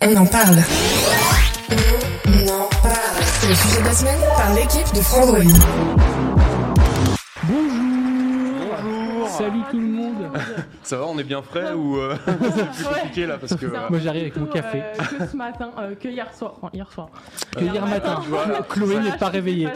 On en parle. On en parle. C'est le sujet de la semaine par l'équipe de Frandroid. Bonjour Salut tout le monde Ça va, on est bien frais ou euh, c'est plus compliqué là parce que. Moi, j'arrive avec mon café. euh, que ce matin, euh, que hier soir. Enfin, hier soir. Que hier matin, Chloé n'est pas réveillée.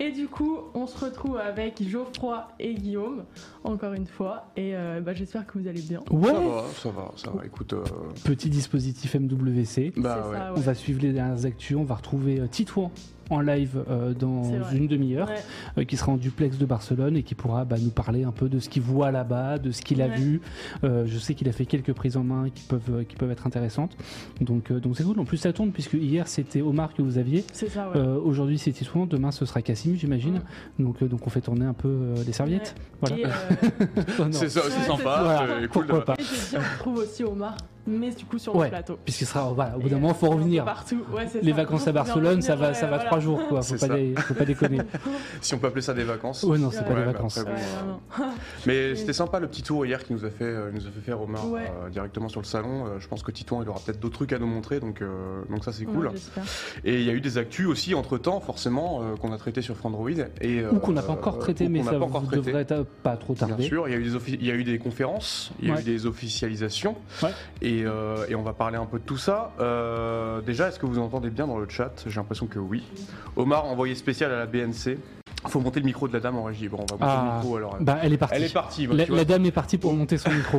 Et du coup, on se retrouve avec Geoffroy et Guillaume, encore une fois. Et euh, bah, j'espère que vous allez bien. Ouais Ça va, ça va, ça va. Écoute, euh, Petit dispositif MWC. bah C'est ouais. ça, On va suivre les dernières actus, on va retrouver euh, Titouan en live euh, dans une demi-heure, Ouais. euh, qui sera en duplex de Barcelone et qui pourra bah, nous parler un peu de ce qu'il voit là-bas, de ce qu'il a Ouais. vu. Euh, je sais qu'il a fait quelques prises en main qui peuvent, qui peuvent être intéressantes. Donc euh, donc c'est cool. En plus ça tourne puisque hier c'était Omar que vous aviez. C'est ça, ouais. Euh, Aujourd'hui c'est Titouan, demain ce sera Cassim j'imagine. Donc, euh, donc on fait tourner un peu euh, les serviettes. Voilà. Euh, Oh. C'est sympa, c'est cool. Pourquoi de- pas. et on retrouve aussi Omar, mais du coup sur Ouais. le plateau. Puisqu'il sera, voilà, au bout Et, d'un moment, faut revenir. Partout. Ouais, Les ça. vacances à bien Barcelone, ça va, ça va trois jours, quoi. Faut pas, dé- faut pas déconner. Si on peut appeler ça des vacances. Ouais, non, c'est Ouais, pas des vacances. bon, euh. Mais c'était sympa le petit tour hier qui nous a fait, euh, nous a fait faire Omar Ouais. euh, directement sur le salon. Euh, je pense que Titouan il aura peut-être d'autres trucs à nous montrer, donc euh, donc ça c'est cool. Et il y a eu des actus aussi entre temps, forcément, euh, qu'on a traité sur Frandroid et euh, Ou qu'on n'a pas encore traité, mais ça pas encore traité. devrait être pas trop Bien tarder. sûr, il y a eu des, il y a eu des conférences, il y a eu des officialisations, Ouais. Et, euh, et on va parler un peu de tout ça. Euh, déjà, est-ce que vous entendez bien dans le chat? J'ai l'impression que oui. Omar, envoyé spécial à la BNC. Faut monter le micro de la dame en régie. Bon, on va monter Ah, le micro alors. Bah, elle est partie. Elle est partie. bah, La, dame est partie pour monter son micro.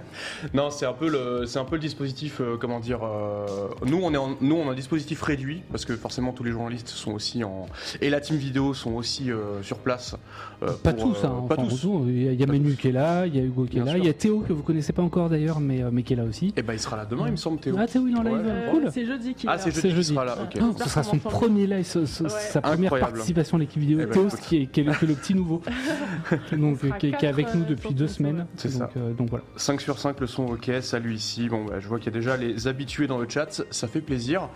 Non, c'est un peu le, c'est un peu le dispositif, euh, comment dire. euh, nous, on est, en- nous, on a un dispositif réduit parce que forcément tous les journalistes sont aussi en et la team vidéo sont aussi euh, sur place. Euh, Pas tous, euh, hein. pas Enfin, tous. Il y a, il y a Pas Manu tous. qui est là, il y a Hugo qui est Bien là, sûr. il y a Théo que vous connaissez pas encore d'ailleurs, mais, euh, mais qui est là aussi. Et ben, il sera là demain, il me semble, Théo. Ah, Théo, il est en live. Ouais. Euh, Cool. C'est jeudi qu'il Ah, est c'est là. jeudi C'est qu'il jeudi. sera là. Ok. Ce sera qu'on son premier live, ce- ce- Ouais. sa première Incroyable. participation à l'équipe vidéo. Eh ben, Théo, écoute. qui est, qui est le, qui est le petit nouveau, donc, sera qui, est, qui est avec nous euh, depuis deux semaines. C'est donc, ça. euh, donc voilà. 5 sur 5, le son ok, salut ici. Bon, bah, je vois qu'il y a déjà les habitués dans le chat, ça fait plaisir.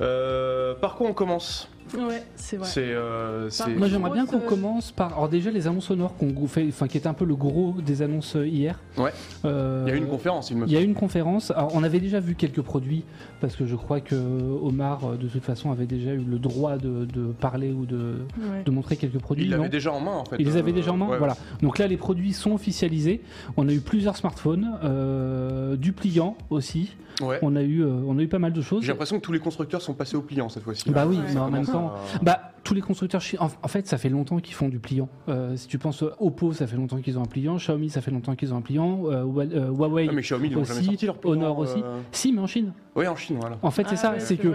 Euh, par quoi on commence? Ouais, c'est vrai. C'est. euh, Moi j'aimerais bien qu'on euh, commence par. Alors déjà les annonces sonores qu'on fait, enfin qui était un peu le gros des annonces euh, hier. Ouais. Euh, Il y a eu une conférence, il me Il y a eu une conférence. Alors, on avait déjà vu quelques produits parce que je crois que Omar, de toute façon, avait déjà eu le droit de, de parler ou de, Ouais. de montrer quelques produits. Il non l'avait déjà en main en fait. Il les avait déjà en main. ouais, Voilà. Donc là, les produits sont officialisés. On a eu plusieurs smartphones, euh, du pliant aussi. Ouais. On a eu, euh, on a eu pas mal de choses. J'ai l'impression que tous les constructeurs sont passés au pliant cette fois-ci. Bah oui, Ouais. mais en même temps, à- bah tous les constructeurs, en, en fait, ça fait longtemps qu'ils font du pliant. Euh, si tu penses euh, Oppo, ça fait longtemps qu'ils ont un pliant. Xiaomi, ça fait longtemps qu'ils ont un pliant. Euh, euh, Huawei, Ah, mais Xiaomi, ils aussi, sorti leur pliant. Honor aussi. si, mais en Chine. Oui, en Chine, voilà. En fait, c'est Ah ça, ouais, c'est que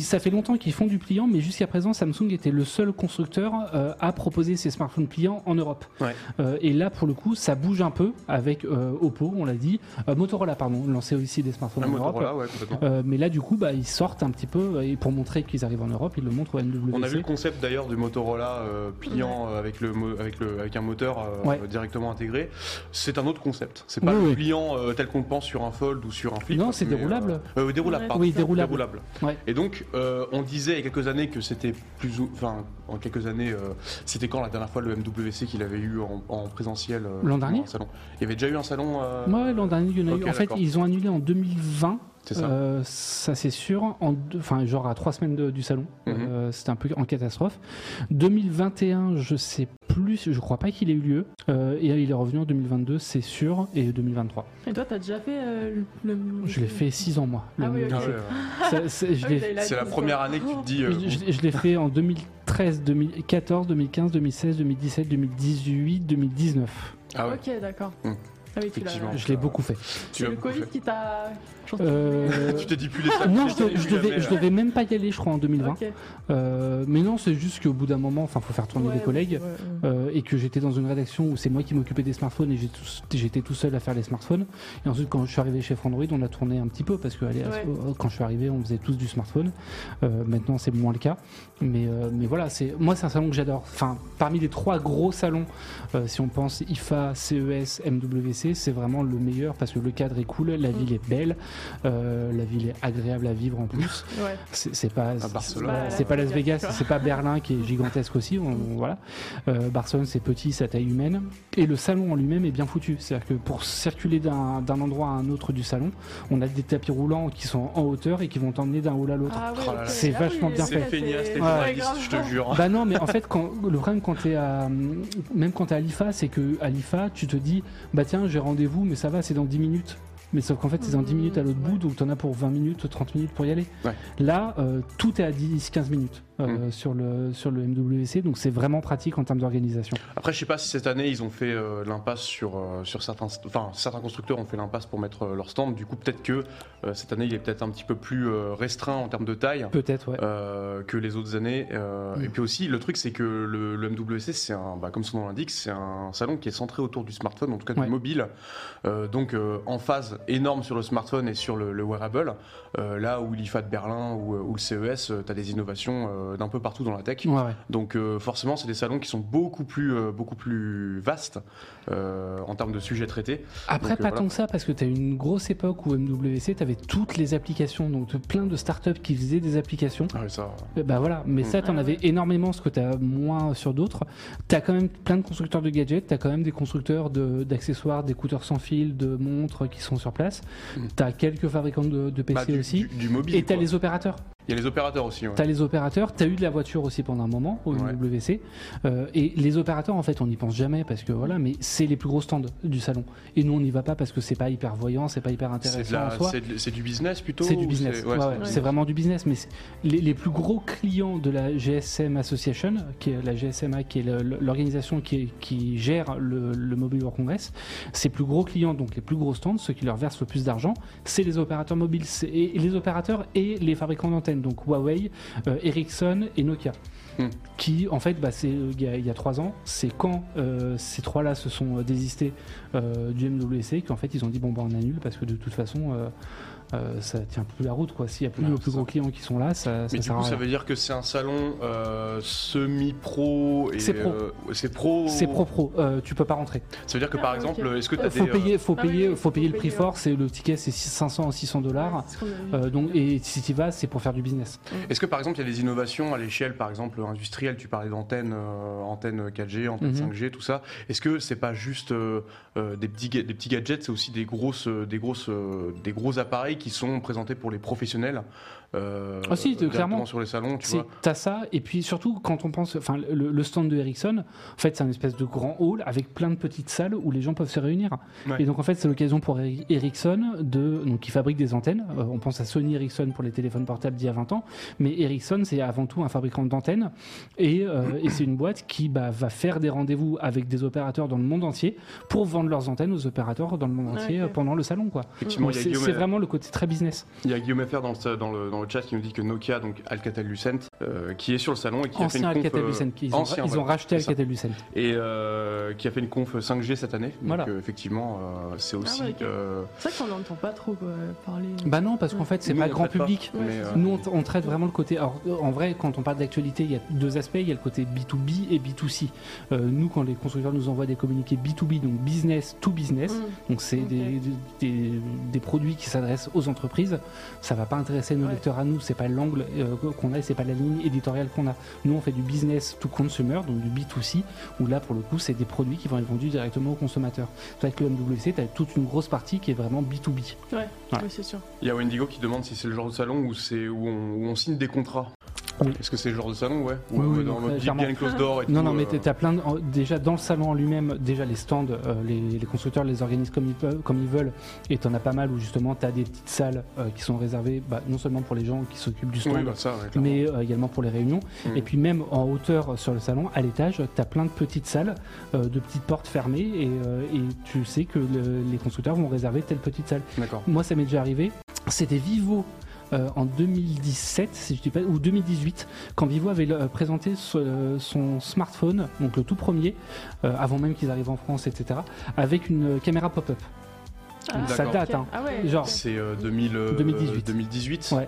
ça fait longtemps qu'ils font du pliant, mais jusqu'à présent, Samsung était le seul constructeur euh, à proposer ses smartphones pliants en Europe. Ouais. Euh, et là, pour le coup, ça bouge un peu avec euh, Oppo, on l'a dit, Euh, Motorola, pardon, lançait aussi des smartphones en Europe. Ouais. Euh, mais là, du coup, bah, ils sortent un petit peu euh, et pour montrer qu'ils arrivent en Europe, ils le montrent au MWC. On a vu le concept d'ailleurs du Motorola euh, pliant avec, le, mo- avec, le, avec un moteur euh, Ouais. directement intégré. C'est un autre concept. C'est pas Oui, le oui. pliant tel qu'on le pense sur un Fold ou sur un Flip. Non, c'est déroulable. déroulable, pardon. Oui, déroulable. Ouais. Et donc, on disait il y a quelques années que c'était plus ou. Enfin, en quelques années, c'était quand la dernière fois le MWC qu'il avait eu en, en présentiel L'an dernier salon? Il y avait déjà eu un salon. Ouais, l'an dernier, il y en a eu. En fait, ils ont annulé en 2020. C'est ça. Euh, ça c'est sûr. En deux- Enfin, genre à trois semaines de- du salon. Mhm. Euh, C'était un peu en catastrophe. 2021, je sais plus. Je crois pas qu'il ait eu lieu. Euh, et il est revenu en 2022, c'est sûr. Et 2023. Et toi, t'as déjà fait euh, le. Je l'ai fait six ans moi. Ah le oui, ok. Ah ouais, MWC. Ça, c'est- Ah la première année que tu te dis. euh, je, je- je l'ai fait en 2013, 2014, 2015, 2016, 2017, 2018, 2019. ah ouais. Ok, d'accord. Ah oui, tu l'as- Effectivement. Je l'ai beaucoup fait. Tu C'est as le beaucoup Covid fait. qui t'a. Euh, Tu t'es dit plus les salles. non, tu je, devais, je devais même pas y aller, je crois, en 2020. Ok. Euh, mais non, c'est juste qu'au bout d'un moment, enfin, faut faire tourner Ouais, les collègues. ouais, ouais. euh, et que j'étais dans une rédaction où c'est moi qui m'occupais des smartphones et j'ai tout- j'étais tout seul à faire les smartphones. Et ensuite, quand je suis arrivé chez Frandroid, on a tourné un petit peu parce que allez, à- Ouais. euh, quand je suis arrivé, on faisait tous du smartphone. Euh, maintenant, c'est moins le cas. Mais, euh, mais voilà, c'est moi, c'est un salon que j'adore. Enfin, parmi les trois gros salons, euh, si on pense IFA, CES, MWC, c'est vraiment le meilleur parce que le cadre est cool, la ville est belle, euh, la ville est agréable à vivre en plus. Ouais. C'est c'est pas, Barcelone. c'est pas- c'est pas Las Vegas, c'est pas Berlin qui est gigantesque aussi. on- voilà. Euh, Barcelone, c'est petit, c'est à taille humaine. Et le salon en lui-même est bien foutu. C'est-à-dire que pour circuler d'un endroit à un autre du salon, on a des tapis roulants qui sont en hauteur et qui vont t'emmener d'un hall à l'autre. Ah. C'est Ah vachement oui, bien C'est fait. Ouais, grave. je te jure. Bah non, mais en fait, quand, le problème quand t'es à, même quand t'es à l'IFA, c'est que à l'IFA, tu te dis, bah tiens, j'ai rendez-vous, mais ça va, c'est dans 10 minutes. Mais sauf qu'en fait, c'est dans 10 minutes à l'autre bout, donc t'en as pour 20 minutes, 30 minutes pour y aller. Ouais. Là, euh, tout est à 10-15 minutes euh, sur, le, sur le MWC, donc c'est vraiment pratique en termes d'organisation. Après, je sais pas si cette année ils ont fait euh, l'impasse sur, euh, sur certains, enfin certains constructeurs ont fait l'impasse pour mettre leur stand. Du coup, peut-être que cette année il est peut-être un petit peu plus restreint en termes de taille. Peut-être, ouais. que les autres années. Euh, Mm. Et puis aussi, le truc, c'est que le, le MWC, c'est un, bah, comme son nom l'indique, c'est un salon qui est centré autour du smartphone, en tout cas du Ouais. mobile. Donc, en phase énorme sur le smartphone et sur le, le wearable. Euh, là où l'IFA de Berlin ou, euh, ou le CES, tu as des innovations euh, d'un peu partout dans la tech. Ouais, ouais. Donc, euh, forcément, c'est des salons qui sont beaucoup plus, euh, beaucoup plus vastes euh, en termes de sujets traités. Après, Donc, euh, pas voilà. tant que ça, parce que tu as une grosse époque où MWC, tu avais toutes les applications, donc t'as plein de startups qui faisaient des applications. Ah, oui, ça, Euh, Bah voilà, mais ça, t'en Ah avais ouais. énormément, ce que t'as moins sur d'autres. T'as quand même plein de constructeurs de gadgets, t'as quand même des constructeurs de- d'accessoires, d'écouteurs sans fil, de montres qui sont sur place. Mm. T'as quelques fabricants de, de PC bah, du, aussi. du- du mobile. Et t'as quoi. les opérateurs. Il y a les opérateurs aussi. ouais. T'as les opérateurs, t'as eu de la voiture aussi pendant un moment au Ouais. MWC. Euh, et les opérateurs, en fait, on n'y pense jamais parce que voilà, mais c'est les plus gros stands du salon. Et nous, on n'y va pas parce que c'est pas hyper voyant, c'est pas hyper intéressant c'est du business plutôt C'est du business. ouais, Ouais, c'est ouais, vraiment du business. Mais les, les plus gros clients de la GSM Association, qui est la GSMA, qui est l'organisation qui, qui gère le, le Mobile World Congress, ces plus gros clients, donc les plus gros stands, ceux qui leur versent le plus d'argent, c'est les opérateurs mobiles, et les opérateurs et les fabricants d'antennes, donc Huawei, euh, Ericsson et Nokia. Hmm. Qui, en fait, bah, c'est euh, il y, a- il y a trois ans, c'est quand euh, ces trois-là se sont désistés euh, du MWC qu'en fait ils ont dit bon bah on annule parce que de toute façon euh, euh, ça tient plus la route quoi. S'il y a plus Ouais, nos plus gros clients qui sont là, ça, Mais ça du sert coup, à ça veut dire que c'est un salon euh, semi-pro et C'est pro. euh, c'est pro. C'est pro pro, euh, tu peux pas rentrer. Ça veut dire que Ah, par ok. exemple, est-ce que tu as faut des payer, faut Ah oui, payer, oui, faut payer le prix payer, fort. C'est le ticket, c'est 500 à 600 dollars. Euh, donc et si tu vas, c'est pour faire du business. Est-ce que par exemple il y a des innovations à l'échelle, par exemple industrielle, tu parlais d'antennes, euh, antennes 4G, antennes Mhm. 5G, tout ça. Est-ce que c'est pas juste des, petits, des petits gadgets, c'est aussi des grosses, des grosses, des gros appareils qui sont présentés pour les professionnels euh, Ah si, directement clairement. sur les salons, tu vois. t'as ça et puis surtout quand on pense, enfin le, le stand de Ericsson, en fait c'est un espèce de grand hall avec plein de petites salles où les gens peuvent se réunir. Ouais. Et donc en fait c'est l'occasion pour Eri- Ericsson de donc qui fabrique des antennes. Euh, on pense à Sony Ericsson pour les téléphones portables d'il y a 20 ans, mais Ericsson c'est avant tout un fabricant d'antennes et, euh, et c'est une boîte qui bah, va faire des rendez-vous avec des opérateurs dans le monde entier pour vendre leurs antennes aux opérateurs dans le monde Ah, entier euh, pendant le salon quoi. C'est vraiment le côté très business. Il y a Guillaume FR dans le, dans, le, dans le chat qui nous dit que Nokia, donc Alcatel-Lucent, euh, qui est sur le salon et qui a fait une conf, Alcatel euh, ils, ont, ancien, ils ont voilà, racheté c'est ça. Alcatel Lucent. et euh, qui a fait une conf 5G cette année. Donc Voilà. euh, effectivement, euh, c'est aussi. ouais, ok. euh, C'est vrai qu'on n'entend pas trop quoi, parler. Bah non parce qu'en fait c'est pas grand pas. public. Mais, euh. Nous, on, on traite vraiment le côté. Alors, en vrai, quand on parle d'actualité, il y a deux aspects. Il y a le côté B2B et B2C. Euh, nous, quand les constructeurs nous envoient des communiqués B2B, donc business to business, Mm. donc c'est des, des, des produits qui s'adressent aux entreprises, ça va pas intéresser nos Ouais. lecteurs à nous. C'est pas l'angle euh, qu'on a, et c'est pas la ligne éditoriale qu'on a. Nous, on fait du business to consumer, donc du B2C, où là, pour le coup, c'est des produits qui vont être vendus directement aux consommateurs. C'est vrai que le MWC, tu toute une grosse partie qui est vraiment B2B. Ouais, Ouais. oui, c'est sûr. Il y a Wendigo qui demande si c'est le genre de salon où, c'est, où, on, où on signe des contrats. Oui. Est-ce que c'est le genre de salon, ouais? Ou Oui, oui, euh, dans donc, le deep clairement. behind closed door et Non, tout, non, mais euh, t'as- plein de, déjà dans le salon en lui-même, déjà les stands, euh, les, les constructeurs les organisent comme ils, peuvent, comme ils veulent, et t'en as pas mal où justement t'as des petites salles euh, qui sont réservées bah, non seulement pour les gens qui s'occupent du stand, Oui, bah ça, ouais, mais euh, également pour les réunions. Mm. Et puis même en hauteur sur le salon, à l'étage, t'as plein de petites salles, euh, de petites portes fermées, et, euh, et tu sais que le- les constructeurs vont réserver telle petite salle. D'accord. Moi, ça m'est déjà arrivé. C'était Vivo. euh, en 2017, si je dis pas, ou 2018, quand Vivo avait euh, présenté ce- euh, son smartphone, donc le tout premier, euh, avant même qu'ils arrivent en France, etc., avec une euh, caméra pop-up. Ah, ça date, hein. Ah ouais. Genre. C'est euh, 2000, euh, 2018. 2018 Ouais.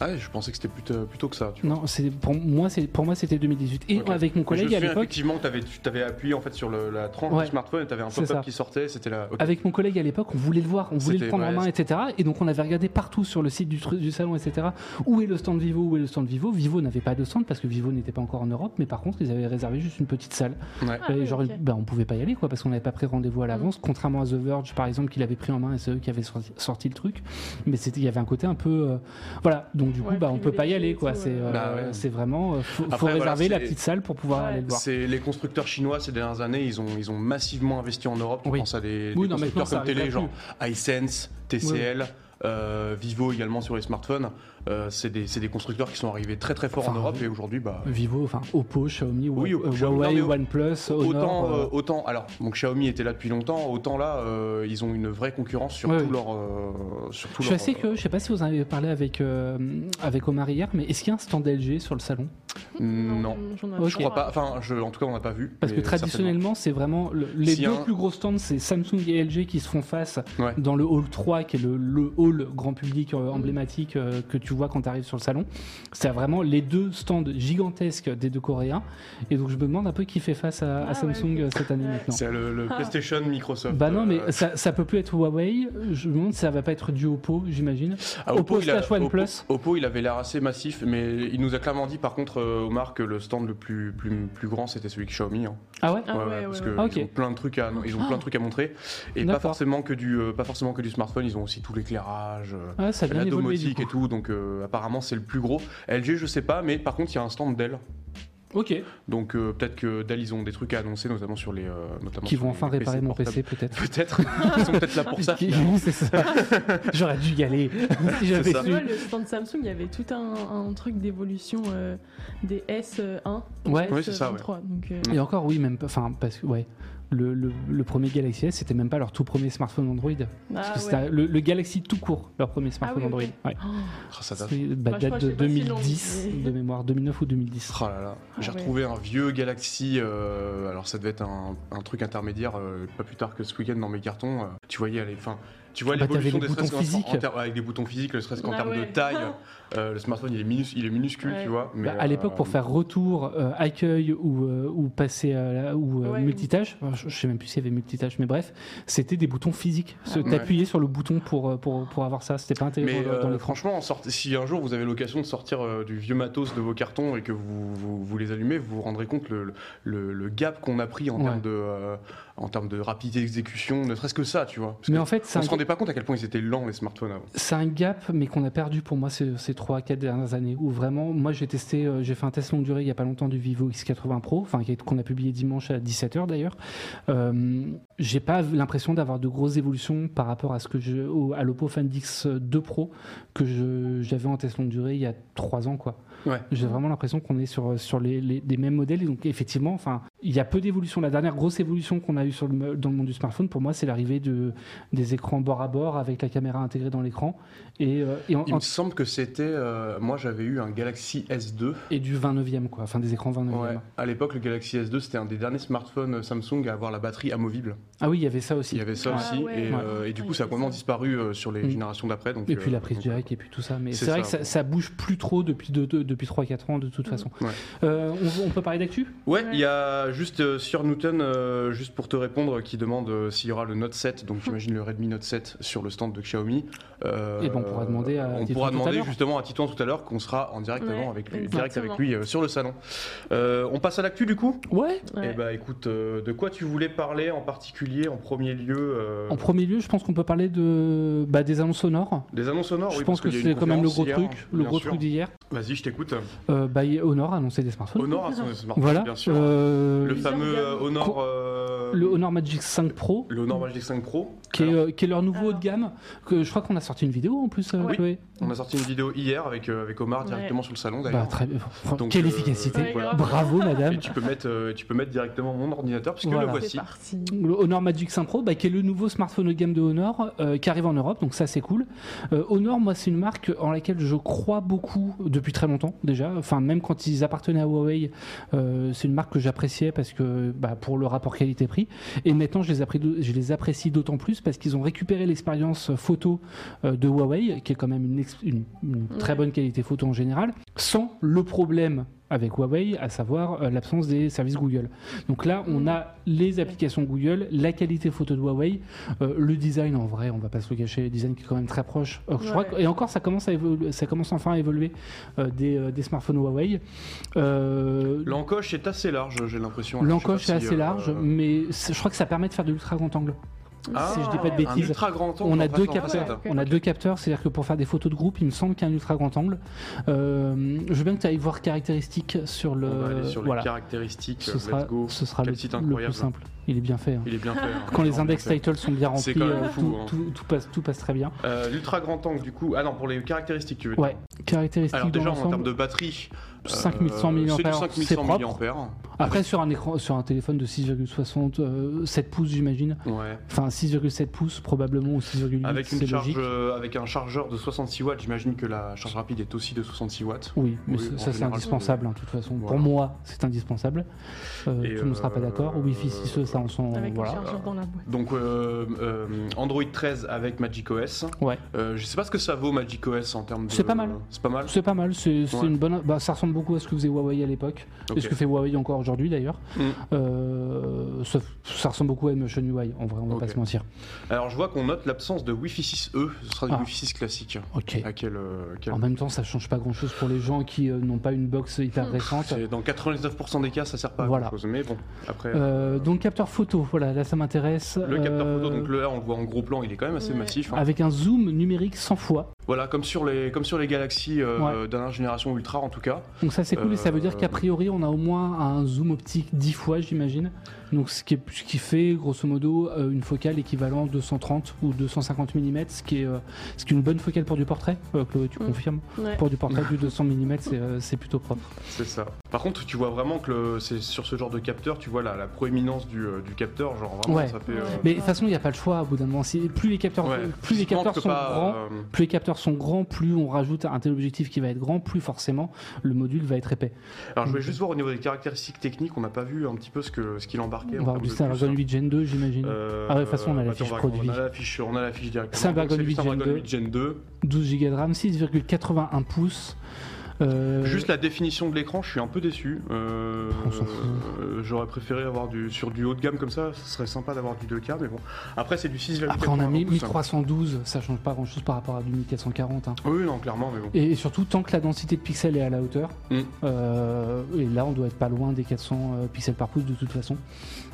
Ah, ouais, je pensais que c'était plutôt, plutôt que ça. Tu vois. Non, c'est pour moi, c'est pour moi c'était 2018. Et avec mon collègue me à l'époque, effectivement tu t'avais appuyé en fait sur le- la tranche Ouais. du smartphone et t'avais un pop-up qui sortait. C'était la. ok. avec mon collègue à l'époque, on voulait le voir, on voulait le prendre en main, etc. Et donc on avait regardé partout sur le site du, tru- du salon, etc. Où est le stand Vivo Où est le stand Vivo Vivo n'avait pas de stand parce que Vivo n'était pas encore en Europe, mais par contre ils avaient réservé juste une petite salle. Ouais. Ah Et genre, ben, on pouvait pas y aller quoi parce qu'on n'avait pas pris rendez-vous à l'avance, contrairement à The Verge par exemple qui l'avait pris en main et c'est eux qui avaient sorti, sorti le truc. Mais c'était, il y avait un côté un peu, euh, voilà. Donc du coup, Ouais, bah on peut pas y aller quoi. C'est, euh. euh, Bah ouais. c'est vraiment, euh, faut, faut Après, voilà, réserver la petite salle pour pouvoir Ouais. aller le voir. C'est les constructeurs chinois ces dernières années, ils ont, ils ont massivement investi en Europe. Je Oui. pense à des, Oui, des non, maintenant, constructeurs comme télé, genre iSense, TCL, euh, Vivo également sur les smartphones. Euh, c'est des, c'est des constructeurs qui sont arrivés très très fort en Europe et aujourd'hui, bah, Vivo, enfin Oppo, Xiaomi, Oui, Wa- Oppo, euh, Xiaomi, Huawei, non, OnePlus, Honor. autant, euh, euh, autant, alors, donc Xiaomi était là depuis longtemps, autant là, euh, ils ont une vraie concurrence sur Ouais, tout oui. leur. euh, sur tout je suis leur, assez curieux, je sais pas si vous en avez parlé avec, euh, avec Omar hier, mais est-ce qu'il y a un stand LG sur le salon? Non. j'en ai Ok. Je crois pas, enfin, je, en tout cas, on n'a pas vu. Parce que traditionnellement, c'est vraiment le- les deux un- plus gros stands, c'est Samsung et LG qui se font face Ouais. dans le hall 3, qui est le, le hall grand public euh, emblématique euh, que tu vois quand tu arrives sur le salon. C'est vraiment les deux stands gigantesques des deux Coréens. Et donc je me demande un peu qui fait face à, Ah Samsung cette année maintenant. C'est le, le Ah. PlayStation Microsoft. Bah non, mais euh, ça, ça peut plus être Huawei. Je me demande si ça va pas être du Oppo, j'imagine. Ah, Oppo il a- slash OnePlus. Oppo, Oppo, il avait l'air assez massif, mais il nous a clairement dit par contre, euh, Omar, que le stand le plus, plus, plus grand c'était celui de Xiaomi. hein. Ah ouais Ah Ouais, ouais, ouais, ouais, parce ouais. que Ah, ok. ils ont plein de trucs à, ils ont plein de trucs à montrer, et pas forcément que du, euh, pas forcément que du smartphone. Ils ont aussi tout l'éclairage, la domotique et tout. Donc euh, apparemment c'est le plus gros. LG, je sais pas, mais par contre il y a un stand Dell. Ok. Donc euh, peut-être que Dell ils ont des trucs à annoncer, notamment sur les, euh, notamment Qui sur vont les enfin réparer mon portables. PC peut-être. Peut-être. Ils sont peut-être là pour ça. Qui- c'est ça. J'aurais dû y aller si j'avais su. Ouais, le stand Samsung, il y avait tout un, un truc d'évolution euh, des S1 Ouais. Ouais, c'est ça, ouais. S23. Donc, euh, Et encore, oui, même pas. Enfin, parce que, ouais. Le, le- le premier Galaxy S, c'était même pas leur tout premier smartphone Android. Parce ah que ouais. c'était le, le Galaxy tout court, leur premier smartphone oui. Android. Ouais. Oh, ça date. Bah, de c'est pas si long, 2010 mais- de mémoire, 2009 ou 2010. Oh là là, j'ai Ah ouais. retrouvé un vieux Galaxy, euh, alors ça devait être un, un truc intermédiaire, euh, pas plus tard que ce week-end dans mes cartons. euh, tu voyais, les, enfin, tu vois Bah, l'évolution des les boutons stress physiques. en, avec des boutons physiques, le stress qu'en Ah termes de taille, euh, le smartphone il est, minus, il est minuscule, Ouais. tu vois. Mais, Bah, à l'époque, pour euh, faire retour, euh, accueil ou, euh, ou passer à la- ou euh, Ouais. multitâche, enfin, je, je sais même plus s'il y avait multitâche, mais bref, c'était des boutons physiques. Ah ouais. T'appuyais sur le bouton pour, pour, pour avoir ça, c'était pas intégré Mais dans, dans l'écran. franchement, si un jour vous avez l'occasion de sortir euh, du vieux matos de vos cartons et que vous, vous, vous les allumez, vous vous rendrez compte le, le, le gap qu'on a pris en, Ouais. termes de, euh, en termes de rapidité d'exécution, ne serait-ce que ça, tu vois. Parce Mais en fait, on se rendait pas compte à quel point ils étaient lents les smartphones avant. c'est un gap, mais qu'on a perdu pour moi ces, ces 3-4 dernières années. Où vraiment, moi j'ai testé, euh, j'ai fait un test longue durée il y a pas longtemps du Vivo X80 Pro, enfin qu'on a publié dimanche à 17h d'ailleurs. Euh, j'ai pas l'impression d'avoir de grosses évolutions par rapport à ce que je, au- à l'Oppo Find X2 Pro que j'avais en test longue durée il y a 3 ans quoi. Ouais. J'ai vraiment l'impression qu'on est sur, sur les, les- mêmes modèles. Et donc, effectivement, enfin, il y a peu d'évolution. La dernière grosse évolution qu'on a eue sur le, dans le monde du smartphone, pour moi, c'est l'arrivée de, des écrans bord à bord avec la caméra intégrée dans l'écran et, euh, et, en- Il en- me semble que c'était. euh, moi, j'avais eu un Galaxy S2. et du 29e, quoi. Enfin, des écrans 29e. Ouais. À l'époque, le Galaxy S2, c'était un des derniers smartphones Samsung à avoir la batterie amovible. Ah oui, il y avait ça aussi. Il y avait ça Ah aussi. ouais. Et, euh, et du Ouais, coup, ça a complètement disparu euh, sur les Mm. générations d'après. donc, Et puis euh, la prise donc, direct et puis tout ça. Mais C'est c'est vrai ça, que ça, ça bouge plus trop depuis, de- de- depuis 3-4 ans, de toute façon. Ouais. Euh, on, on peut parler d'actu? Ouais, Ouais. il y a juste euh, sur Newton, euh, juste pour te répondre, qui demande euh, s'il y aura le Note 7, donc j'imagine le Redmi Note 7 sur le stand de Xiaomi. Euh, Eh ben, on pourra demander à On pourra demander l'heure. justement à Titouan tout à l'heure qu'on sera en directement Ouais, avec lui, direct avec lui euh, sur le salon. Euh, on passe à l'actu du coup Ouais. Ouais. Eh bah écoute, euh, de quoi tu voulais parler en particulier en premier lieu euh, En premier lieu, je pense qu'on peut parler de, bah, des annonces sonores. Des annonces sonores je oui, pense parce que c'est quand même le gros hier, truc, le gros sûr. truc d'hier. Vas-y, je t'écoute. Euh, bah, Honor a annoncé des smartphones. Honor a son smartphone, Voilà. bien sûr. Euh, le fameux euh. Honor. Euh, le Honor Magic 5 Pro, le Honor Magic 5 Pro. qui est, Alors, euh, qui est leur nouveau haut de gamme. Que je crois qu'on a sorti une vidéo en plus. Chloé. On a sorti une vidéo hier avec, euh, avec Omar Ouais. directement sur le salon Bah, d'ailleurs. très bien. Fran- Donc, Quelle euh, efficacité. Ouais, grave. Bravo, madame. Et tu peux mettre, euh, tu peux mettre directement mon ordinateur puisque Voilà. le voici. parti. Le Honor Magic 5 Pro, bah, qui est le nouveau smartphone haut de gamme de Honor, euh, qui arrive en Europe, donc ça c'est cool. Euh, Honor, moi, c'est une marque en laquelle je crois beaucoup depuis très longtemps déjà. Enfin, même quand ils appartenaient à Huawei, euh, c'est une marque que j'appréciais parce que bah, pour le rapport qualité-prix. Et maintenant, je les, appré- je les apprécie d'autant plus parce qu'ils ont récupéré l'expérience photo euh, de Huawei, qui est quand même une, une- très bonne qualité photo en général, sans le problème avec Huawei, à savoir euh, l'absence des services Google. Donc là, on a les applications Google, la qualité photo de Huawei, euh, le design en vrai, on va pas se le cacher, le design qui est quand même très proche. Euh, je crois Ouais. que- et encore, ça commence, à évoluer, ça commence enfin à évoluer euh, des, euh, des smartphones Huawei. Euh, L'encoche est assez large, j'ai l'impression. L'encoche est si, assez euh, large, mais je crois que ça permet de faire de l'ultra grand angle. Ah, si je dis pas de Un bêtises. ultra grand angle. On a deux capteurs. On a deux capteurs, c'est-à-dire que pour faire des photos de groupe, il me semble qu'il y a un ultra grand angle. Euh, je veux bien que tu ailles voir caractéristiques sur le. On va aller sur les voilà. caractéristiques. Ce sera, Let's go. ce sera Quel le, site le plus simple. Il est bien fait. hein. Il est bien fait. hein. Quand les index titles sont bien remplis, quand même euh, fou, tout, hein. tout- tout passe, tout passe très bien. Euh, L'ultra grand angle, du coup. Ah non, pour les caractéristiques, tu veux dire. Ouais, caractéristiques Alors, déjà, en termes de batterie. 5100 euh, mAh, C'est du c'est 5100 propre. mAh. Après, sur un écran, sur un téléphone de 6,60, euh, 7 pouces, j'imagine. Ouais. Enfin, 6,7 pouces probablement ou 6,8. Avec, une charge, euh, avec un chargeur de 66 watts, j'imagine que la charge rapide est aussi de 66 watts. Oui, mais Oui, ça, c'est indispensable, hein, de toute façon. Pour moi, c'est indispensable. Euh, Et, tout le monde ne sera pas euh, d'accord. Wi-Fi 6, ça, on s'en. Voilà. le chargeur dans la boîte. Donc euh, euh, Android 13 avec Magic OS. Ouais. Euh, je sais pas ce que ça vaut Magic OS en termes de. C'est pas mal. C'est pas mal. C'est pas mal, c'est c'est Ouais. une bonne. Bah, ça ressemble beaucoup à ce que faisait Huawei à l'époque, Ok. et ce que fait Huawei encore aujourd'hui d'ailleurs. Mm. Euh, ça, ça ressemble beaucoup à Emotion UI, en vrai, on va pas se mentir. Alors je vois qu'on note l'absence de Wi-Fi 6E. Ce sera du Ah. Wi-Fi 6 classique. Ok. À quel, euh, quel- En même temps, ça change pas grand chose pour les gens qui euh, n'ont pas une box hyper Mm. récente. Dans 99% des cas, ça sert pas Voilà. à grand chose. Mais bon, après. Euh, donc capteur photo, voilà, là ça m'intéresse. le capteur Euh, photo, donc le R, on le voit en gros plan, il est quand même assez Ouais. massif. hein. Avec un zoom numérique 100 fois. Voilà, comme sur les, comme sur les Galaxy euh, Ouais. dernière génération Ultra en tout cas. Donc ça c'est cool et ça veut dire Euh, qu'a priori on a au moins un zoom optique 10 fois j'imagine. Donc ce qui, est, ce qui fait grosso modo euh, une focale équivalent 230 ou 250 mm, ce qui est, euh, ce qui est une bonne focale pour du portrait. Euh, Chloé, tu Mm. confirmes Ouais. Pour du portrait du 200 mm c'est euh, c'est plutôt propre. C'est ça. Par contre, tu vois vraiment que c'est sur ce genre de capteur, tu vois la, la proéminence du, euh, du capteur, genre vraiment Ouais. ça fait. euh. Mais de toute façon il n'y a pas le choix au bout d'un moment. Plus les capteurs, ouais. plus les capteurs sont pas, grands, euh, plus les capteurs sont grands, plus on rajoute un téléobjectif qui va être grand, plus forcément le module va être épais. Alors je voulais juste voir au niveau des caractéristiques techniques, on n'a pas vu un petit peu ce que ce qu'il On va avoir du puces. 8 Gen 2 j'imagine. Euh, Ah ouais, de toute façon, on a la attends, fiche produit. On a la fiche, on a la fiche directement. Snapdragon Donc, c'est du 8 Gen Snapdragon 2. 8 Gen 2. 12 Go de RAM, 6,81 pouces. Euh, Juste la définition de l'écran, je suis un peu déçu. Euh, euh, J'aurais préféré avoir du sur du haut de gamme comme ça. Ce serait sympa d'avoir du 2K, mais bon. Après, c'est du 6,81 Après, on a mis pouces, hein. 1312, ça change pas grand chose par rapport à du 1440. hein. Oui, non, clairement, mais bon. Et surtout, tant que la densité de pixels est à la hauteur, Mm. et là, on doit être pas loin des 400 euh, pixels par pouce de toute façon.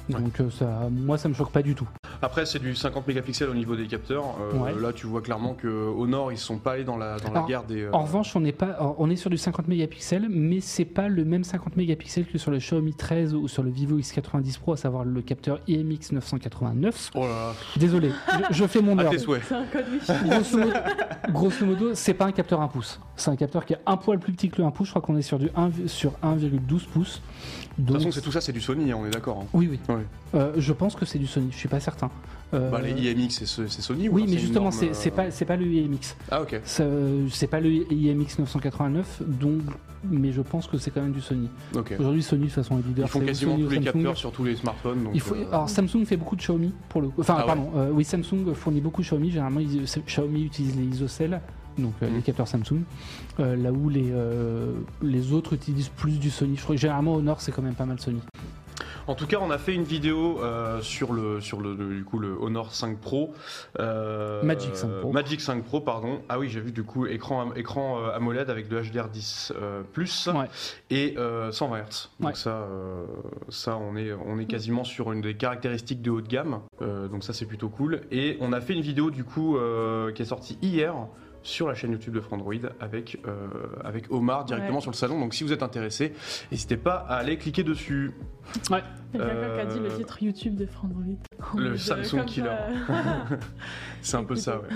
Ouais. Donc, euh, ça, moi, ça me choque pas du tout. Après, c'est du 50 mégapixels au niveau des capteurs. Euh, Ouais. Là, tu vois clairement que au nord, ils sont pas allés dans la dans la guerre des. euh, En revanche, on est, pas, on est sur du 50 mégapixels, mais c'est pas le même 50 mégapixels que sur le Xiaomi 13 ou sur le Vivo X90 Pro, à savoir le capteur IMX 989. Oh là là. Désolé, je, je fais mon souhaits. C'est un code grosso modo, grosso modo, c'est pas un capteur 1 pouce. C'est un capteur qui est un poil plus petit que le 1 pouce. Je crois qu'on est sur du 1, sur 1,12 pouces. De Donc, toute façon, c'est tout ça, c'est du Sony, hein, on est d'accord. hein. oui, oui. Ouais. Euh, je pense que c'est du Sony. Je suis pas certain. Euh, Bah, les IMX, c'est ce- c'est Sony ou oui, mais justement, norme, c'est euh, pas, pas le IMX. Ah, ok. C'est pas le IMX 989, donc, mais je pense que c'est quand même du Sony. Ok. Aujourd'hui, Sony, de toute façon, est leader. Ils font quasiment Sony tous les Samsung. capteurs sur tous les smartphones. Donc, Il faut, euh, alors Samsung fait beaucoup de Xiaomi pour le. Enfin Ah pardon, oui Samsung fournit beaucoup de Xiaomi. Généralement ils- Xiaomi utilise les isocèles, donc euh, les capteurs Samsung. Euh, là où les euh, les autres utilisent plus du Sony. Je crois que généralement au nord c'est quand même pas mal Sony. En tout cas, on a fait une vidéo euh, sur le sur le, du coup le Honor 5 Pro. euh, Magic 5 Pro. Magic 5 Pro, pardon. Ah oui, j'ai vu du coup écran écran euh, AMOLED avec de HDR10 euh, plus Ouais. et euh, 120 Hz. Donc Ouais. ça, ça on est on est quasiment sur une des caractéristiques de haut de gamme. Donc ça c'est plutôt cool. Et on a fait une vidéo du coup qui est sortie hier sur la chaîne YouTube de Frandroid avec, euh, avec Omar directement Ouais. sur le salon. Donc si vous êtes intéressé, n'hésitez pas à aller cliquer dessus. Ouais. Il y a quelqu'un qui a dit le Euh, titre YouTube de Frandroid. Le Samsung. Killer. C'est un peu ça, ouais.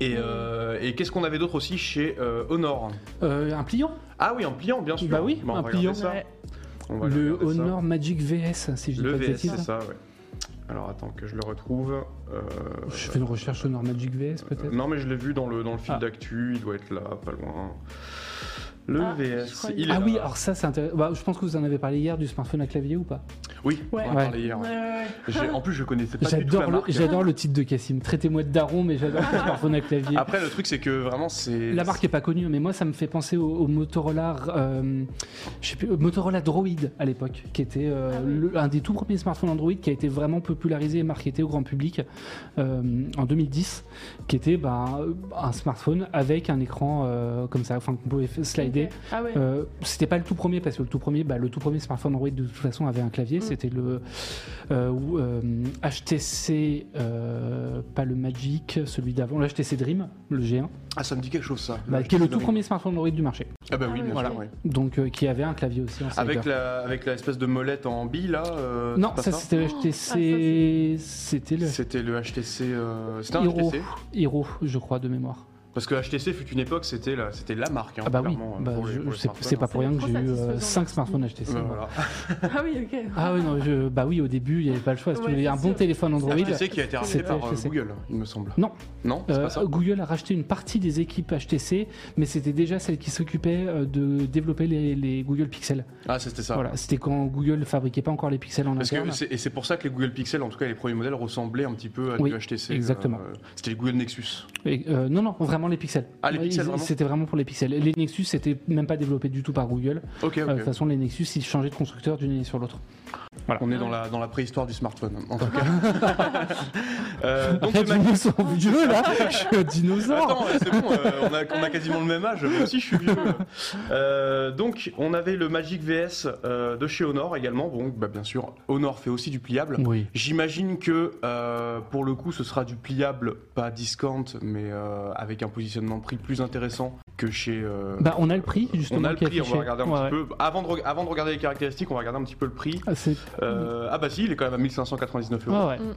Et, euh, et qu'est-ce qu'on avait d'autre aussi chez euh, Honor Euh, un pliant Ah oui, un pliant, bien sûr. Bah oui, un pliant. ça. Ouais. On va aller Le ça. Honor Magic VS, si je dis Le pas de VS, c'est ça, ouais. Alors attends que je le retrouve. Euh, Je fais une recherche Honor Magic VS peut-être? Non, mais je l'ai vu dans le, dans le fil Ah. d'actu, il doit être là, pas loin. Le Ah, VS, il est Ah là. oui, alors ça c'est intéressant. Bah, je pense que vous en avez parlé hier du smartphone à clavier ou pas? Oui, Ouais. on en Ouais. parlait hier. Ouais, ouais, ouais. J'ai- En plus, je connaissais pas du tout la J'adore le, marque. j'adore le titre de Cassim. Traitez-moi de daron, mais j'adore le smartphone à clavier. Après, le truc, c'est que vraiment, c'est. La marque est pas connue, mais moi ça me fait penser au, au Motorola, euh, je sais plus, au Motorola Droid à l'époque, qui était euh, Ah oui. le- un des tout premiers smartphones Android qui a été vraiment popularisé et marketé au grand public euh, en 2010, qui était ben, un smartphone avec un écran euh, comme ça, enfin qu'on pouvait f- Ah ouais. Euh, c'était pas le tout premier parce que le tout premier, bah, le tout premier smartphone Android de toute façon avait un clavier. Mm. C'était le euh, ou, euh, HTC, euh, pas le Magic, celui d'avant, le HTC Dream, le G1, Ah, ça me dit quelque chose, ça. bah, qui est le tout Dream. premier smartphone Android du marché. Ah, bah oui, Ah, bien voilà. sûr, oui. Donc euh, qui avait un clavier aussi en Avec la, avec la espèce de molette en bille, là euh, Non, c'est ça c'était le Oh, HTC, c'était le C'était le HTC. euh, C'était un Hero, HTC Hero, je crois de mémoire. Parce que HTC fut une époque, c'était la, c'était la marque. hein, Ah bah oui, bah, pour les- je- pour c'est pas pour rien que j'ai eu trop satisfaisant, 5 merci. smartphones HTC. Bah, voilà. Ah oui, ok. Ah oui, non, je, bah oui, au début, il n'y avait pas le choix. Si tu Ouais, voulais un bon téléphone Android, HTC qui a été racheté par euh, HTC. Google, il me semble. Non. Non, c'est Euh, pas ça Google a racheté une partie des équipes HTC, mais c'était déjà celle qui s'occupait euh, de développer les, les Google Pixel. Ah, c'était ça. Voilà, c'était quand Google fabriquait pas encore les pixels en Parce interne. que c'est- et c'est pour ça que les Google Pixel, en tout cas les premiers modèles, ressemblaient un petit peu à Oui, du HTC. exactement. euh, C'était les Google Nexus. Et, euh, non, non, vraiment les pixels. Ah, les pixels, vraiment C'était vraiment pour les pixels. Les Nexus, c'était même pas développé du tout par Google. Euh, de toute façon, les Nexus, ils changeaient de constructeur d'une année sur l'autre. On est dans la, dans la préhistoire du smartphone, en tout cas. Euh, donc, Arrête, le je Mac- me sens vieux là, je suis un dinosaure. Attends, c'est bon, euh, on, a, on a quasiment le même âge, moi aussi je suis vieux. Euh, donc, on avait le Magic VS euh, de chez Honor également. Bon, bah, bien sûr, Honor fait aussi du pliable. Oui. J'imagine que pour le coup, ce sera du pliable, pas discount, mais avec un positionnement de prix plus intéressant que chez. Bah, on a le prix, justement. on a le prix, on va regarder un Ouais, petit ouais. peu. Avant de, re- avant de regarder les caractéristiques, on va regarder un petit peu le prix. Ah, c'est- Euh, ah bah si, il est quand même à 1599 euros. ouais, ouais.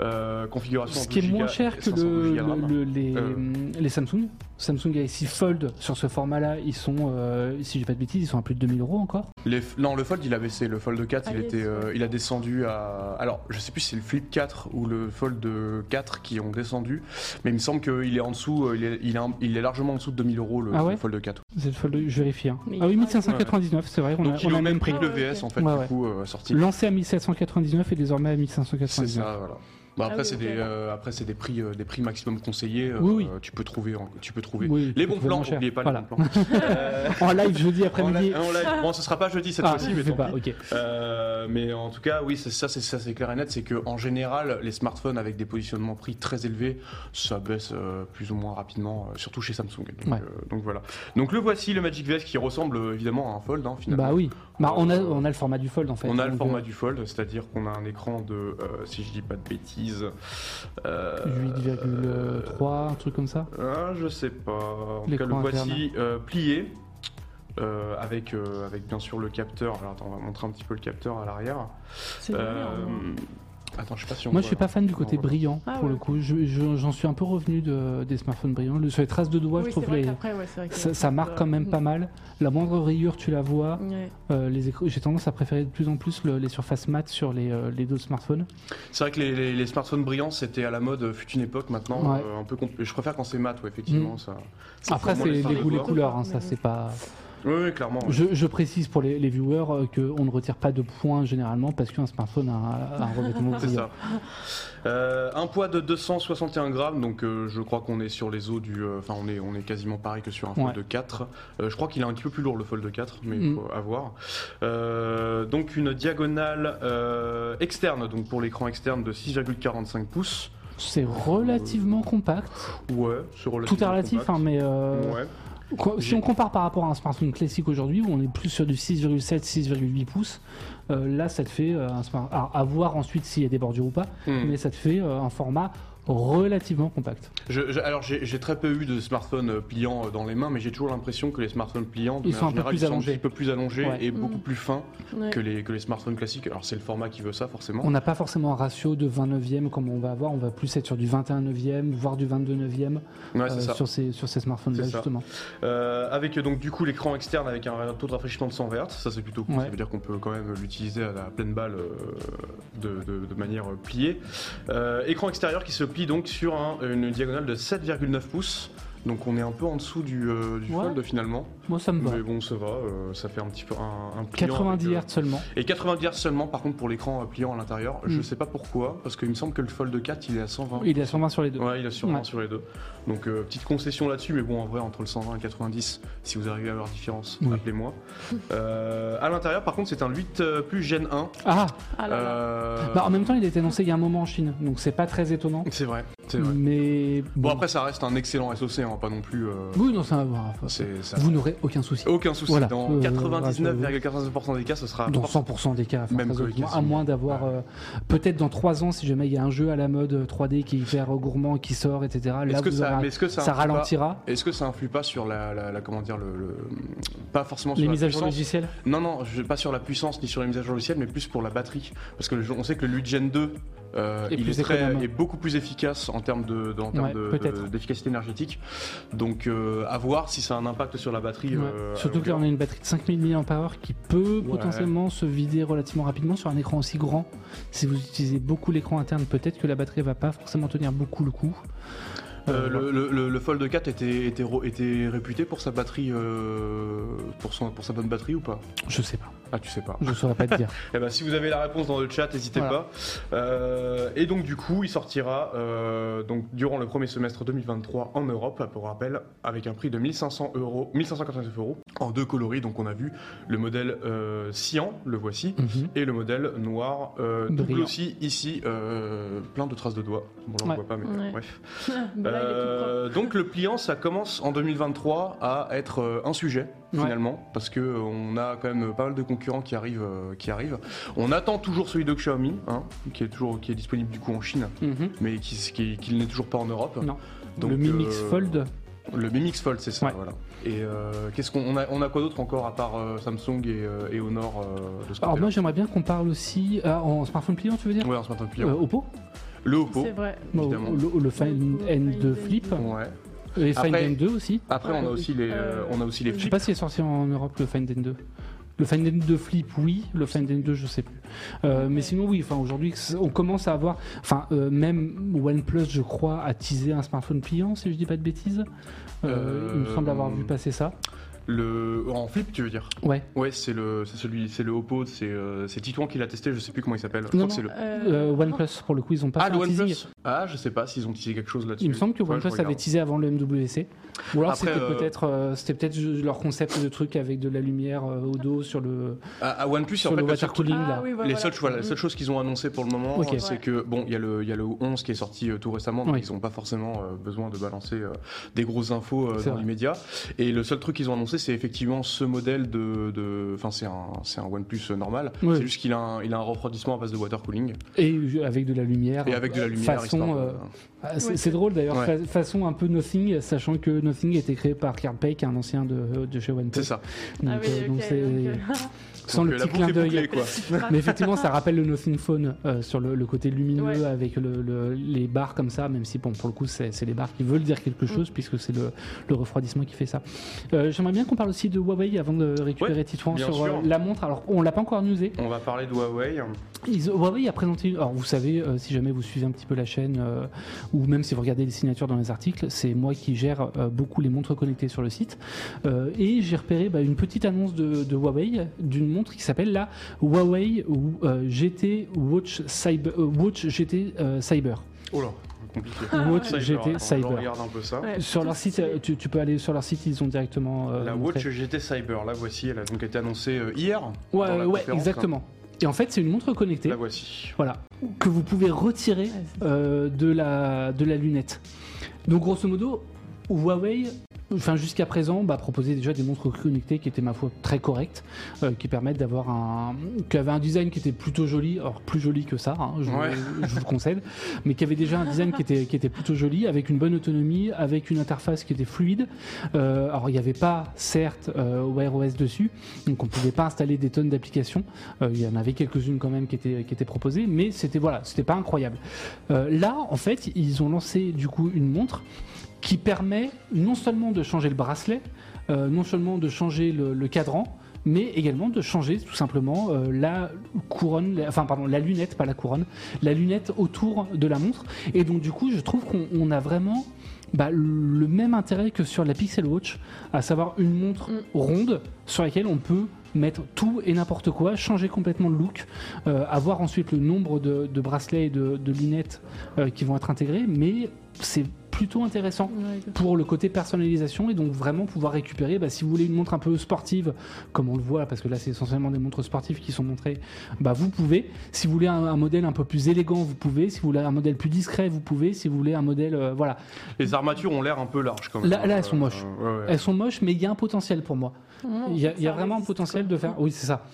Euh, configuration Ce qui est 12 moins cher que 512 le, gigas de RAM. le- les, Euh. les Samsung. Samsung Galaxy Fold sur ce format-là, ils sont, euh, si j'ai pas de bêtises, ils sont à plus de 2000 euros encore. Les non, le Fold, il a baissé. Le Fold 4, il, Ah, yes, était, euh, il a descendu à. Alors, je sais plus si c'est le Flip 4 ou le Fold 4 qui ont descendu, mais il me semble qu'il est en dessous, euh, il est, il est, un- il est largement en dessous de 2000 euros le, Ah ouais le Fold 4. C'est le Fold, je vérifie. hein. Ah oui, il- 1599, c'est vrai, on a, Donc, il on a même que le Ah VS ok. en fait, Ouais, du ouais. coup, euh, sorti. Lancé à 1799 et désormais à C'est 1599. ça, voilà. Bah, après, Ah oui, c'est ok. des, euh, après, c'est des prix, euh, des prix maximum conseillés. euh, Oui, oui. tu peux trouver, en- tu peux trouver. Oui, les bons plans, n'oubliez pas Voilà. les bons plans. Euh, En live jeudi en après-midi. live- en live. Bon, ce sera pas jeudi cette Ah, fois-ci, mais tant pas, pis. ok. Euh, mais en tout cas, oui, c'est ça, c'est ça, c'est clair et net, c'est que en général, les smartphones avec des positionnements prix très élevés, ça baisse euh, plus ou moins rapidement, euh, surtout chez Samsung. Donc, Ouais. euh, donc voilà. Donc le voici, le Magic VS qui ressemble évidemment à un Fold, hein, finalement. Bah oui. Bah, on, a, Euh, on a le format du Fold en fait. On a le format euh, du Fold, c'est-à-dire qu'on a un écran de, euh, si je dis pas de bêtises, euh, 8,3, un truc comme ça. ah, je sais pas. En tout cas, le voici euh, plié. euh, avec, euh, avec bien sûr le capteur. Alors attends, on va montrer un petit peu le capteur à l'arrière. C'est. Attends, je pas on Moi, je suis pas fan du côté brillant Ah pour ouais. le coup. Je- je- J'en suis un peu revenu de, des smartphones brillants. Le- sur les traces de doigts, Oui, je trouve vrai les, ouais, vrai ça, ça marque quand même pas mal. La moindre rayure, tu la vois. Ouais. Euh, les J'ai tendance à préférer de plus en plus le- les surfaces mat sur les, euh, les deux smartphones. C'est vrai que les, les- les smartphones brillants, c'était à la mode, euh, fut une époque maintenant. Ouais. euh, un peu Je préfère quand c'est mat, ouais, effectivement. Mm. Ça... Après, Moi, c'est les goûts, les couleurs. hein, ça, Mais- c'est pas. Oui, clairement. Je, je précise pour les, les viewers euh, qu'on ne retire pas de points généralement parce qu'un smartphone a un, a un revêtement C'est ça. Euh, un poids de 261 grammes, donc euh, je crois qu'on est sur les eaux du. Enfin, on, est, on est quasiment pareil que sur un Fold Ouais. 4. Euh, je crois qu'il est un petit peu plus lourd le Fold 4, mais il Mm. faut avoir. Euh, donc une diagonale externe, donc pour l'écran externe de 6,45 pouces. C'est relativement compact. Ouais, c'est relativement Tout est relatif, compact. hein, mais Ouais. Quoi- si on compare par rapport à un smartphone classique aujourd'hui où on est plus sur du 6,7, 6,8 pouces, euh, là ça te fait euh, un smart... alors, à voir ensuite s'il y a des bordures ou pas, Mm. mais ça te fait euh, un format relativement compact. Je- je- alors j'ai très peu eu de smartphones euh, pliants euh, dans les mains, mais j'ai toujours l'impression que les smartphones pliants, de Ils sont un peu générale, plus ils sont allongés. un petit peu plus allongés Ouais. et beaucoup Mm. plus fins Ouais. que les, que les smartphones classiques. Alors c'est le format qui veut ça forcément. On n'a pas forcément un ratio de 20 neuvième comme on va avoir, on va plus être sur du 21 neuvième, voire du 22 neuvième Ouais, c'est euh, ça. sur ces, sur ces smartphones-là justement. Euh, avec donc du coup l'écran externe avec un taux de rafraîchissement de 100 Hz, ça c'est plutôt cool, Ouais. ça veut dire qu'on peut quand même l'utiliser à la pleine balle euh, de, de- de manière pliée. Euh, écran extérieur qui se donc sur un- une diagonale de 7,9 pouces, donc on est un peu en dessous du, euh, du Ouais. Fold finalement, Moi ça me va. mais bon ça va, euh, ça fait un petit peu un, un pliant 90 avec, euh, Hz seulement. Et 90 Hz seulement par contre pour l'écran euh, pliant à l'intérieur, je Mm. sais pas pourquoi, parce qu'il me semble que le Fold 4 il est à 120. Il est à 120 sur les deux. Ouais, il a sûrement Ouais. sur les deux. Donc euh, petite concession là-dessus, mais bon en vrai entre le 120 et le 90, si vous arrivez à avoir différence, Oui. appelez-moi. Euh, à l'intérieur par contre c'est un 8 euh, plus Gen 1. Ah Ah là là. Euh, bah, En même temps, il a été annoncé il y a un moment en Chine, donc c'est pas très étonnant. c'est vrai, c'est vrai. Mais Bon après ça reste un excellent SoC, hein, pas non plus. euh, oui, non, ça va. c'est ça- Vous n'aurez aucun souci. Aucun souci. Voilà. Dans Euh, 99,99% des cas, ce sera Dans forcément- 100% des cas, Même à moins d'avoir Ouais. euh, peut-être dans 3 ans, si jamais il y a un jeu à la mode euh, 3D qui est hyper gourmand, qui sort, etc. Là, que ça, aurez- mais est-ce que ça, ça influe pas- ralentira. Est-ce que ça influe pas sur la, la- la- comment dire le, le- pas forcément sur Les la mises à jour logicielles Non, non, pas sur la puissance ni sur les mises à jour logicielles, mais plus pour la batterie. Parce que le on sait que le 8 Gen 2 euh, il est, très, économe. est beaucoup plus efficace en termes de- Ouais, de- d'efficacité énergétique. Donc euh, à voir si ça a un impact sur la batterie. Ouais. euh, Surtout que là, on a une batterie de 5000 mAh qui peut Ouais. potentiellement se vider relativement rapidement sur un écran aussi grand. Si vous utilisez beaucoup l'écran interne, peut-être que la batterie va pas forcément tenir beaucoup le coup. Euh, le, le- Fold 4 était, était, ro- était réputé pour sa batterie, euh, pour, son, pour sa bonne batterie ou pas? Je sais pas. Ah, tu sais pas. Je saurais pas te dire. Eh ben, si vous avez la réponse dans le chat, n'hésitez Voilà. pas. Euh, et donc du coup, il sortira euh, donc durant le premier semestre 2023 en Europe, pour rappel, avec un prix de 1500 euros, 1549 euros en deux coloris. Donc on a vu le modèle euh, cyan, le voici. Mhm. Et le modèle noir, euh, double Brillant. aussi ici, euh, plein de traces de doigts. Bon là on Ouais. voit pas, mais Ouais. bref. Bah là. Euh, donc le pliant, ça commence en 2023 à être euh, un sujet Ouais. finalement, parce que euh, on a quand même pas mal de concurrents qui arrivent, euh, qui arrivent. On attend toujours celui de Xiaomi, hein, qui est toujours qui est disponible du coup en Chine, Mhm. mais qui, qui, qui n'est toujours pas en Europe. Non. Donc, le Mi Mix euh, Fold, Le Mi Mix Fold, c'est ça. Ouais. Voilà. Et euh, qu'est-ce qu'on on a, on a quoi d'autre encore à part euh, Samsung et, euh, et Honor euh, de ce Alors moi j'aimerais bien qu'on parle aussi ah, en smartphone pliant, tu veux dire? Ouais, en smartphone pliant. Euh, Oppo le Oppo. C'est vrai. Évidemment. le, le Find Oppo, N2 Find Flip Ouais. Et Find Après- N2 aussi. Après, on a aussi les, euh, Euh, on a aussi les je Je sais pas s'il est sorti en Europe le Find N2. Le Find N2 Flip, oui. Le Find N2, je sais plus. Euh, mais sinon, oui. Enfin, aujourd'hui, on commence à avoir. Enfin, euh, même OnePlus, je crois, a teasé un smartphone pliant, si je dis pas de bêtises. Euh, il me semble avoir vu passer ça. Le en flip, tu veux dire Ouais. Ouais, c'est le, c'est celui, c'est le Oppo, c'est, euh, c'est Titouan qui l'a testé. Je sais plus comment il s'appelle. Je Non, crois que non. c'est le. Euh, Euh, OnePlus, pour le coup, ils ont pas Ah, fait le un teasing. OnePlus. Ah, je sais pas s'ils ont teasé quelque chose là-dessus. Il me semble que Ouais, je OnePlus avait teasé avant le MWC. Ou alors Après, c'était euh, peut-être euh, c'était peut-être leur concept de truc avec de la lumière euh, au dos sur le À, à OnePlus, sur en fait, le le water cooling Ah là. oui, voilà, les seules, voilà, voilà. les seules choses qu'ils ont annoncées pour le moment, Ok. c'est Ouais. que bon, il y a le, il y a le 11 qui est sorti euh, tout récemment, donc Oui. ils n'ont pas forcément euh, besoin de balancer euh, des grosses infos euh, C'est dans vrai. l'immédiat. Et le seul truc qu'ils ont annoncé, c'est effectivement ce modèle de, de- enfin c'est un, c'est un OnePlus normal. C'est juste qu'il a, un, il a un refroidissement à base de water cooling Et avec de la lumière. et avec de la lumière. Façon, euh, Ah, c'est drôle d'ailleurs, Ouais. fa- façon un peu Nothing, sachant que Nothing a été créé par Karl Peck, un ancien de, de chez OnePlus. C'est ça. Donc, Ah oui, euh, donc ok, c'est donc, sans Donc, le petit clin d'œil. quoi. Mais effectivement, ça rappelle le Nothing Phone euh, sur le, le côté lumineux Ouais. avec le- le- les barres comme ça, même si bon, pour le coup, c'est c'est les barres qui veulent dire quelque chose puisque c'est le, le refroidissement qui fait ça. Euh, J'aimerais bien qu'on parle aussi de Huawei avant de récupérer Ouais, Titouan sur sûr. euh, la montre. Alors, on l'a pas encore newsé. On va parler de Huawei. Ils- Huawei a présenté. Alors, vous savez, euh, si jamais vous suivez un petit peu la chaîne, euh, ou même si vous regardez les signatures dans les articles, c'est moi qui gère euh, beaucoup les montres connectées sur le site. Euh, et j'ai repéré bah, une petite annonce de, de Huawei d'une montre qui s'appelle la Huawei euh, GT Watch Cyber. euh, Watch GT euh, Cyber. Oh là, compliqué. Ah, Watch. GT attends, je Cyber. regarde un peu ça. Ouais. Sur leur site, tu, tu peux aller sur leur site, ils ont directement. euh, La montré. Watch GT Cyber, la voici, elle a donc été annoncée hier. Ouais, ouais, conférence. exactement. Et en fait, c'est une montre connectée. La voici. Voilà, que vous pouvez retirer euh, de, la, de la lunette. Donc grosso modo, Huawei enfin jusqu'à présent, bah, proposer déjà des montres connectées qui étaient ma foi très correctes, euh, qui permettent d'avoir un, qui avait un design qui était plutôt joli, alors plus joli que ça, hein, je, Ouais. je vous le concède, mais qui avait déjà un design qui était qui était plutôt joli, avec une bonne autonomie, avec une interface qui était fluide. Euh, alors il n'y avait pas certes euh, Wear OS dessus, donc on pouvait pas installer des tonnes d'applications. Euh, il y en avait quelques-unes quand même qui étaient qui étaient proposées, mais c'était voilà, c'était pas incroyable. Euh, là, en fait, ils ont lancé du coup une montre qui permet non seulement de changer le bracelet, euh, non seulement de changer le, le cadran, mais également de changer tout simplement euh, la couronne, la- enfin pardon, la lunette, pas la couronne, la lunette autour de la montre. Et donc du coup, je trouve qu'on on a vraiment bah, le même intérêt que sur la Pixel Watch, à savoir une montre Mm. ronde sur laquelle on peut mettre tout et n'importe quoi, changer complètement le look, euh, avoir ensuite le nombre de, de bracelets et de, de lunettes euh, qui vont être intégrés, mais c'est plutôt intéressant Ouais, pour le côté personnalisation et donc vraiment pouvoir récupérer bah, si vous voulez une montre un peu sportive comme on le voit parce que là c'est essentiellement des montres sportives qui sont montrées bah vous pouvez si vous voulez un, un modèle un peu plus élégant vous pouvez si vous voulez un modèle plus discret vous pouvez si vous voulez un modèle euh, voilà Les armatures ont l'air un peu larges quand même. Là- là, elles sont moches. ouais, ouais. elles sont moches mais il y a un potentiel pour moi il y a, y vraiment un potentiel quoi. de faire oui c'est ça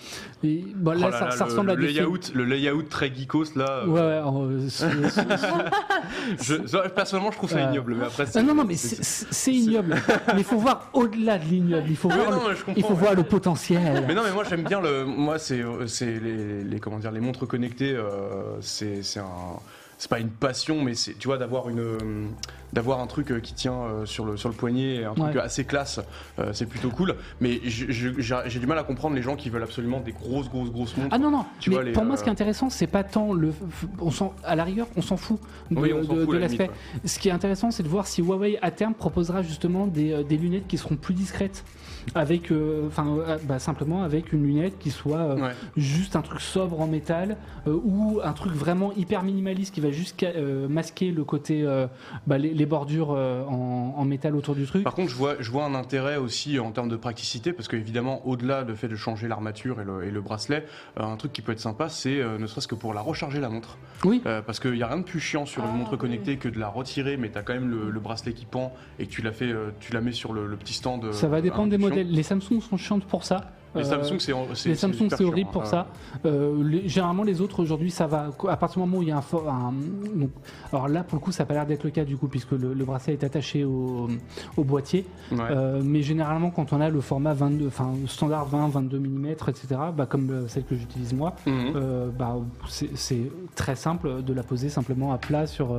et, bon, Oh là, ça, là, ça le- ressemble à le des films. layout, le layout très geekos là. euh, ouais ouais euh, je- personnellement, je trouve ça Euh, ignoble, mais après. Ah c'est- non non mais c'est- ignoble mais il faut voir au-delà de l'ignoble il faut Ouais, voir non, le- il faut ouais. voir le potentiel Mais non, mais moi j'aime bien le. Moi, c'est c'est les, les comment dire les montres connectées. euh, c'est c'est un. C'est pas une passion, mais c'est tu vois d'avoir une euh, d'avoir un truc euh, qui tient euh, sur le sur le poignet, et un truc Ouais. assez classe. euh, c'est plutôt cool. Mais j'ai j'ai du mal à comprendre les gens qui veulent absolument des grosses grosses grosses montres. Ah non, non, Tu mais vois, les, pour moi, ce qui est intéressant, c'est pas tant le. On s'en- à la rigueur, on s'en fout de, Oui, de- la l'aspect. Ce qui est intéressant, c'est de voir si Huawei à terme proposera justement des, des lunettes qui seront plus discrètes. Avec, euh, enfin, euh, bah, simplement avec une lunette qui soit euh, Ouais. juste un truc sobre en métal euh, ou un truc vraiment hyper minimaliste qui va juste euh, masquer le côté, euh, bah, les, les bordures euh, en, en métal autour du truc. Par contre, je vois, je vois un intérêt aussi en termes de praticité, parce qu'évidemment, au-delà du fait de changer l'armature et le, et le bracelet, euh, un truc qui peut être sympa, c'est euh, ne serait-ce que pour la recharger la montre. Oui. Euh, parce qu'il n'y a rien de plus chiant sur une Ah, montre oui. connectée que de la retirer, mais tu as quand même le, le bracelet qui pend et que tu la, fais, euh, tu la mets sur le, le petit stand. Ça va dépendre des induction. Modèles. Les Samsung sont chiantes pour ça. Les Euh, Samsung, c'est horrible pour hein. ça. Euh, les- généralement, les autres aujourd'hui, ça va. À partir du moment où il y a un, fort- un- donc, alors là, pour le coup, ça n'a pas l'air d'être le cas du coup, puisque le, le bracelet est attaché au, au boîtier. Ouais. Euh, mais généralement, quand on a le format 22, enfin standard 20, 22 mm, etc., bah, comme celle que j'utilise moi, Mhm. euh, bah, c'est très simple de la poser simplement à plat sur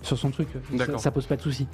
sur son truc. Ça, ça pose pas de souci.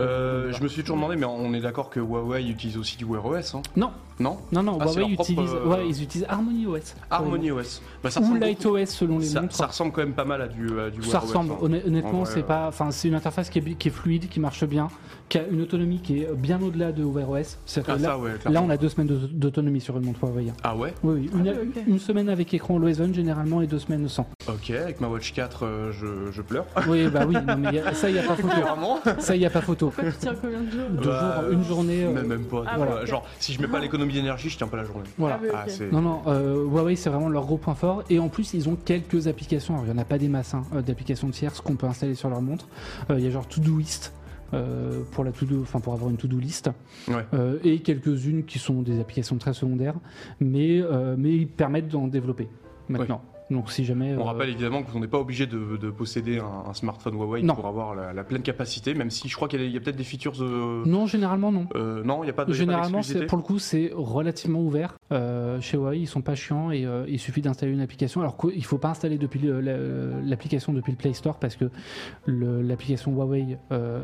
Euh, je me suis toujours demandé, mais on est d'accord que Huawei utilise aussi du Wear OS, hein Non, non non, non. Ah, Huawei propre, utilise, euh, ouais, ils utilisent Harmony OS. Harmony OS. Bah, ça Ou Light OS selon les ça, montres. ça ressemble quand même pas mal à du, à du Ça Wear OS, ressemble. hein. Honn- Honnêtement, c'est euh, pas. Enfin, c'est une interface qui est, bi- qui est fluide, qui marche bien, qui a une autonomie qui est bien au-delà de Wear OS. C'est-à-dire Ah, que là, ça, ouais, là, on a deux semaines d'autonomie sur une montre Huawei. Ah ouais Oui, Ah une semaine avec écran Always On généralement et deux semaines sans. Ok, avec ma Watch 4, euh, je, je pleure. Oui, bah oui. Non, mais y a- ça, il y a pas photo. Vraiment Ça, il y a pas photo. Pourquoi tu tiens combien de jours Deux Bah, jours, une journée. euh, Même, même pas. Ah, voilà. Genre, si je mets pas l'économie d'énergie, je tiens pas la journée. Voilà. Ah, Ah. Non, non, euh, Huawei c'est vraiment leur gros point fort. Et en plus, ils ont quelques applications. Alors, il n'y en a pas des masses hein, d'applications tierces qu'on peut installer sur leur montre. Euh, Il y a genre Todoist euh, pour la to-do, enfin pour avoir une to-do list. Ouais. Euh, et quelques-unes qui sont des applications très secondaires, mais, euh, mais ils permettent d'en développer maintenant. Donc si jamais. On euh, rappelle évidemment qu'on n'est pas obligé de, de posséder un, un smartphone Huawei Non. pour avoir la, la pleine capacité, même si je crois qu'il y a, peut-être des features. euh, Non, généralement non. euh, non, il n'y a pas de. pas Généralement, pour le coup, c'est relativement ouvert. Chez Huawei, ils sont pas chiants et il suffit d'installer une application. Alors qu'il faut pas installer depuis l'application depuis le Play Store parce que l'application Huawei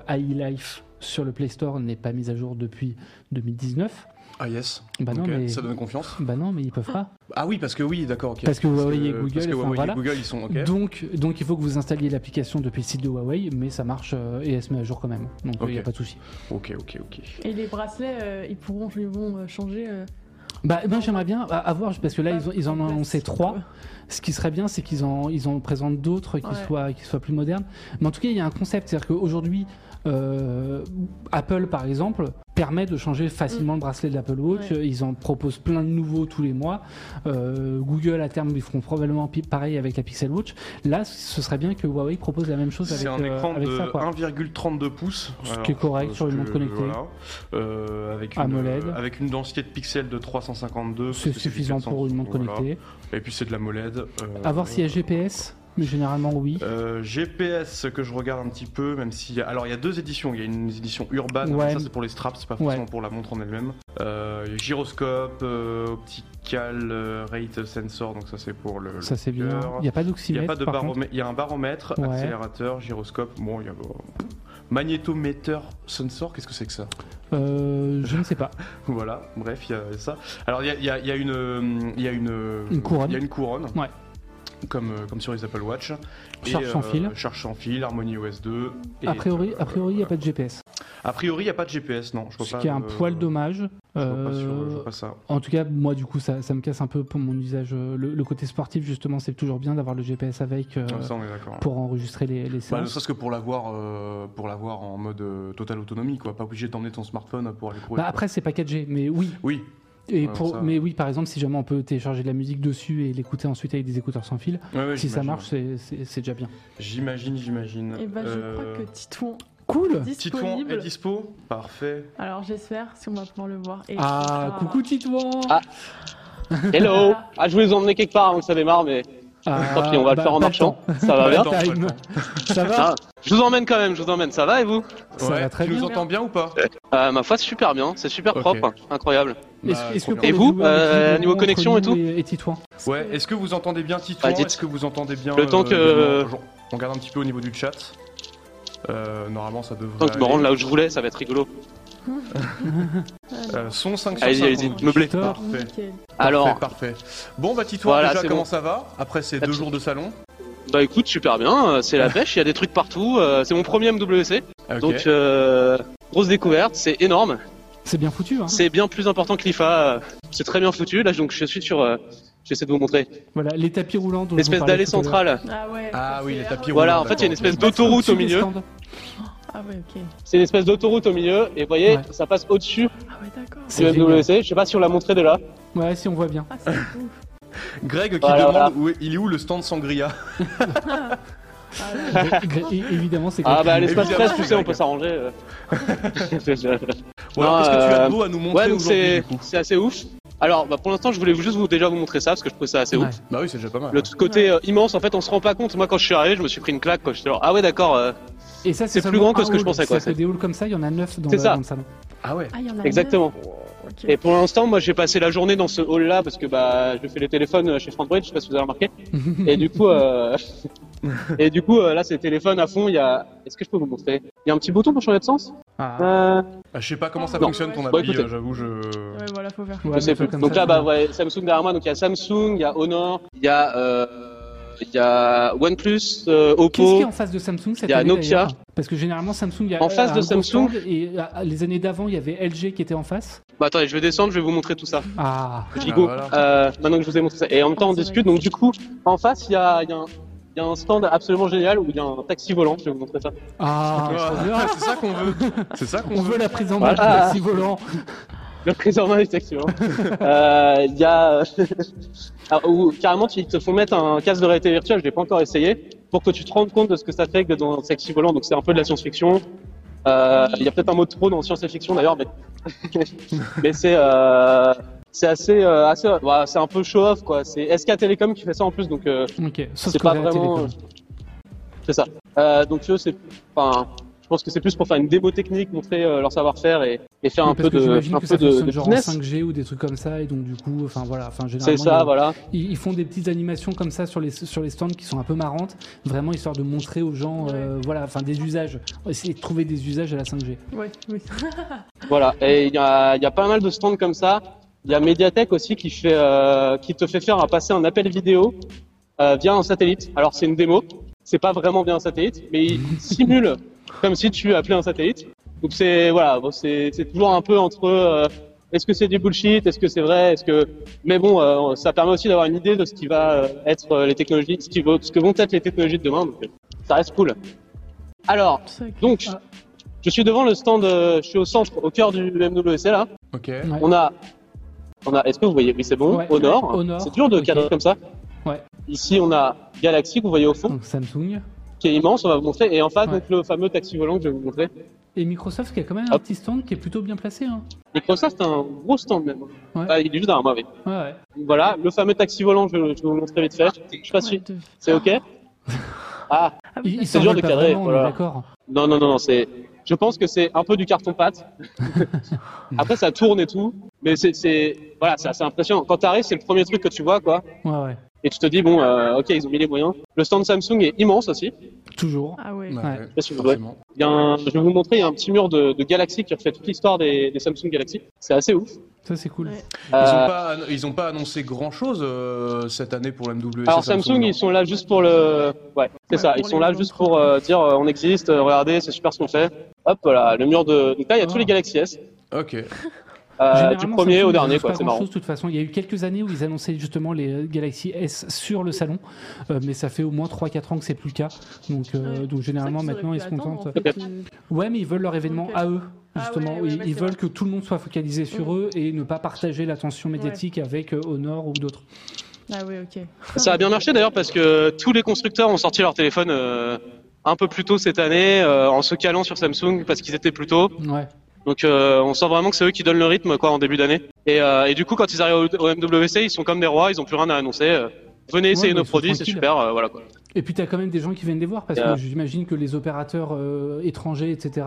AI Life sur le Play Store n'est pas mise à jour depuis 2019. Ah yes. Bah non, Ok, mais Ça donne confiance. bah non, mais ils peuvent pas. Ah oui, parce que oui, d'accord. ok. Parce que Huawei et parce Google, que enfin, Huawei voilà. et Google, ils sont. ok. Donc, donc il faut que vous installiez l'application depuis le site de Huawei, mais ça marche euh, et elle se met à jour quand même. Donc il n'y a pas de souci. Ok, ok, ok. Et les bracelets, euh, ils pourront, ils vont euh, changer. euh, Bah, moi j'aimerais bien avoir parce que là ils, ont- ils en ont annoncé trois. Ce qui serait bien, c'est qu'ils en, ils en présentent d'autres qui, Ouais. soient, qui soient plus modernes. Mais en tout cas, il y a un concept. C'est-à-dire qu'aujourd'hui, euh, Apple, par exemple, permet de changer facilement le bracelet de l'Apple Watch. Ouais. Ils en proposent plein de nouveaux tous les mois. Euh, Google, à terme, ils feront probablement pareil avec la Pixel Watch. Là, ce serait bien que Huawei propose la même chose avec, C'est un euh, écran avec de ça. Quoi. 1,32 pouces. Ce qui est correct sur une montre connectée. voilà. Euh, avec, une, AMOLED. euh, avec une densité de pixels de 352. C'est suffisant pour une montre 400, voilà. connectée. Et puis c'est de la MOLED. euh, À voir s'il y a GPS, mais généralement oui. Euh, GPS que je regarde un petit peu, même si alors il y a deux éditions. Il y a une édition urbaine, Ouais. ça c'est pour les straps, c'est pas Ouais. forcément pour la montre en elle-même. Euh, gyroscope, euh, optical euh, rate sensor, donc ça c'est pour le. Ça c'est bien. Il n'y a pas Il y a d'oxymètre. pas de baromètre, il y a un baromètre, Ouais. accélérateur, gyroscope. Bon, il y a euh, magnétomètre sensor. Qu'est-ce que c'est que ça Euh, je ne sais pas. Voilà, bref, il y a ça. Alors il y a, y a- y a une, euh, il y a une, euh, Une couronne. Il y a une couronne. Ouais. Comme, euh, comme sur les Apple Watch. Et, Charge sans euh, fil. Charge sans fil, Harmony OS 2. et, A priori, euh, a priori, il n'y a pas de GPS. A priori, il n'y a pas de GPS, non. Je vois Ce pas qui est un poil dommage. Je vois pas, sur- Euh, je vois pas ça. En tout cas, moi, du coup, ça, ça me casse un peu pour mon usage. Le, le côté sportif, justement, c'est toujours bien d'avoir le GPS avec euh, Ah, ça, pour enregistrer les, les Bah, ne séances. serait-ce que pour l'avoir, euh, pour l'avoir en mode euh, totale autonomie, quoi. Pas obligé d'emmener ton smartphone pour aller courir. Bah, après, c'est pas 4G, mais oui. Oui. Et Ouais, pour, mais oui, par exemple, si jamais on peut télécharger de la musique dessus et l'écouter ensuite avec des écouteurs sans fil, Ouais, ouais, si ça marche, c'est- déjà bien. J'imagine, j'imagine. Et bah, je Euh, crois que Titouan Cool est Titouan disponible. est dispo Parfait. Alors j'espère si on va pouvoir le voir. Et Ah, coucou Titouan Ah. Hello Ah, je voulais vous emmener quelque part avant que ça démarre, mais Ah, tant pis, on va le bah, faire en marchant. le Ça va bien. Ça va Ah, Je vous emmène quand même, je vous emmène. Ça va et vous Ça Ouais, va très tu bien. nous entends bien ou pas euh, Ma foi, c'est super bien, c'est super propre, incroyable. Bah, que Et vous, euh, niveau connexion et tout et, Titouan Ouais, est-ce que vous entendez bien Titouan Bah, dites. Est-ce que vous entendez bien Le temps euh, que- On regarde un petit peu au niveau du chat. Euh, normalement, ça devrait. Tant que je me rende là où je voulais, ça va être rigolo. Euh, son 5 sur Allez-y, 5. allez-y, meublé. Parfait. Nickel. Alors, Parfait, parfait. Bon, bah, Voilà, déjà, c'est comment bon. ça va Après ces deux de jours de salon bah écoute, super bien, euh, c'est la pêche, il y a des trucs partout, euh, c'est mon premier MWC, Ok. donc euh, grosse découverte, c'est énorme, C'est bien foutu, hein c'est bien plus important que l'IFA, euh, c'est très bien foutu, là donc je suis sur, euh, j'essaie de vous montrer, Voilà, les tapis roulants. dont l'espèce d'allée tout à l'heure. centrale, Ah ouais. Ah oui, les tapis voilà, roulants, en fait il y a une espèce d'autoroute Au-dessus au des milieu, stands. Ah ouais, ok. c'est une espèce d'autoroute au milieu, et vous voyez, Ouais. ça passe au-dessus Ah ouais, d'accord. C'est du. MWC, je sais pas si on l'a montré de là, Ouais, si on voit bien. Ah, c'est ouf. Greg qui Voilà, demande voilà. où est- il est où le stand Sangria? Ah Évidemment, c'est ah bah l'espace presse, tu sais, on peut s'arranger. euh. Non, qu'est-ce que tu as euh, de beau à nous montrer Ouais, donc aujourd'hui c'est assez ouf. Alors, bah, pour l'instant, je voulais juste vous déjà vous montrer ça parce que je trouve ça assez Ouais. ouf. Bah oui, c'est déjà pas mal. Le t- côté euh, immense, en fait, on se rend pas compte. Moi, quand je suis arrivé, je me suis pris une claque. Quoi. J'étais genre, ah ouais, d'accord. euh, Et ça, C'est plus grand que ce que je pensais, quoi, que des halls comme ça, il y en a 9 dans, C'est le, ça. dans le salon. Ah ouais. Ah, il y en a Exactement. neuf. Ok. Et pour l'instant, moi, j'ai passé la journée dans ce hall-là parce que bah, je fais les téléphones euh, chez Frankbridge. Je sais pas si vous avez remarqué. Et du coup, euh... et du coup, euh, là, c'est téléphone à fond. Il y a. Est-ce que je peux vous montrer? Il y a un petit bouton pour changer de sens? Ah. Euh... Ah, je sais pas comment ça Non. fonctionne ton appli, euh, j'avoue, je. Ouais, voilà, faut faire. Ouais, je sais mais plus. comme Donc ça, là, bah, voyez Samsung derrière moi. Donc il y a Samsung, il y a Honor, il y a, euh... il y a OnePlus, euh, Qu'est-ce Oppo. qui est en face de Samsung cette Il y a année Nokia. Parce que généralement Samsung, il y a En face de Samsung. et euh, les années d'avant, il y avait LG qui était en face. Bah attendez, je vais descendre, je vais vous montrer tout ça. Ah, Gigo, voilà. euh, maintenant que je vous ai montré ça. Et en même temps, on Ah, discute. Donc du coup, en face, il y a, il y a un... Il y a un stand absolument génial où il y a un taxi volant, je vais vous montrer ça. ah. Ah, c'est ça qu'on veut. C'est ça qu'on On veut. veut la prise en main Voilà. du taxi volant. Le prise en main du taxi volant. Euh, Il y a... Alors, où, carrément, ils te font mettre un casque de réalité virtuelle, je l'ai pas encore essayé, pour que tu te rendes compte de ce que ça fait que dans un taxi volant. Donc c'est un peu de la science-fiction. Euh, Il y a peut-être un mot de trop dans science et fiction d'ailleurs, mais, mais c'est... Euh... C'est assez, euh, assez, bah, c'est un peu show off quoi. C'est SK Telecom qui fait ça en plus, donc euh, Ok, sauf c'est pas vraiment. télécom. C'est ça. Euh, donc eux, c'est, enfin, je pense que c'est plus pour faire une démo technique, montrer euh, leur savoir-faire et, et faire Oui, un peu de, un que peu ça de, de genre en business. 5G ou des trucs comme ça, et donc du coup, enfin voilà, enfin C'est généralement ça, ils- voilà. ils, ils font des petites animations comme ça sur les sur les stands qui sont un peu marrantes, vraiment histoire de montrer aux gens, euh, voilà, enfin des usages, essayer de trouver des usages à la 5G. Ouais, oui. Voilà. Et il y a, il y a pas mal de stands comme ça. Il y a Mediatek aussi qui fait, euh, qui te fait faire un- passer un appel vidéo euh, via un satellite. Alors c'est une démo. C'est pas vraiment bien un satellite, mais il simule comme si tu appelais un satellite. Donc c'est voilà, bon, c'est c'est toujours un peu entre euh, est-ce que c'est du bullshit, est-ce que c'est vrai, est-ce que mais bon, euh, ça permet aussi d'avoir une idée de ce qui va euh, être euh, les technologies, ce, qui va- ce que vont être les technologies de demain. Donc, ça reste cool. Alors donc. Je suis devant le stand, euh, je suis au centre, au cœur du MWC là. Ok. Ouais. On a, on a. Est-ce que vous voyez Oui, c'est bon. Ouais. Au nord. Au nord, C'est dur de cadrer comme ça. Ouais. Ici, on a Galaxy que vous voyez au fond, Donc Samsung. qui est immense. On va vous montrer. Et en face, Ouais. donc le fameux taxi volant que je vais vous montrer. Et Microsoft qui a quand même un Hop. petit stand qui est plutôt bien placé. Hein. Microsoft a un gros stand même. Ouais. Ah, il est juste moi, oui. Ouais, ouais. Voilà, le fameux taxi volant, je, je vais vous montrer vite fait. Je sais pas si c'est ok. Ah, Ah oui, C'est dur de cadrer, vraiment, voilà. non, non, non, non, c'est. Je pense que c'est un peu du carton pâte. Après, ça tourne et tout, mais c'est, c'est, voilà, c'est assez impressionnant. Quand t'arrives, c'est le premier truc que tu vois, quoi. Ouais, ouais. Et tu te dis bon, euh, ok, ils ont mis les moyens. Le stand Samsung est immense aussi. Toujours. Ah ouais. Ouais, Ouais. ouais, sais si vous forcément. Il y a un- je vais vous montrer, il y a un petit mur de, de Galaxy qui refait toute l'histoire des, des Samsung Galaxy. C'est assez ouf. Ça, c'est cool. Ouais. Ils, ont Euh, pas, ils ont pas annoncé grand chose cette année pour l'MWC. alors Samsung, ils sont là juste pour le, ouais, c'est Ouais, ça. Ils sont là juste pour euh, dire euh, on existe, euh, regardez, c'est super ce qu'on fait. Hop, voilà, le mur de. Donc là, il y a tous les Galaxy S. Ok. Euh, du Généralement, premier au dernier, annoncent quoi, c'est marrant. de toute façon, il y a eu quelques années où ils annonçaient justement les euh, Galaxy S sur le salon, euh, mais ça fait au moins 3-4 ans que c'est plus le cas. Donc, euh, Ouais. donc généralement, maintenant, ils se contentent. en fait, euh, Ouais, mais ils veulent leur événement à eux, Ah justement. ouais, ouais, ils ouais, ils c'est veulent vrai. que tout le monde soit focalisé sur eux et ne pas partager l'attention médiatique avec Honor ou d'autres. Ah ouais, ok. Ça a bien marché d'ailleurs parce que tous les constructeurs ont sorti leur téléphone euh, un peu plus tôt cette année euh, en se calant sur Samsung parce qu'ils étaient plus tôt. Donc euh, on sent vraiment que c'est eux qui donnent le rythme quoi en début d'année. Et, euh, et du coup quand ils arrivent au, au MWC, ils sont comme des rois, ils ont plus rien à annoncer. euh, venez essayer Ouais, bah, nos produits, c'est super, voilà quoi. Et puis tu as quand même des gens qui viennent les voir parce Yeah. que j'imagine que les opérateurs étrangers, etc.,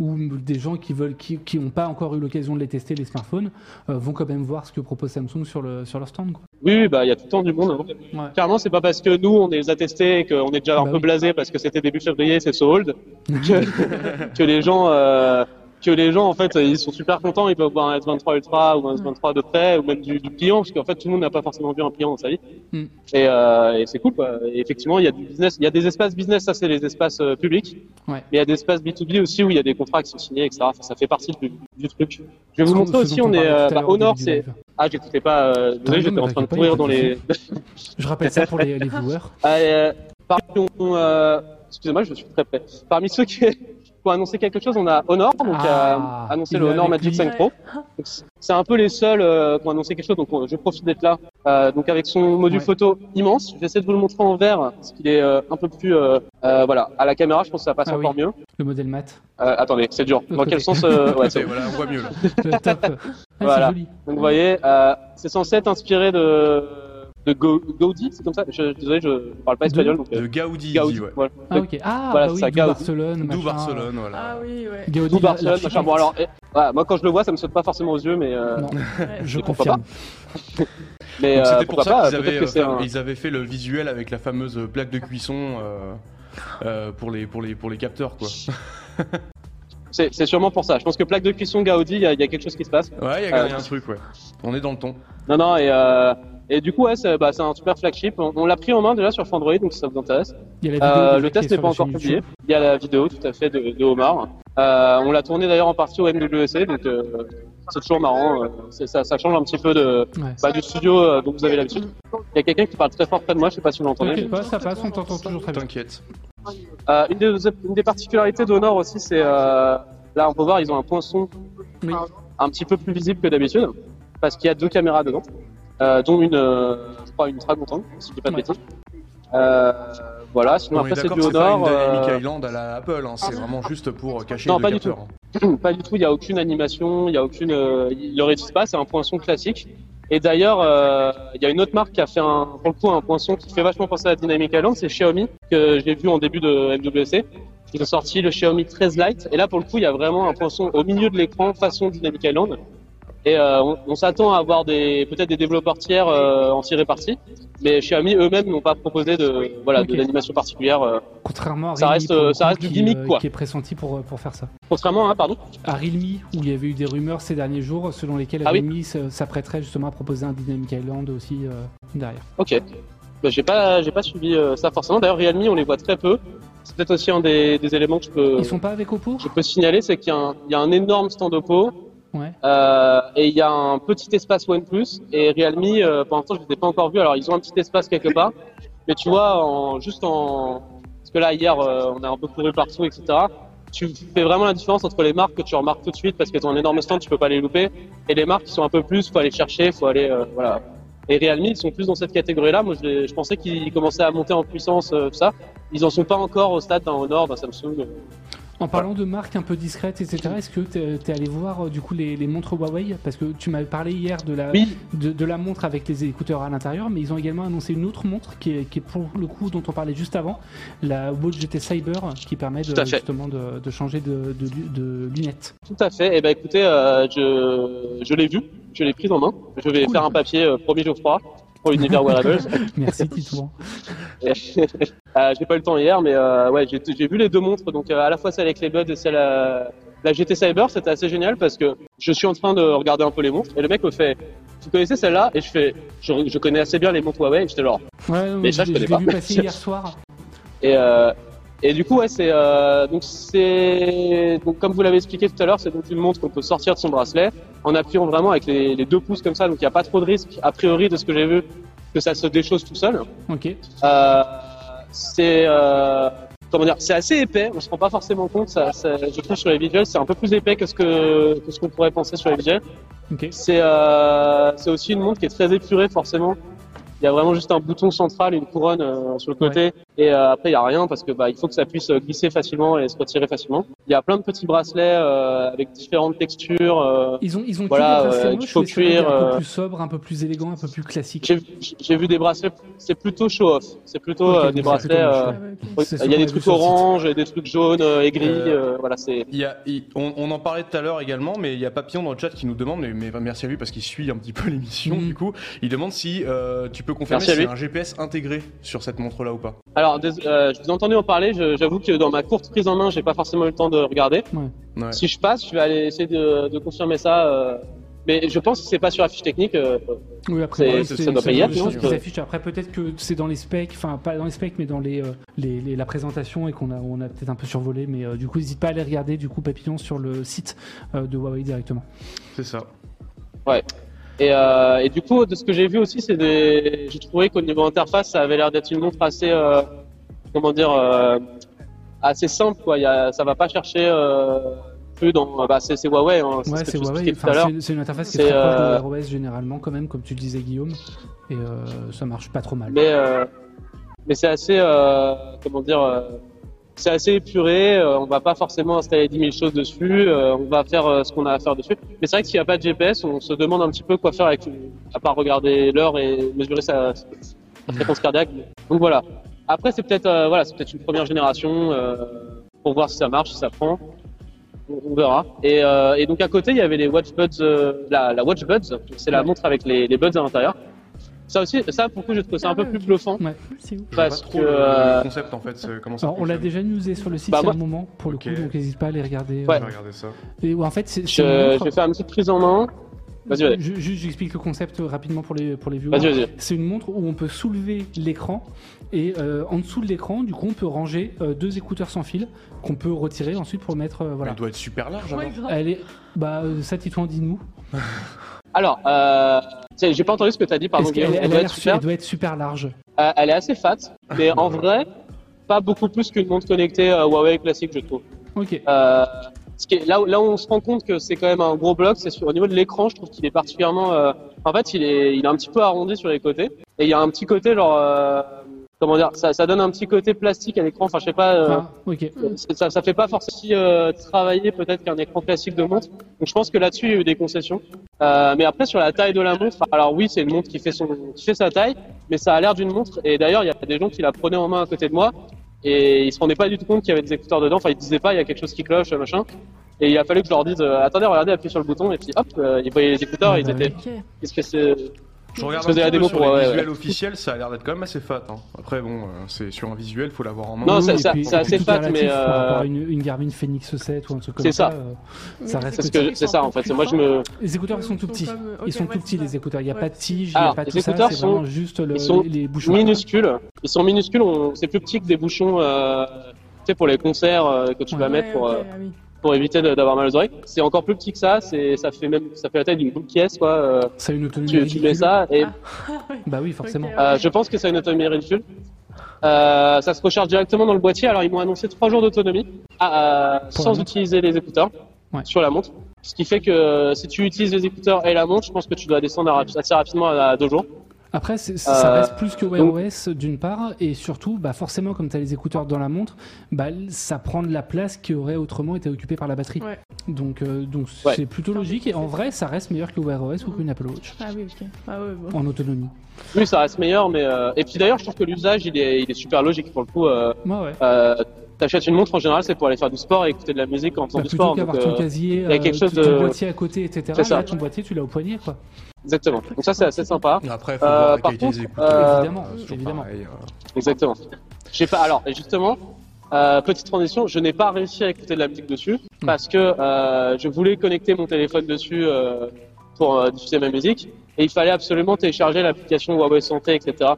ou des gens qui veulent, qui, qui n'ont pas encore eu l'occasion de les tester les smartphones, vont quand même voir ce que propose Samsung sur le sur leur stand. Quoi. Oui, oui, bah il y a tout le temps du monde. hein. Ouais. Clairement, c'est pas parce que nous on les a testés et qu'on est déjà un Bah peu blasé parce que c'était début février, c'est so old, que, que les gens que les gens en fait ils sont super contents, ils peuvent voir un S23 Ultra ou un S23 de près ou même du, du client parce qu'en fait tout le monde n'a pas forcément vu un client dans sa vie. Mm. Et, euh, et c'est cool quoi. Et effectivement, il y a du business, il y a des espaces business, ça c'est les espaces euh, publics. Ouais. Mais il y a des espaces B2B aussi où il y a des contrats qui sont signés, etc. Enfin, ça fait partie du, du truc. Je vais vous montrer aussi, on est euh, bah, au nord, c'est ah j'écoutais pas, euh, désolé, j'étais en train de courir dans les. Je rappelle ça pour les, les viewers. Euh, euh, excusez-moi, je suis très près. Parmi ceux qui ont annoncé quelque chose, on a Honor, donc Ah, a annoncé le Honor Magic lui. 5 Pro. C'est- un peu les seuls euh, qui ont annoncé quelque chose, donc on- je profite d'être là. Euh, donc avec son module Ouais. photo immense, j'essaie de vous le montrer en vert, parce qu'il est euh, un peu plus, euh, euh, voilà, à la caméra, je pense que ça passe Ah encore oui. mieux. Le modèle mat. Euh, attendez, c'est dur. Dans quel sens euh, Ouais, voilà, on voit mieux là. Le top. Ah, Voilà. Joli. Donc vous voyez, euh, c'est censé être inspiré de de Gaudi, c'est comme ça. Je, désolé, je parle pas espagnol, donc. euh, De Gaudi, il Gaudi, dit, ouais. voilà. Ah ok. Ah Voilà, bah oui, ça, d'où Gaudi. Barcelone. D'où. Barcelone, voilà. Ah oui, ouais. Gaudi, D'où Barcelone, machin. Bon alors, eh, voilà, moi quand je le vois, ça me saute pas forcément aux yeux, mais euh, Non, je confirme. mais Donc euh, C'était pour pourquoi ça pas qu'ils avaient, que c'est enfin, un. ils avaient fait le visuel avec la fameuse plaque de cuisson euh, euh, pour, les, pour, les, pour les capteurs, quoi. C'est c'est sûrement pour ça. Je pense que plaque de cuisson Gaudi, il y, a- il y a quelque chose qui se passe. Ouais, il y Euh, y a un truc, ouais. On est dans le ton. Non, non, et euh, et du coup, ouais, c'est bah, un super flagship. On, on l'a pris en main déjà sur Android, donc si ça vous intéresse. Il y a la vidéo Euh, le test est n'est pas encore publié. Il y a la vidéo tout à fait de, de Omar. Euh, on l'a tourné d'ailleurs en partie au MWC, donc euh, c'est toujours marrant. euh, ça, ça change un petit peu de, Ouais. bah, du studio euh, dont vous avez l'habitude. Il y a quelqu'un qui parle très fort près de moi, je sais pas si vous l'entendez. T'inquiète pas, ça passe, on t'entend toujours très bien. T'inquiète. Euh, une, des, une des particularités d'Honor aussi, c'est euh, là on peut voir, ils ont un poinçon Oui. un petit peu plus visible que d'habitude, parce qu'il y a deux caméras dedans, dont une, euh, je crois, une très contente, si je dis pas de bêtises. Euh, voilà, sinon On après c'est du que c'est pas Honor. une Dynamic euh, Island à la Apple, hein, c'est vraiment juste pour cacher Non, le pas du capteur. hein. pas du tout, il n'y a aucune animation, il n'y a aucune. Euh, il le réutilise pas, c'est un poinçon classique. Et d'ailleurs, euh, il y a une autre marque qui a fait un, pour le coup un poinçon qui fait vachement penser à la Dynamic Island, c'est Xiaomi, que j'ai vu en début de MWC. Ils ont sorti le Xiaomi 13 Lite, et là pour le coup, il y a vraiment un poinçon au milieu de l'écran façon Dynamic Island. Et euh, on, on s'attend à avoir des peut-être des développeurs tiers euh, en tirer parti, mais Xiaomi eux-mêmes n'ont pas proposé de voilà Ok. de l'animation particulière. euh, Contrairement à Ça Realme, reste, ça reste du gimmick, euh, quoi. qui est pressenti pour, pour faire ça. contrairement à pardon. À Realme, où il y avait eu des rumeurs ces derniers jours selon lesquelles Ah. Realme s'apprêterait justement à proposer un Dynamic Island aussi derrière. Ok. Bah, j'ai pas, j'ai pas suivi ça forcément. D'ailleurs, Realme, on les voit très peu. C'est peut-être aussi un des, des éléments que je peux, Ils sont pas avec Oppo? je peux signaler, c'est qu'il y, a un- il y a un énorme stand Oppo Euh, et il y a un petit espace OnePlus et Realme. Euh, pour l'instant, je les ai pas encore vus. Alors, ils ont un petit espace quelque part, mais tu vois, juste en, parce que là hier, euh, on a un peu couru partout, etc. tu fais vraiment la différence entre les marques que tu remarques tout de suite parce qu'elles ont un énorme stand, tu peux pas les louper, et les marques qui sont un peu plus, faut aller chercher, faut aller, euh, voilà. Et Realme, ils sont plus dans cette catégorie-là. Moi, je, pensais qu'ils commençaient à monter en puissance, tout ça. Ils en sont pas encore au stade d'un Honor, d'un Samsung. En parlant de marques un peu discrètes, etc., est-ce que tu es, allé voir euh, du coup les, les montres Huawei? Parce que tu m'avais parlé hier de la, Oui, de, de la montre avec les écouteurs à l'intérieur, mais ils ont également annoncé une autre montre qui est, qui est pour le coup dont on parlait juste avant, la Watch GT Cyber, qui permet de, justement de, de changer de, lunettes. tout à fait. Et ben écoutez, euh, je, je l'ai vu, je l'ai prise en main. Je vais Cool. faire un papier euh, promis Geoffroy pour l'univers wearables. Merci Titouan. Euh, j'ai pas eu le temps hier, mais euh, ouais, j'ai vu les deux montres, donc euh, à la fois celle avec les buds et celle à la GT Cyber, c'était assez génial parce que je suis en train de regarder un peu les montres et le mec me fait, tu connaissais celle-là? Et je fais, je, je connais assez bien les montres Huawei, j'étais genre. Ouais, Mais ça, je, connais pas. vu passer hier soir. Et euh, et du coup, ouais, c'est euh, donc c'est donc comme vous l'avez expliqué tout à l'heure, c'est donc une montre qu'on peut sortir de son bracelet en appuyant vraiment avec les, les deux pouces comme ça, donc il n'y a pas trop de risque a priori de ce que j'ai vu que ça se déchausse tout seul. Ok. Euh, c'est euh, comment dire, c'est assez épais. On se rend pas forcément compte. Ça, ça- je trouve sur les visuels, c'est un peu plus épais que ce que, que ce qu'on pourrait penser sur les visuels. Ok. C'est euh, c'est aussi une montre qui est très épurée forcément. Il y a vraiment juste un bouton central, une couronne euh, sur le côté, et euh, après il y a rien parce que bah, il faut que ça puisse euh, glisser facilement et se retirer facilement. Il y a plein de petits bracelets euh, avec différentes textures. euh, Ils ont, ils ont Voilà, euh, a des cuire, un peu plus sobre, un peu plus élégant, un peu plus classique. J'ai vu des bracelets, c'est plutôt show off. C'est plutôt euh, des bracelets. plutôt ouais, il y a des trucs orange et des trucs jaunes et gris. Euh, euh, voilà, c'est. Il y a, il- on, on en parlait tout à l'heure également, mais il y a Papillon dans le chat qui nous demande, mais, mais merci à lui parce qu'il suit un petit peu l'émission Mhm. du coup, il demande si euh, tu peux confirmer s'il y a un GPS intégré sur cette montre-là ou pas. Alors, dés- euh, je vous ai entendu en parler. J'avoue que dans ma courte prise en main, j'ai pas forcément eu le temps de regarder. Ouais. Si je passe, je vais aller essayer de, de confirmer ça. euh, mais je pense que c'est pas sur la fiche technique. euh, Oui, après, C'est- ouais, ça doit choses qui s'affichent. Après, peut-être que c'est dans les specs, enfin, pas dans les specs, mais dans les, euh, les, les- la présentation et qu'on a, on a peut-être un peu survolé. Mais euh, du coup, n'hésite pas à aller regarder du coup Papillon sur le site euh, de Huawei directement. C'est ça. Et, euh, et du coup, de ce que j'ai vu aussi, c'est des. J'ai trouvé qu'au niveau interface, ça avait l'air d'être une montre assez, euh, comment dire, euh, assez simple. Quoi. Y a, ça va pas chercher plus dans. Bah, c'est Huawei. Hein, c'est Ouais, ce Huawei. Enfin, c'est une interface qui est très proche de Wear OS généralement, quand même, comme tu le disais, Guillaume. Et ça marche pas trop mal. Mais, mais c'est assez, comment dire, c'est assez épuré. euh, on va pas forcément installer 10 000 choses dessus. euh, on va faire euh, ce qu'on a à faire dessus. Mais c'est vrai que s'il n'y a pas de GPS, on se demande un petit peu quoi faire avec, à part regarder l'heure et mesurer sa, sa fréquence cardiaque. Donc voilà. Après, c'est peut-être, euh, voilà, c'est peut-être une première génération euh, pour voir si ça marche, si ça prend. On, on verra. Et, euh, et donc à côté, il y avait les Watch Buds, euh, la, la Watch Buds. C'est la montre avec les, les buds à l'intérieur. Ça aussi, ça pour le coup, j'ai trouvé ça un peu ouais, plus bluffant. Cool, c'est ouf. Je Parce que, le, euh, le concept en fait, c'est- comment ça Alors, on l'a déjà usé sur le site Bah, il y a un moment, pour le Ok. coup, donc n'hésite pas à aller regarder. Ouais. Je vais regarder ça. Et, ouais, en fait, c'est Je, je vais faire une petite prise en main. Vas-y, vas-y. Je- Juste, j'explique le concept rapidement pour les, pour les viewers. Vas-y, vas-y. C'est une montre où on peut soulever l'écran et euh, en dessous de l'écran, du coup, on peut ranger euh, deux écouteurs sans fil qu'on peut retirer ensuite pour mettre. euh, voilà. Elle doit être super large Ouais. Elle est. Bah, euh, ça, Titouan, dis-nous. Alors, euh, j'ai pas entendu ce que tu as dit, pardon, elle, Elle doit être su- super. elle doit être super large. Euh, elle est assez fat, mais en vrai, pas beaucoup plus qu'une montre connectée euh, Huawei classique, je trouve. Ok. Euh, ce qui est, là, où, là où on se rend compte que c'est quand même un gros bloc, c'est sur, au niveau de l'écran, je trouve qu'il est particulièrement. euh, en fait, il est, il est un petit peu arrondi sur les côtés, et il y a un petit côté, genre, euh, comment dire, ça, ça donne un petit côté plastique à l'écran. Enfin, je sais pas. euh, Ah, c'est- ça, ça fait pas forcément euh, travailler peut-être qu'un écran classique de montre. Donc je pense que là-dessus il y a eu des concessions. Euh, mais après sur la taille de la montre, alors oui c'est une montre qui fait son, qui fait sa taille, mais ça a l'air d'une montre. Et d'ailleurs il y a des gens qui la prenaient en main à côté de moi et ils se rendaient pas du tout compte qu'il y avait des écouteurs dedans. Enfin ils disaient pas il y a quelque chose qui cloche machin. Et il a fallu que je leur dise attendez regardez appuyez sur le bouton et puis hop euh, ils voyaient les écouteurs Ah, ils bah étaient qu'est-ce que c'est Je regarde un la démo sur pour- les ouais, visuels ouais. officiels, ça a l'air d'être quand même assez fat. hein. Après bon, euh, c'est sur un visuel, faut l'avoir en main. Non, c'est assez fat, relatif mais, euh, une, une Garmin Phoenix 7 ou un truc comme C'est ça. euh, Mais Ça les reste c'est ce écouteurs, que ils c'est sont ça en fait. plus Moi je fins. me Les écouteurs ils sont tout petits. Ils sont tout petits c'est les écouteurs. Il n'y a pas de tige, il n'y a Alors, pas les tout ça. écouteurs C'est sont- vraiment juste le- ils sont les, bouchons. minuscules. Ils sont minuscules. on- C'est plus petit que des bouchons, euh, tu sais, pour les concerts euh, que tu vas mettre pour, Pour éviter d'avoir mal aux oreilles. C'est encore plus petit que ça. C'est, ça fait même, ça fait la taille d'une boule pièce, quoi. euh, Ça a une autonomie tu, tu ridicule. mets ça et Ah. Bah oui, forcément. Euh, je pense que ça a une autonomie ridicule. Euh, ça se recharge directement dans le boîtier. Alors ils m'ont annoncé trois jours d'autonomie sans utiliser les écouteurs Ouais. sur la montre. Ce qui fait que si tu utilises les écouteurs et la montre, je pense que tu dois descendre assez rapidement à deux jours. Après, ça Euh, reste plus que Wear OS d'une part, et surtout, bah forcément, comme tu as les écouteurs dans la montre, bah, ça prend de la place qui aurait autrement été occupée par la batterie. Ouais. Donc, euh, donc Ouais. c'est plutôt logique, et en vrai, ça reste meilleur que Wear OS ou qu'une Apple Watch Ah oui, ok. Ah ouais, bon. en autonomie. Oui, ça reste meilleur, mais euh, et puis d'ailleurs, je trouve que l'usage il est, il est super logique pour le coup. Euh, Ouais, ouais. euh, T'achètes une montre en général, c'est pour aller faire du sport et écouter de la musique en faisant Bah, du plutôt sport. qu'avoir donc, ton euh, casier, y a quelque chose ton de- boîtier à côté, etc. C'est ça. Là, ton boîtier, tu l'as au poignet, quoi. Exactement. Donc ça, c'est assez sympa. Après, faut Euh, voir la par qualité des contre, écouteurs. Euh, évidemment, évidemment. pareil, euh. Exactement. J'ai pas. Alors, et justement, euh, petite transition, je n'ai pas réussi à écouter de la musique dessus Hmm. parce que euh, je voulais connecter mon téléphone dessus euh, pour euh, diffuser ma musique et il fallait absolument télécharger l'application Huawei Santé, etc.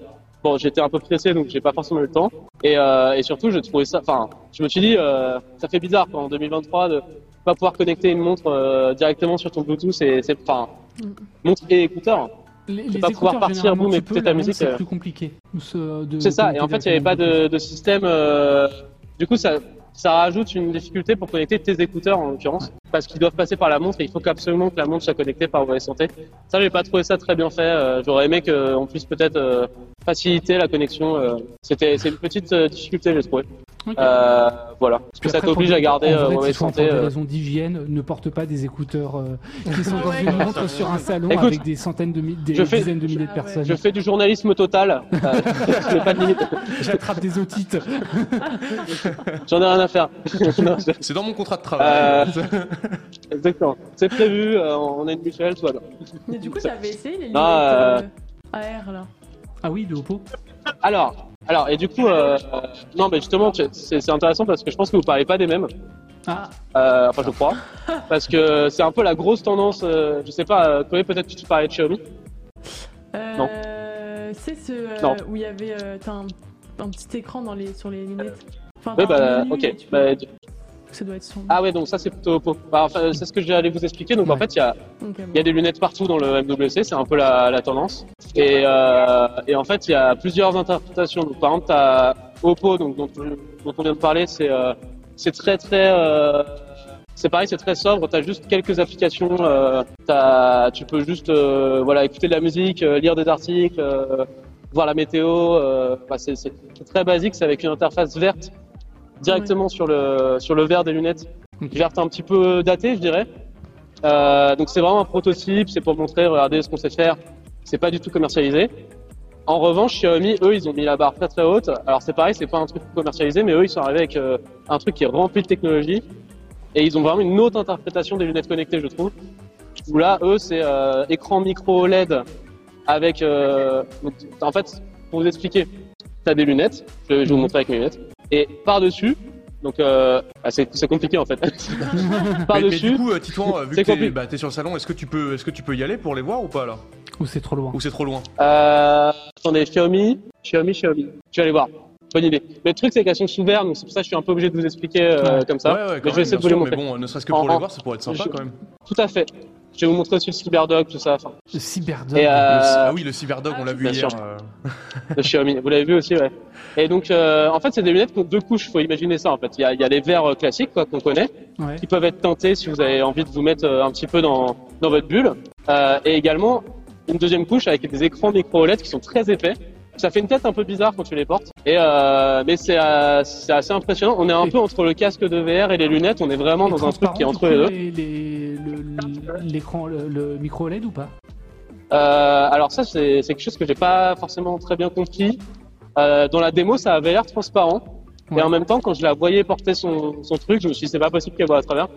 Bon, j'étais un peu pressé, donc j'ai pas forcément eu le temps. Et, euh, et surtout, je trouvais ça. Enfin, je me suis dit, euh, ça fait bizarre quoi, en 2023 de pas pouvoir connecter une montre euh, directement sur ton Bluetooth et c'est enfin Mm. montre et écouteur. Les, les pas pouvoir partir, boum, tu écouter ta musique, C'est euh. plus compliqué. De C'est ça, et en fait, il n'y avait pas de, de système. euh, Du coup, ça, ça rajoute une difficulté pour connecter tes écouteurs en l'occurrence, parce qu'ils doivent passer par la montre et il faut qu'absolument que la montre soit connectée par Huawei Santé. Ça, j'ai pas trouvé ça très bien fait. euh, J'aurais aimé qu'on puisse peut-être euh, faciliter la connexion. euh. C'était, c'est une petite euh, difficulté, j'ai trouvé. Euh, voilà, parce que ça t'oblige à garder en euh, soit Santé. Pour des euh. raisons d'hygiène, ne porte pas des écouteurs euh, qui sont dans une montre sur un salon Écoute, avec des centaines de milliers, des je fais- dizaines de milliers de Ah personnes. Je fais du journalisme total. euh, je n'ai pas de limite. J'attrape des otites. J'en ai rien à faire. C'est dans mon contrat de travail. Exactement. C'est prévu. euh, on a une mutuelle, va bien. Mais du coup, t'avais essayé les lunettes Ah, euh, euh, AR là. Ah oui, de Oppo. Alors, alors, et du coup, euh, euh, non, mais justement, c'est intéressant parce que je pense que vous parlez pas des mêmes. Ah, Euh, enfin, je crois, parce que c'est un peu la grosse tendance. euh, je sais pas, euh, Chloé, peut-être que tu parlais de Xiaomi. Non. Euh, c'est ce euh, Non. où il y avait euh, un, un petit écran dans les, sur les lunettes. Enfin, Oui, bah, ok. tu Bah, Ça doit être sur. ah ouais, donc ça c'est plutôt Oppo. Bah, enfin, c'est ce que j'allais vous expliquer. Donc en fait, il y a, Ok, bon. il y a des lunettes partout dans le MWC. C'est un peu la, la tendance. Et, euh, et en fait, il y a plusieurs interprétations. Donc, par exemple, t'as Oppo, donc dont, dont on vient de parler, c'est euh, c'est très très euh, c'est pareil, c'est très sobre. T'as juste quelques applications. Euh, t'as- tu peux juste euh, voilà écouter de la musique, euh, lire des articles, euh, voir la météo. Euh, bah, c'est très basique. C'est avec une interface verte directement sur le sur le verre des lunettes, Ok. verte un petit peu datée, je dirais. Euh, donc c'est vraiment un prototype. C'est pour montrer, regardez ce qu'on sait faire. C'est pas du tout commercialisé. En revanche, Xiaomi, eux, ils ont mis la barre très très haute. Alors c'est pareil, c'est pas un truc commercialisé, mais eux, ils sont arrivés avec euh, un truc qui est rempli de technologie. Et ils ont vraiment une autre interprétation des lunettes connectées, je trouve. Où là, eux, c'est euh, écran micro OLED avec. en fait, pour vous expliquer, tu as des lunettes. Je vais vous montrer avec mes lunettes. Et par-dessus, donc euh, ah, c'est compliqué en fait. Mais, mais par-dessus, du coup, euh, Titouan, euh, vu que t'es bah, t'es sur le salon, est-ce que tu peux, est-ce que tu peux y aller pour les voir ou pas là ou c'est trop loin. Ou c'est trop loin? Euh, attendez, Xiaomi, Xiaomi, Xiaomi. Je vais aller voir. Bonne idée. Mais le truc, c'est qu'elles sont sous verre, donc c'est pour ça que je suis un peu obligé de vous expliquer euh, Ouais. comme ça. Ouais, ouais, mais quand je vais même, essayer de bien vous les sûr, montrer. Mais bon, ne serait-ce que En- pour les voir, ça pourrait être sympa je- quand même. Tout à fait. Je vais vous montrer aussi le Cyberdog, tout ça. Enfin, Le Cyberdog. euh, Ah oui, le Cyberdog, on l'a vu hier. euh, de Xiaomi. Vous l'avez vu aussi, ouais. Et donc, euh, en fait, c'est des lunettes qui ont deux couches. Faut imaginer ça. En fait, il y a, il y a les verres euh, classiques, quoi, qu'on connaît, Ouais. qui peuvent être teintés si vous avez envie de vous mettre euh, un petit peu dans dans votre bulle. Euh, et également une deuxième couche avec des écrans micro OLED qui sont très épais. Ça fait une tête un peu bizarre quand tu les portes. Et euh, mais c'est assez impressionnant. On est un Et- peu entre le casque de VR et les lunettes. On est vraiment dans un truc qui est entre les deux. L'écran, le, le micro OLED ou pas? Euh, alors ça, c'est c'est quelque chose que j'ai pas forcément très bien compris. Euh, dans la démo, ça avait l'air transparent. Ouais. Et en même temps, quand je la voyais porter son, son truc, je me suis dit, c'est pas possible qu'elle voit à travers.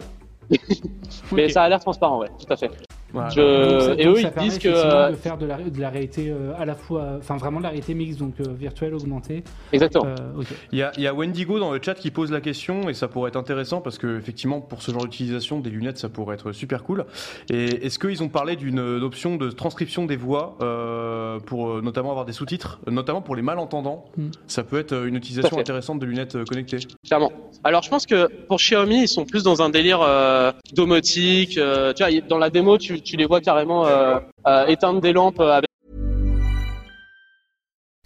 Mais ça a l'air transparent, ouais, tout à fait. voilà. Je- Donc ça- et donc eux, ils disent que. effectivement euh, de faire de la, de la réalité euh, à la fois, enfin vraiment de la réalité mixte, donc euh, virtuelle, augmentée. exactement. Euh. Il y, a, il y a Wendigo dans le chat qui pose la question et ça pourrait être intéressant parce que effectivement pour ce genre d'utilisation des lunettes ça pourrait être super cool. Et est-ce qu'ils ont parlé d'une euh, option de transcription des voix euh, pour euh, notamment avoir des sous-titres, euh, notamment pour les malentendants? Hmm. Ça peut être euh, une utilisation intéressante de lunettes euh, connectées. Clairement. Alors, je pense que pour Xiaomi, ils sont plus dans un délire euh, Euh, domotique. euh, tu vois, dans la démo, tu, tu les vois carrément euh, euh, éteindre des lampes euh, avec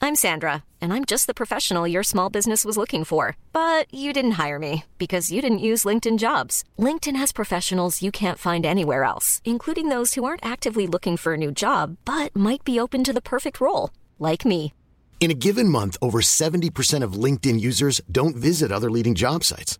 I'm Sandra, and I'm just the professional your small business was looking for. But you didn't hire me because you didn't use LinkedIn jobs. LinkedIn has professionals you can't find anywhere else, including those who aren't actively looking for a new job but might be open to the perfect role, like me. In a given month, over 70% of LinkedIn users don't visit other leading job sites.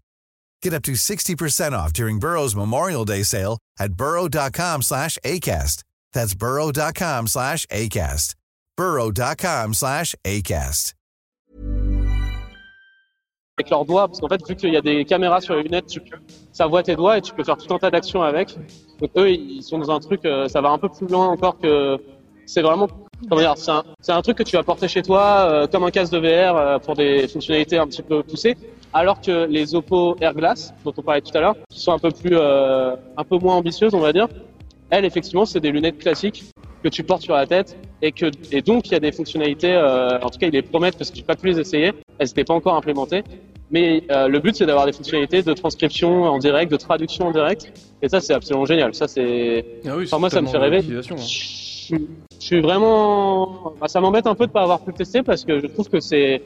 Get up to 60% off during Burrow's Memorial Day sale at burrow.com slash ACAST. That's burrow.com slash ACAST. burrow.com slash ACAST. avec leurs doigts, parce qu'en fait, vu qu'il y a des caméras sur les lunettes, tu, ça voit tes doigts et tu peux faire tout un tas d'actions avec. Donc eux, ils sont dans un truc, euh, ça va un peu plus loin encore que. C'est vraiment. Comment dire C'est un, c'est un truc que tu vas porter chez toi euh, comme un casque de VR euh, pour des fonctionnalités un petit peu poussées, alors que les Oppo Airglass, dont on parlait tout à l'heure, qui sont un peu plus, euh, un peu moins ambitieuses, on va dire, elles, effectivement, c'est des lunettes classiques que tu portes sur la tête et que et donc il y a des fonctionnalités. euh, en tout cas, ils les promettent parce que j'ai pas pu les essayer. Elles n'étaient pas encore implémentées. Mais euh, le but, c'est d'avoir des fonctionnalités de transcription en direct, de traduction en direct. Et ça, c'est absolument génial. Ça, c'est. Ah oui, Enfin, moi, ça me fait rêver. hein. Je suis- vraiment. bah, ça m'embête un peu de pas avoir pu tester parce que je trouve que c'est.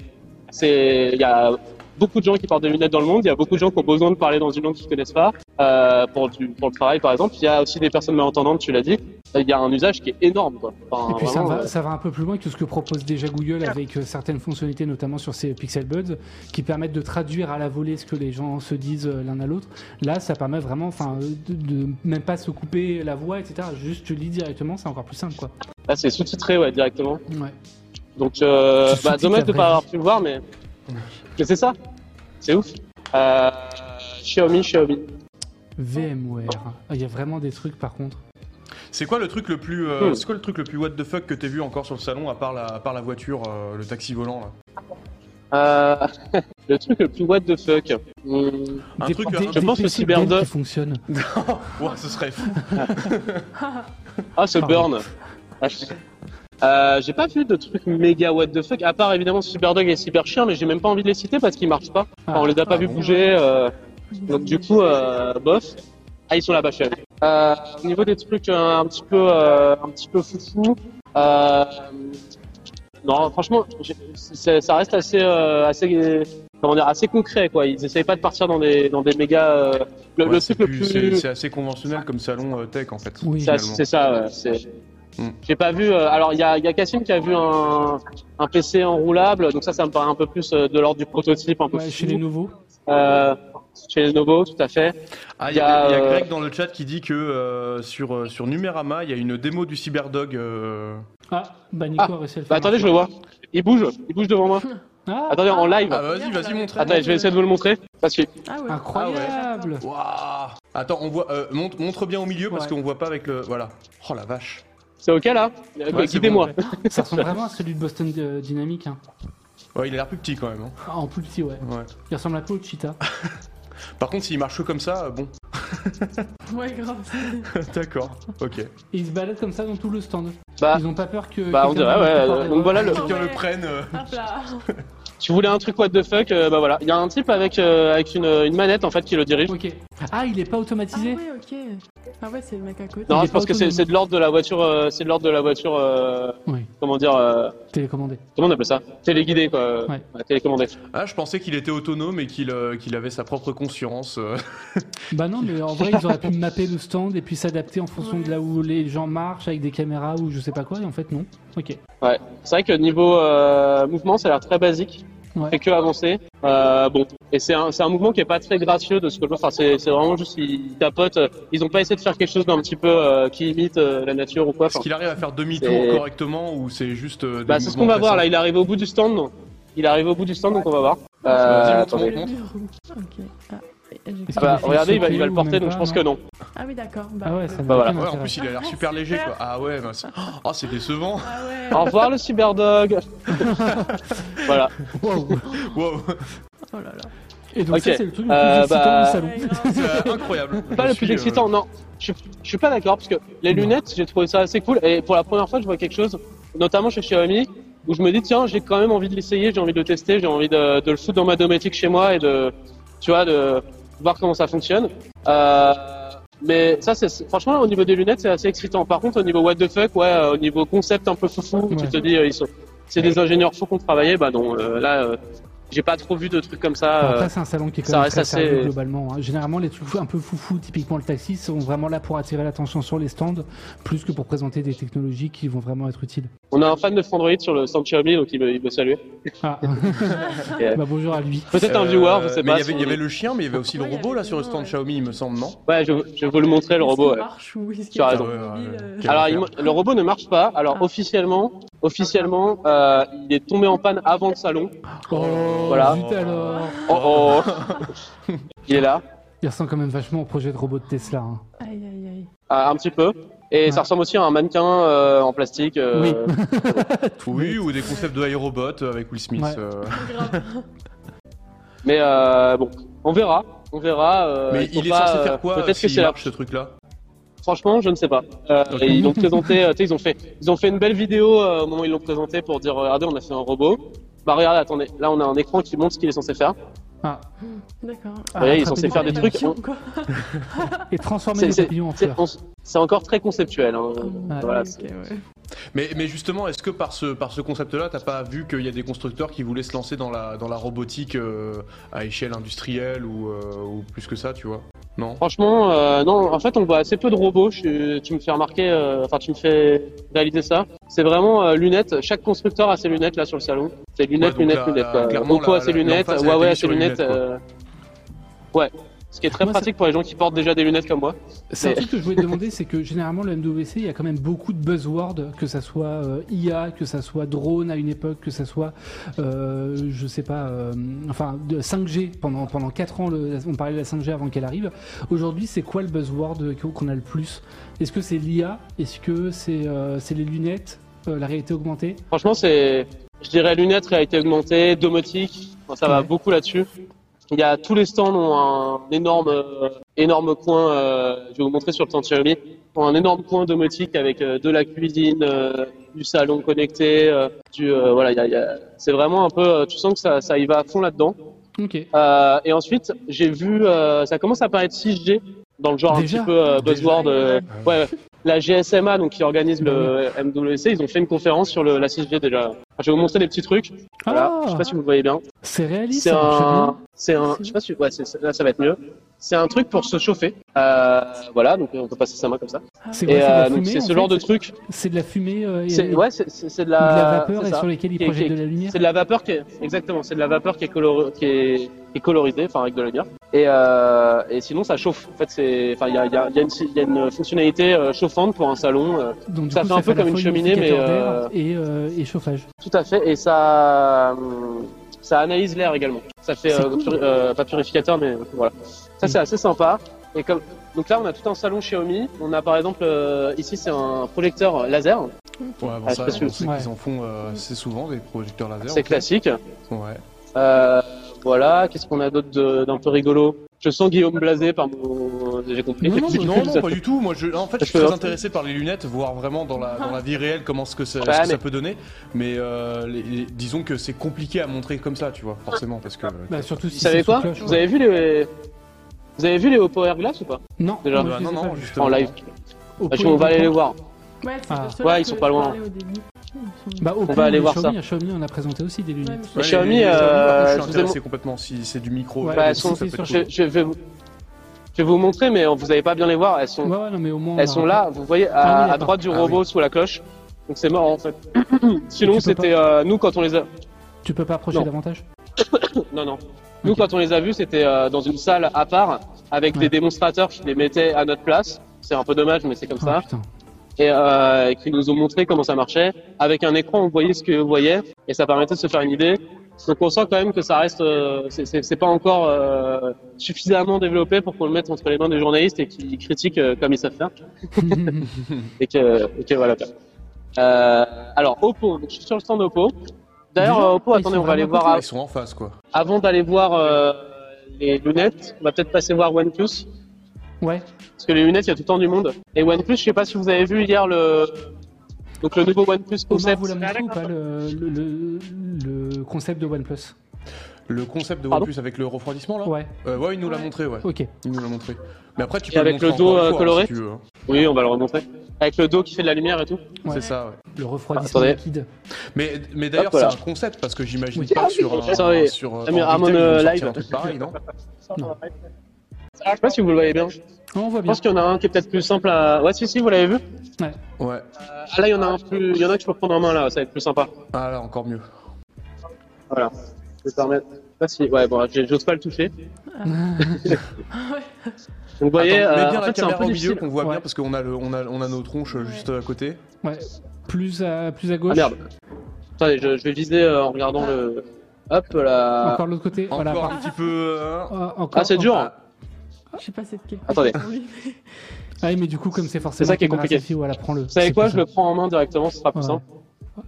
c'est Il y a beaucoup de gens qui portent des lunettes dans le monde. Il y a beaucoup de gens qui ont besoin de parler dans une langue qu'ils connaissent pas. Euh, pour, du, pour le travail, par exemple. Il y a aussi des personnes malentendantes, tu l'as dit. Il y a un usage qui est énorme, quoi. Enfin, Et puis ça vraiment, va, euh, ça va un peu plus loin que ce que propose déjà Google avec euh, certaines fonctionnalités, notamment sur ses Pixel Buds, qui permettent de traduire à la volée ce que les gens se disent euh, l'un à l'autre. Là, ça permet vraiment, enfin, euh, de, de même pas se couper la voix, etc. Juste tu lis directement, c'est encore plus simple, quoi. Là, c'est sous-titré, ouais, directement. Ouais. Donc, euh, Tu bah, dommage de vraie pas avoir pu le voir, mais, mais c'est ça. C'est ouf. Euh, Xiaomi, Xiaomi. VMware. Ah, Il y a vraiment des trucs, par contre. C'est quoi le truc le plus, euh, Hmm. c'est quoi le truc le plus what the fuck que t'as vu encore sur le salon à part la, à part la voiture, euh, le taxi volant là Euh, le truc le plus what the fuck. Hmm, Un Des- truc, des- je des pense que qui fonctionne. Ouah, ce serait fou. Ah, ce Pardon. burn. Euh, j'ai pas vu de trucs méga what the fuck, à part évidemment Cyberdog et Cyberchien, mais j'ai même pas envie de les citer parce qu'ils marchent pas. Enfin, on les a pas Ah vus bouger, euh, donc du coup, euh, bof. Ah, ils sont là-bas, allé. Euh, au niveau des trucs euh, un petit peu, euh, un petit peu foufou, euh, non, franchement, ça reste assez, euh, assez, comment dire, assez concret, quoi. Ils essayent pas de partir dans des, dans des méga. euh, le, Ouais, le c'est truc le plus- c'est- assez conventionnel comme salon euh, tech en fait. Oui. c'est ça, ouais, Hmm. J'ai pas vu. euh, alors, il y a, y a Cassim qui a vu un, un PC enroulable, donc ça, ça me paraît un peu plus euh, de l'ordre du prototype, un peu Ouais, chez les nouveaux. Euh, chez Lenovo, tout à fait. Ah, il y, y a y Greg dans le chat qui dit que euh, sur, sur Numérama, il y a une démo du Cyberdog. euh, Ah, bah Nico Ah, a Bah, faire. attendez, je le vois. Il bouge, il bouge devant moi. Ah, Attendez, en live. Ah, vas-y, vas-y, montre. Attendez, je vais essayer de vous le montrer. Parce que Ah ouais. incroyable. Waouh Attends, on voit, euh, montre, montre bien au milieu parce Ouais. qu'on voit pas avec le. Voilà. Oh la vache. C'est ok là Ouais, c'est Guidez-moi. Ça ressemble vraiment à celui de Boston euh, Dynamics. hein. Ouais, il a l'air plus petit quand même. hein. Ah, En plus petit, ouais. Ouais. Il ressemble un peu au Cheetah. Par contre, s'il marche comme ça, euh, bon. Ouais, grave. D'accord. Ok. Et ils se baladent comme ça dans tout le stand. Bah, Ils ont pas peur que. bah, on dirait, ouais, euh, donc voilà le- Quelqu'un le prenne. euh, Hop là. tu voulais un truc what the fuck euh, Bah voilà. Il y a un type avec, euh, avec une, une manette en fait qui le dirige. Ok. Ah, il est pas Ah automatisé ouais, ok. Ah ouais, c'est le mec à côté. Non, je pense que c'est de l'ordre de la voiture. euh, c'est de l'ordre de la voiture. euh, Oui, comment dire euh, télécommandé. Comment on appelle ça Téléguidé quoi. Ouais. télécommandé. Ah, je pensais qu'il était autonome et qu'il euh, qu'il avait sa propre conscience. Bah non, mais en vrai, ils auraient pu mapper le stand et puis s'adapter en fonction de là où les gens marchent avec des caméras ou je sais pas quoi, et en fait, non. Ok. Ouais. C'est vrai que niveau euh, mouvement, ça a l'air très basique. Ouais. Fait que avancer. Euh, bon. Et c'est un, c'est un mouvement qui est pas très gracieux de ce que je vois. Enfin, c'est c'est vraiment juste ils tapotent. Ils ont pas essayé de faire quelque chose d'un petit peu euh, qui imite euh, la nature ou quoi. Est-ce Enfin, qu'il arrive à faire demi-tour c'est- correctement ou c'est juste. euh, des bah, c'est ce qu'on va voir là. Il est arrivé au bout du stand. non Il est arrivé au bout du stand, donc on va voir. Euh, Ah, Bah, regardez, il va, il va le porter, donc pas, je pense non que non. Ah oui, d'accord. Bah, Ah ouais, ça Bah, voilà. Ouais, en plus, il a l'air super léger quoi. Ah ouais, bah, c'est- oh, c'est décevant. Ah ouais. Au revoir le cyberdog. Voilà. Wow. Wow, Oh là là. Et donc ça, c'est le truc le plus Euh, excitant bah, du salon. Ouais, grave. c'est incroyable. Pas Je le suis, plus euh, excitant, non. Je, je suis pas d'accord parce que les lunettes, j'ai trouvé ça assez cool. Et pour la première fois, je vois quelque chose, notamment chez Xiaomi, où je me dis tiens, j'ai quand même envie de l'essayer, j'ai envie de le tester, j'ai envie de, de le foutre dans ma domotique chez moi et de, tu vois, de voir comment ça fonctionne. Euh, mais ça, c'est franchement au niveau des lunettes, c'est assez excitant. Par contre, au niveau what the fuck, ouais, euh, au niveau concept un peu foufou, où tu Ouais. te dis euh, ils sont, c'est des ingénieurs faux qu'on travaillait, bah non, euh, là, euh, j'ai pas trop vu de trucs comme ça. euh, Après, c'est un salon qui est quand ça même reste très assez- sérieux globalement. hein. Généralement, les trucs un peu foufou, typiquement le taxi, sont vraiment là pour attirer l'attention sur les stands, plus que pour présenter des technologies qui vont vraiment être utiles. on a un fan de Frandroid sur le stand Xiaomi, donc il me, il me salue. Ah. Bah, bonjour à lui. Peut-être un euh, viewer, je sais mais pas. il y avait- il y si- avait le chien, mais il y avait aussi le Ouais, robot là sur le stand ouais. Xiaomi, il me semble, non? Ouais, je, je vais vous le montrer, le Est-ce robot. qu'il ouais. marche ou est-ce Tu as qu'il est raison. mobile, Ouais, euh, ouais. Alors, il- le robot ne marche pas. Alors, Ah. officiellement, officiellement, euh, il est tombé en panne avant le salon. Oh, Voilà. zut alors. Oh oh Il est là, Il ressemble quand même vachement au projet de robot de Tesla. hein. Aïe aïe aïe. euh, un petit peu. Et Ouais. ça ressemble aussi à un mannequin euh, en plastique. euh, Oui. Oui, ou des concepts de iRobot avec Will Smith. Ouais. euh. Mais euh, bon, on verra. On verra. euh, Mais il est pas, censé euh, faire quoi Peut-être que c'est la... marche ce truc-là? Franchement, je ne sais pas. Euh, ils l'ont présenté. euh, tu sais, ils ont fait, ils ont fait une belle vidéo euh, au moment où ils l'ont présenté pour dire, regardez, on a fait un robot. Bah regardez, attendez, là on a un écran qui montre ce qu'il est censé faire. Ah. D'accord. Ah, attraper sont censés des faire des trucs. Et transformer les papillons en fleurs. C'est encore très conceptuel. hein. Voilà, ouais. mais, mais justement, est-ce que par ce, par ce concept-là, t'as pas vu qu'il y a des constructeurs qui voulaient se lancer dans la, dans la robotique euh, à échelle industrielle ou, euh, ou plus que ça, tu vois? Non? Franchement, euh, non. En fait, on voit assez peu de robots. Je- tu me fais remarquer, euh, enfin, tu me fais réaliser ça. C'est vraiment euh, lunettes. Chaque constructeur a ses lunettes là sur le salon. C'est lunettes, lunettes, la- lunettes. la- clairement, Oppo a ses lunettes, Huawei a ses lunettes. lunettes, euh, Ouais. Ce qui est très Moi, pratique pour les gens qui portent déjà des lunettes comme moi. C'est un truc que je voulais te demander, c'est que généralement le MWC, il y a quand même beaucoup de buzzwords, que ça soit euh, IA, que ça soit drone à une époque, que ça soit, euh, je sais pas, euh, enfin de 5G pendant pendant 4 ans, le- on parlait de la 5G avant qu'elle arrive. Aujourd'hui, c'est quoi le buzzword qu'on a le plus? Est-ce que c'est l'IA Est-ce que c'est euh, c'est les lunettes, la réalité augmentée? Franchement, c'est, je dirais lunettes, réalité augmentée, domotique. Ça va Ouais. beaucoup là-dessus. Il y a tous les stands ont un énorme, euh, énorme coin. euh, je vais vous montrer sur le stand Xiaomi. ont un énorme coin domotique avec euh, de la cuisine, euh, du salon connecté, du, voilà. il Y a, y a- c'est vraiment un peu. tu sens que ça, ça y va à fond là-dedans. Ok. Euh, et ensuite, j'ai vu, euh, ça commence à paraître 6G dans le genre Déjà un petit peu buzzword. euh, ouais, ouais. La GSMA, donc qui organise le MWC, ils ont fait une conférence sur le, la 6G déjà. Enfin, je vais vous montrer des petits trucs. Voilà. Ah Je sais pas si vous le voyez bien. C'est réaliste, C'est un, c'est un, je sais pas si, ouais, là ça va être mieux. C'est un truc pour se chauffer. Euh, voilà, donc on peut passer sa main comme ça. C'est quoi, c'est la euh, c'est ce fait genre de truc. C'est de la fumée euh, et, ouais, c'est, de ou de la la, vapeur et sur lesquelles ils projettent de la lumière C'est de la vapeur qui est, exactement, c'est de la vapeur qui est, color, qui est, qui est colorisée, enfin avec de la lumière. Et, euh, et sinon ça chauffe. En fait, c'est, enfin il y a, il y, a, y, a une, il y a une fonctionnalité euh, chauffante pour un salon. euh, Donc, ça coup, fait un peu comme une cheminée, mais, euh, et, euh, et chauffage. tout à fait. Et ça, ça analyse l'air également. Ça fait C'est euh, cool. puri- euh, pas purificateur, mais voilà. Ça c'est assez sympa. Et comme donc là, on a tout un salon Xiaomi. On a par exemple euh, ici, c'est un projecteur laser. Ouais, avant Ah, ça, on sait Ouais. qu'ils en font euh, assez souvent des projecteurs laser. en C'est fait. classique. Ouais. Euh, voilà. Qu'est-ce qu'on a d'autre d'un peu rigolo? Je sens Guillaume blasé par mon. J'ai compris. Non, non, non, non, pas du tout. Moi, je, en fait, je suis très intéressé par les lunettes, voir vraiment dans la, dans la vie réelle comment ce que, ça, Ouais, ce que mais- ça peut donner. Mais euh, les- les- disons que c'est compliqué à montrer comme ça, tu vois, forcément, parce que. Bah, surtout si Vous savez quoi? cloche, Vous ouais. avez vu les. Vous avez vu les Oppo Air Glass ou pas? Non, Déjà. moi, Bah, non, non, vus. justement. En live. Bah, on va aller les voir. Ouais, c'est Ah. Ouais, ils sont pas loin. parlais au début. Ils sont- Bah, On va aller mais voir Xiaomi, ça. à Xiaomi, on a présenté aussi des lunettes. Ouais, mais Ouais, Xiaomi, contre, euh, je vous ai complètement si c'est du micro. Ouais, Bah, elles sont- je, vais vous, je vais vous montrer, mais vous n'allez pas bien les voir. Elles sont, Ouais, ouais, non, mais au moins. on elles a- sont là. Vous voyez Ah à, à d'accord. droite du Ah robot sous la cloche. Donc c'est mort en fait. Sinon c'était euh, nous quand on les a. Tu peux pas approcher Non. davantage Non non. Nous quand on les a vus c'était euh, dans une salle à part avec Ouais. des démonstrateurs qui les mettaient à notre place. C'est un peu dommage mais c'est comme Oh, ça. putain. Et euh, qui nous ont montré comment ça marchait. Avec un écran on voyait ce que vous voyez et ça permettait de se faire une idée. Donc on sent quand même que ça reste, euh, c'est- c'est c'est pas encore euh, suffisamment développé pour qu'on le mette entre les mains des journalistes et qui critiquent euh, comme ils savent faire. et que, et que voilà. quoi. Euh, alors Oppo, donc je suis sur le stand Oppo. D'ailleurs, Déjà Oppo, attendez, on va aller voir. Ils sont en face, quoi. Avant d'aller voir euh, les lunettes, on va peut-être passer voir OnePlus. Ouais. Parce que les lunettes, il y a tout le temps du monde. Et OnePlus, je sais pas si vous avez vu hier le. Donc le nouveau OnePlus concept. vous montré ou pas le, le, le- le concept de OnePlus Le concept de Pardon OnePlus avec le refroidissement, là Ouais. Euh, Ouais, il nous l'a Ouais. montré, ouais. Ok. Il nous l'a montré. Mais après, tu Et peux avec le dos, euh, fois, coloré hein, si tu veux. Oui, on va le remontrer. Avec le dos qui fait de la lumière et tout. Ouais. C'est ça, ouais. Le refroidissement Attendez. liquide. Mais, mais d'ailleurs, c'est un concept parce que j'imagine Oui. pas sur un. Sur, Ah, mais en à mon, retail, ils vont euh, sortir live. un truc pareil, non Je sais pas si vous le voyez bien. Je Oh, on voit bien. pense qu'il y en a un qui est peut-être plus simple à. Ouais, si, si, vous l'avez vu. Ouais. Ah, là, il y en a un plus. Il y en a que je peux prendre en main là, ça va être plus sympa. Ah là, encore mieux. Voilà. Je vais te permettre. Pas si. Ouais, bon, j'ose pas le toucher. Donc vous voyez, Attends, mets euh, bien en la fait, c'est un caméra peu au milieu difficile. qu'on voit Ouais. bien parce qu'on a, le, on a, on a nos tronches euh, juste à côté. Ouais. Plus à, plus à gauche. Ah merde. Attendez, je, je vais viser euh, en regardant le. Hop là. Encore l'autre côté. Encore Voilà. un petit peu. hein. Ah, encore- Ah, c'est dur. Ah, Je sais pas c'est de quel Attendez. Ah oui, mais du coup, comme c'est forcément. ça qui est compliqué. selfie, voilà, prends-le. Vous savez C'est quoi Je le prends en main directement, ce sera plus Ouais. simple.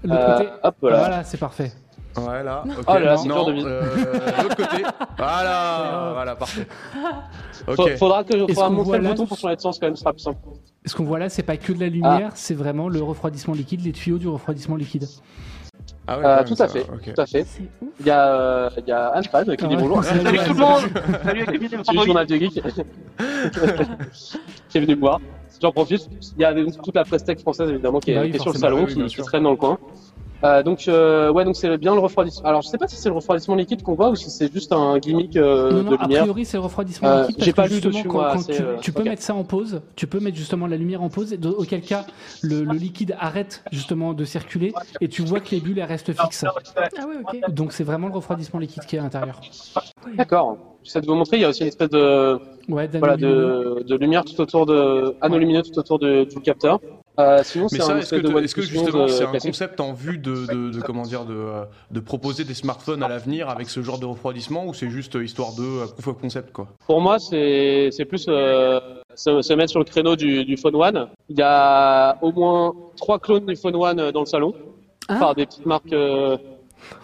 L'autre Euh, côté. hop là. Voilà, c'est parfait. Ouais, là. ok. Oh là là, c'est non, dur de euh, L'autre côté. Voilà, voilà, parfait. Faut- Ok. Faudra que je faudra montrer le là- bouton pour changer de sens quand même, ce sera plus simple. Ce qu'on voit là, c'est pas que de la Ah. lumière, c'est vraiment le refroidissement liquide, les tuyaux du refroidissement liquide. Ah ouais, Euh, tout à fait, ok. tout à fait. Il y a, euh, il y a Anne-Fan qui Ah dit bonjour. Salut, Anne. tout le monde Salut le journal du geek qui est venu me voir. J'en profite. Il y a donc toute la presse tech française évidemment qui est, Bah oui, qui est sur le salon, oui, qui, qui traîne dans le coin. Euh, donc euh, ouais, donc c'est bien le refroidissement. Alors je sais pas si c'est le refroidissement liquide qu'on voit ou si c'est juste un gimmick euh, non, non, de a lumière. priori, c'est le refroidissement Euh, liquide. j'ai pas lu justement, dessus, quand, moi, quand tu, tu peux mettre ça en pause, tu peux mettre justement la lumière en pause, et auquel cas, le, le liquide arrête justement de circuler et tu vois que les bulles elles restent fixes. Ah ouais, ok. Donc c'est vraiment le refroidissement liquide qui est à l'intérieur. D'accord. J'essaie de vous montrer. Il y a aussi une espèce de Ouais, voilà de, de lumière tout autour de anneau lumineux tout autour de- du capteur. Euh, sinon Mais ça, est-ce que, espèce de est-ce que OnePlus justement 11, c'est euh, un concept en vue de, de, de- comment dire de, euh, de proposer des smartphones à l'avenir avec ce genre de refroidissement ou c'est juste histoire de proof of concept quoi? Pour moi, c'est c'est plus euh, se, se mettre sur le créneau du, du Phone One. Il y a au moins trois clones du Phone One dans le salon Hein par des petites marques. euh,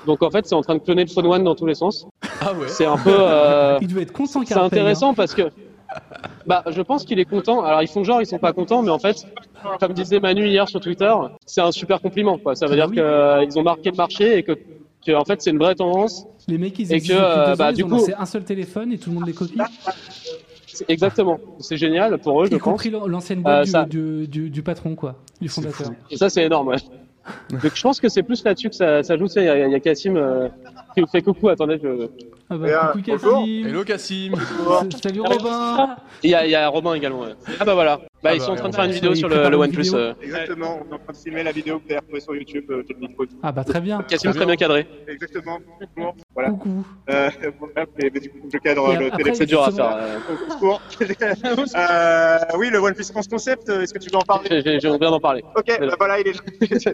Donc en fait, c'est en train de cloner le Phone One dans tous les sens. Ah ouais. C'est un peu. euh, Il doit être content C'est repaye, intéressant parce que bah je pense qu'il est content. Alors ils font genre ils sont pas contents, mais en fait, comme disait Manu hier sur Twitter, c'est un super compliment. Quoi. Ça veut dire oui. qu'ils ont marqué le marché et que, que en fait c'est une vraie tendance. Les mecs, ils Et que, euh, bah, ans, du coup- lancé un seul téléphone et tout le monde les copie. C'est- Exactement. C'est génial pour eux, je y compris l'an- l'ancienne boîte Euh, du, ça- du, du- du patron, quoi, du fondateur. Et ça c'est énorme. Ouais. Donc je pense que c'est plus là-dessus que ça, ça joue. Tu sais, Il y, a- il y a Cassim euh, fait coucou. Attendez, je... Ah bah, Et, euh, coucou bonjour. Cassim Hello Cassim Salut Robin il y a, il y a Romain également. ouais. Ah bah voilà. Bah, Ah ils bah, sont en train de faire une vidéo sur le, le une OnePlus. vidéo. euh. Exactement, on est en train de filmer la vidéo que vous avez retrouvée sur YouTube, euh. Ah bah très bien. Cassim Très très bien cadré. Exactement. Bonjour. Voilà. Coucou. Euh, mais du coup, je cadre Et le après, téléphone. C'est dur à justement- faire. euh. Au euh, oui, le OnePlus 11 Concept, euh, est-ce que tu veux en parler? J'ai- j'ai- J'ai bien d'en parler. Ok, bah voilà, il est là.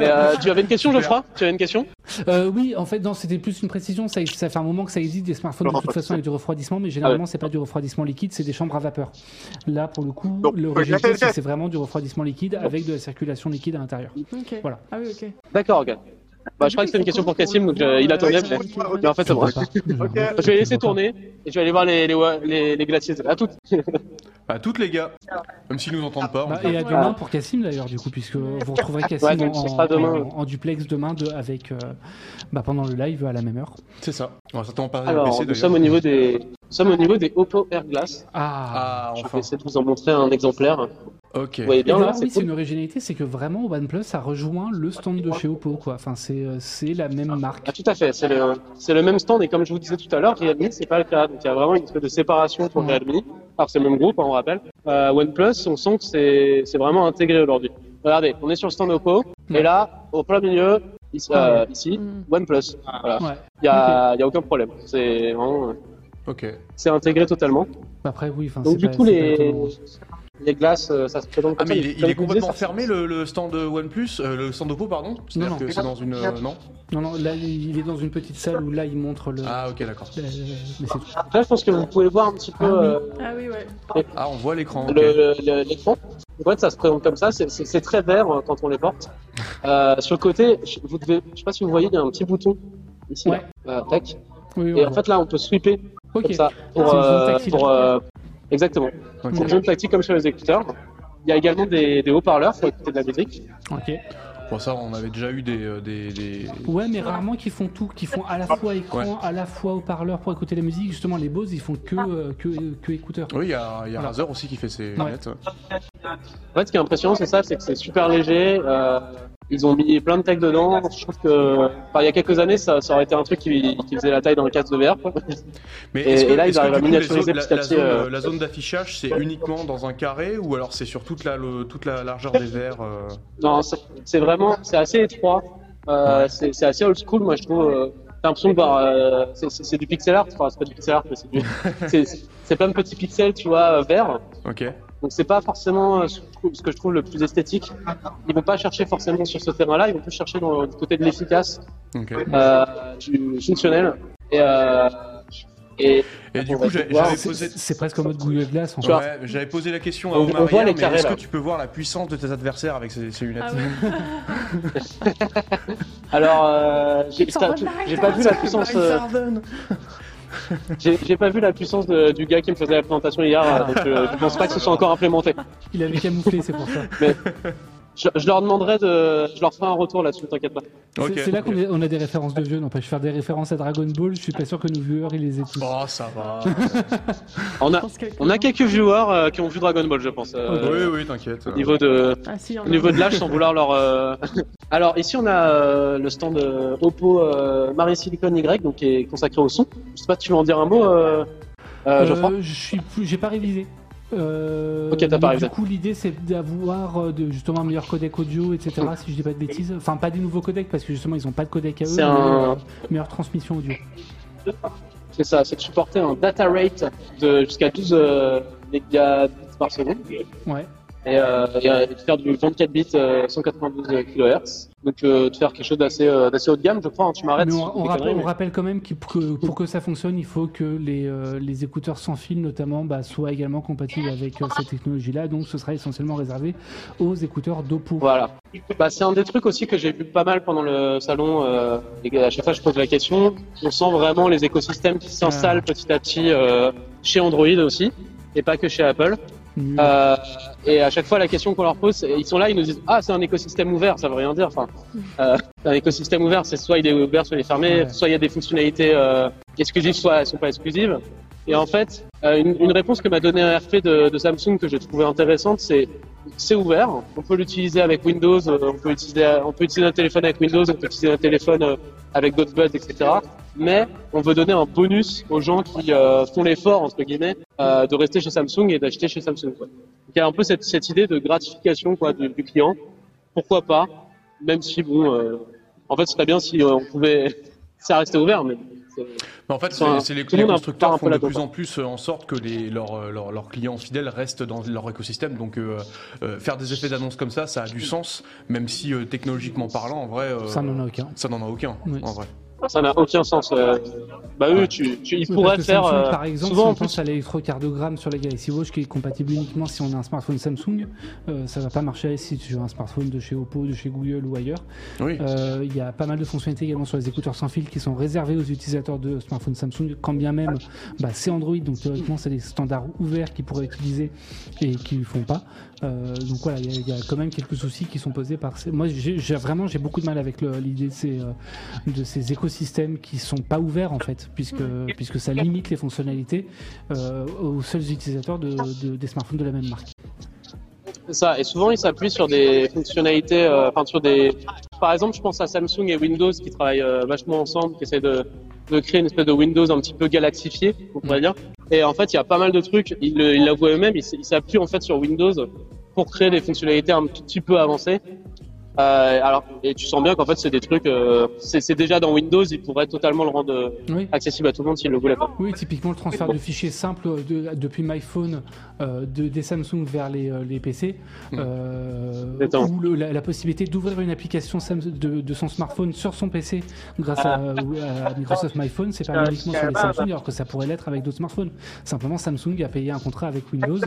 Euh, tu avais une question, Geoffroy? Tu avais une question? Euh, oui, en fait, non, c'était plus une précision. Ça, ça fait un moment que ça existe des smartphones de toute façon avec du refroidissement, mais généralement, c'est pas du refroidissement liquide, c'est des chambres à vapeur. Là, pour le coup, Donc, le résultat, c'est vraiment du refroidissement liquide avec de la circulation liquide à l'intérieur. Ok. Voilà. Ah oui, ok. D'accord, ok. Bah, je crois que c'était une question pour Cassim, donc euh, il attendait, mais, mais en fait, c'est Je bon. Je vais laisser tourner et je vais aller voir les, les, les, les glaciers. À toutes. À toutes les gars Même s'ils nous entendent pas. Bah, et à demain pour Cassim d'ailleurs, du coup, puisque vous retrouverez Cassim Ouais, en, duplex demain de, avec, euh, bah, pendant le live à la même heure. C'est ça. On va certainement parler Alors, de PC nous sommes au niveau des, nous sommes au niveau des Oppo Air Glass. Ah, Ah Je vais enfin. essayer de vous en montrer un exemplaire. Ok. Vous voyez Et bien là, d'ailleurs, c'est oui, c'est cool. une originalité, c'est que vraiment OnePlus a rejoint le stand de chez Oppo, quoi. Enfin, c'est euh, c'est la même marque. Ah, tout à fait, c'est le, c'est le même stand et comme je vous disais tout à l'heure, Realme c'est pas le cas. Donc il y a vraiment une espèce de séparation pour Ouais. Realme. Alors c'est le même groupe, hein, on rappelle. Euh, OnePlus, on sent que c'est, c'est vraiment intégré aujourd'hui. Regardez, on est sur le stand Oppo Ouais. et là, au plein milieu, ici, euh, ici Mm. OnePlus. Voilà. Ouais. Il y a, il y a aucun problème. C'est vraiment, Ok. c'est intégré totalement. Après, oui, enfin, Donc c'est du pas- coup, les, pas. Les glaces, euh, ça se présente Ah comme mais ça. il est, il complètement disais, fermé le, le stand OnePlus, euh, le stand Oppo pardon? C'est-à-dire que c'est dans une... euh, non? Non, non, là, il est dans une petite salle où là, il montre le. Ah ok d'accord. Euh, mais c'est tout. Après, je pense que vous pouvez voir un petit peu Ah oui. euh, Ah oui, ouais. Ah on voit l'écran. ok. le- le- l'écran. En fait, ça se présente comme ça. C'est- C'est c'est très vert quand on les porte. Euh, sur le côté, je, vous devez, je sais pas si vous voyez, il y a un petit bouton ici. Ouais. Là. Euh, tac. Oui, Et en fait, là, on peut sweeper Ok. comme ça. Pour, Ah, euh, euh, exactement. Ok. Pour zone tactile comme chez les écouteurs. Il y a également des, des haut-parleurs pour écouter de la musique. Ok. Pour ça, on avait déjà eu des. euh, des, des- Ouais, mais rarement qu'ils font tout, qu'ils font à la fois écran, Ouais. à la fois haut-parleur pour écouter la musique. Justement, les Bose, ils font que, euh, que, que écouteurs. Oui, il y a, y a Voilà. Razer aussi qui fait ses Ouais. lunettes. En fait, ce qui est impressionnant, c'est ça, c'est que c'est super léger. euh, ils ont mis plein de tech dedans. Je trouve que, il y a quelques années, ça, ça aurait été un truc qui, qui faisait la taille d'un casque de VR. quoi. Mais Et- que, et là, ils arrivent à miniaturiser petit à la petit, zone, euh, la zone d'affichage, c'est uniquement dans un carré ou alors c'est sur toute la, le- toute la largeur des verres euh, Non, c'est vraiment, c'est assez étroit. Euh, c'est c'est assez old school, moi je trouve. euh, T'as l'impression de voir, c'est- du pixel art. Enfin, c'est pas du pixel art, mais c'est plein de petits pixels, tu vois, verts. Ok. Donc c'est pas forcément euh, ce que je trouve- le plus esthétique. Ils vont pas chercher forcément sur ce terrain-là, ils vont plus chercher dans, du côté de l'efficace, euh, du fonctionnel. Et, euh, et, Et du on coup, j'avais C'est- posé. C'est presque en mode fait. vois, Ouais, j'avais posé la question à Omar on voit hier, les mais carrés, est-ce que tu peux voir la puissance de tes adversaires avec ces, ces lunettes Ah ouais. alors, euh, j'ai pas vu la puissance. J'ai pas vu la puissance de- du gars qui me faisait la présentation hier, donc euh, je pense pas que ce soit encore implémenté. Il avait camouflé, c'est pour ça. Je, je leur demanderai de, je leur ferai un retour là-dessus, t'inquiète pas. C'est- là qu'on on a des références de vieux. N'empêche, faire des références à Dragon Ball, je suis pas sûr que nos viewers ils les aient tous. Oh, ça va. On a, on a quelques viewers euh, qui ont vu Dragon Ball, je pense. euh, oui, oui, t'inquiète. Au niveau de, Ah si, au niveau de l'âge, sans vouloir leur. euh, Alors ici, on a euh, le stand euh, Oppo euh, Marie Silicon Y, donc qui est consacré au son. Je sais pas, tu veux en dire un mot, euh, euh, Geoffroy Euh, je suis plus, j'ai pas révisé. Euh, Ok, t'as pas. Du coup, l'idée c'est d'avoir euh, justement un meilleur codec audio, etc. Si je dis pas de bêtises. Enfin, pas des nouveaux codecs parce que justement ils ont pas de codec à eux. C'est mais, un- euh, meilleure transmission audio. C'est ça, c'est de supporter un data rate de jusqu'à 12 euh, mégabits par seconde. Ouais. Et, euh, et, euh, de faire du 24 bits euh, 192 kHz. Donc euh, de faire quelque chose d'assez euh, d'assez haut de gamme, je crois. hein, tu m'arrêtes. On, rappelle, on quand même que pour, que pour que ça fonctionne, il faut que les, euh, les écouteurs sans fil, notamment, bah, soient également compatibles avec euh, cette technologie-là. Donc, ce sera essentiellement réservé aux écouteurs d'Oppo. Voilà. Bah, c'est un des trucs aussi que j'ai vu pas mal pendant le salon. Euh, et à chaque fois, je pose la question. On sent vraiment les écosystèmes qui s'installent petit à petit euh, chez Android aussi, et pas que chez Apple. Euh, et à chaque fois, la question qu'on leur pose, ils sont là, ils nous disent Ah, c'est un écosystème ouvert, ça veut rien dire. Enfin, euh, un écosystème ouvert, c'est soit il est ouvert, soit il est fermé, Ouais. soit il y a des fonctionnalités euh, exclusives, soit elles sont pas exclusives. Et en fait, euh, une, une réponse que m'a donné un RP de, de Samsung que j'ai trouvé intéressante, c'est c'est ouvert. On peut l'utiliser avec Windows, euh, on peut utiliser, on peut utiliser un téléphone avec Windows, on peut utiliser un téléphone euh, avec d'autres buds, etc. Mais on veut donner un bonus aux gens qui euh, font l'effort entre guillemets euh, de rester chez Samsung et d'acheter chez Samsung. Quoi. Donc, il y a un peu cette, cette idée de gratification quoi du, du client. Pourquoi pas Même si bon, euh, en fait, ce serait bien si on pouvait ça restait ouvert, mais Mais en fait, Enfin, c'est les, constructeurs font de plus en plus euh, en sorte que les, leurs, euh, leurs, leurs clients fidèles restent dans leur écosystème. Donc, euh, euh, faire des effets d'annonce comme ça, ça a du sens, même si euh, technologiquement parlant, en vrai, euh, Ça n'en a aucun. ça n'en a aucun. Oui. En vrai. Ça n'a aucun sens. euh. Bah oui, tu, tu, ils Oui, pourraient faire. Samsung, euh, par exemple, souvent, si en on plus, pense à l'électrocardiogramme sur la Galaxy Watch qui est compatible uniquement si on a un smartphone Samsung, euh, ça va pas marcher si tu as un smartphone de chez Oppo, de chez Google ou ailleurs. Oui. Euh, Il y a pas mal de fonctionnalités également sur les écouteurs sans fil qui sont réservées aux utilisateurs de smartphones Samsung, quand bien même bah, c'est Android, donc théoriquement c'est des standards ouverts qu'ils pourraient utiliser et qui ne font pas. Euh, donc voilà, il y, a- quand même quelques soucis qui sont posés par ces... Moi vraiment j'ai beaucoup de mal avec l'idée de ces, euh, de ces écosystèmes qui sont pas ouverts en fait, puisque, puisque ça limite les fonctionnalités euh, aux seuls utilisateurs de, de- des smartphones de la même marque. Ça. Et souvent, ils s'appuient sur des fonctionnalités, enfin sur des. Par exemple, je pense à Samsung et Windows qui travaillent vachement ensemble, qui essaient de, de créer une espèce de Windows un petit peu galaxifié, on pourrait dire. Et en fait, il y a pas mal de trucs. Ils l'avouent eux-mêmes. Ils s'appuient en fait sur Windows pour créer des fonctionnalités un petit peu avancées. Euh, alors, et tu sens bien qu'en fait, c'est des trucs. euh, c'est c'est déjà dans Windows. Ils pourraient totalement le rendre euh, Oui. accessible à tout le monde s'ils le voulaient pas. Oui, typiquement le transfert de fichiers simple de- depuis MyPhone euh, de, des Samsung vers les, les PC, euh, Attends. ou le- la, la possibilité d'ouvrir une application de, de son smartphone sur son PC grâce à, à Microsoft MyPhone, c'est pas uniquement sur les Samsung, alors que ça pourrait l'être avec d'autres smartphones. Simplement, Samsung a payé un contrat avec Windows,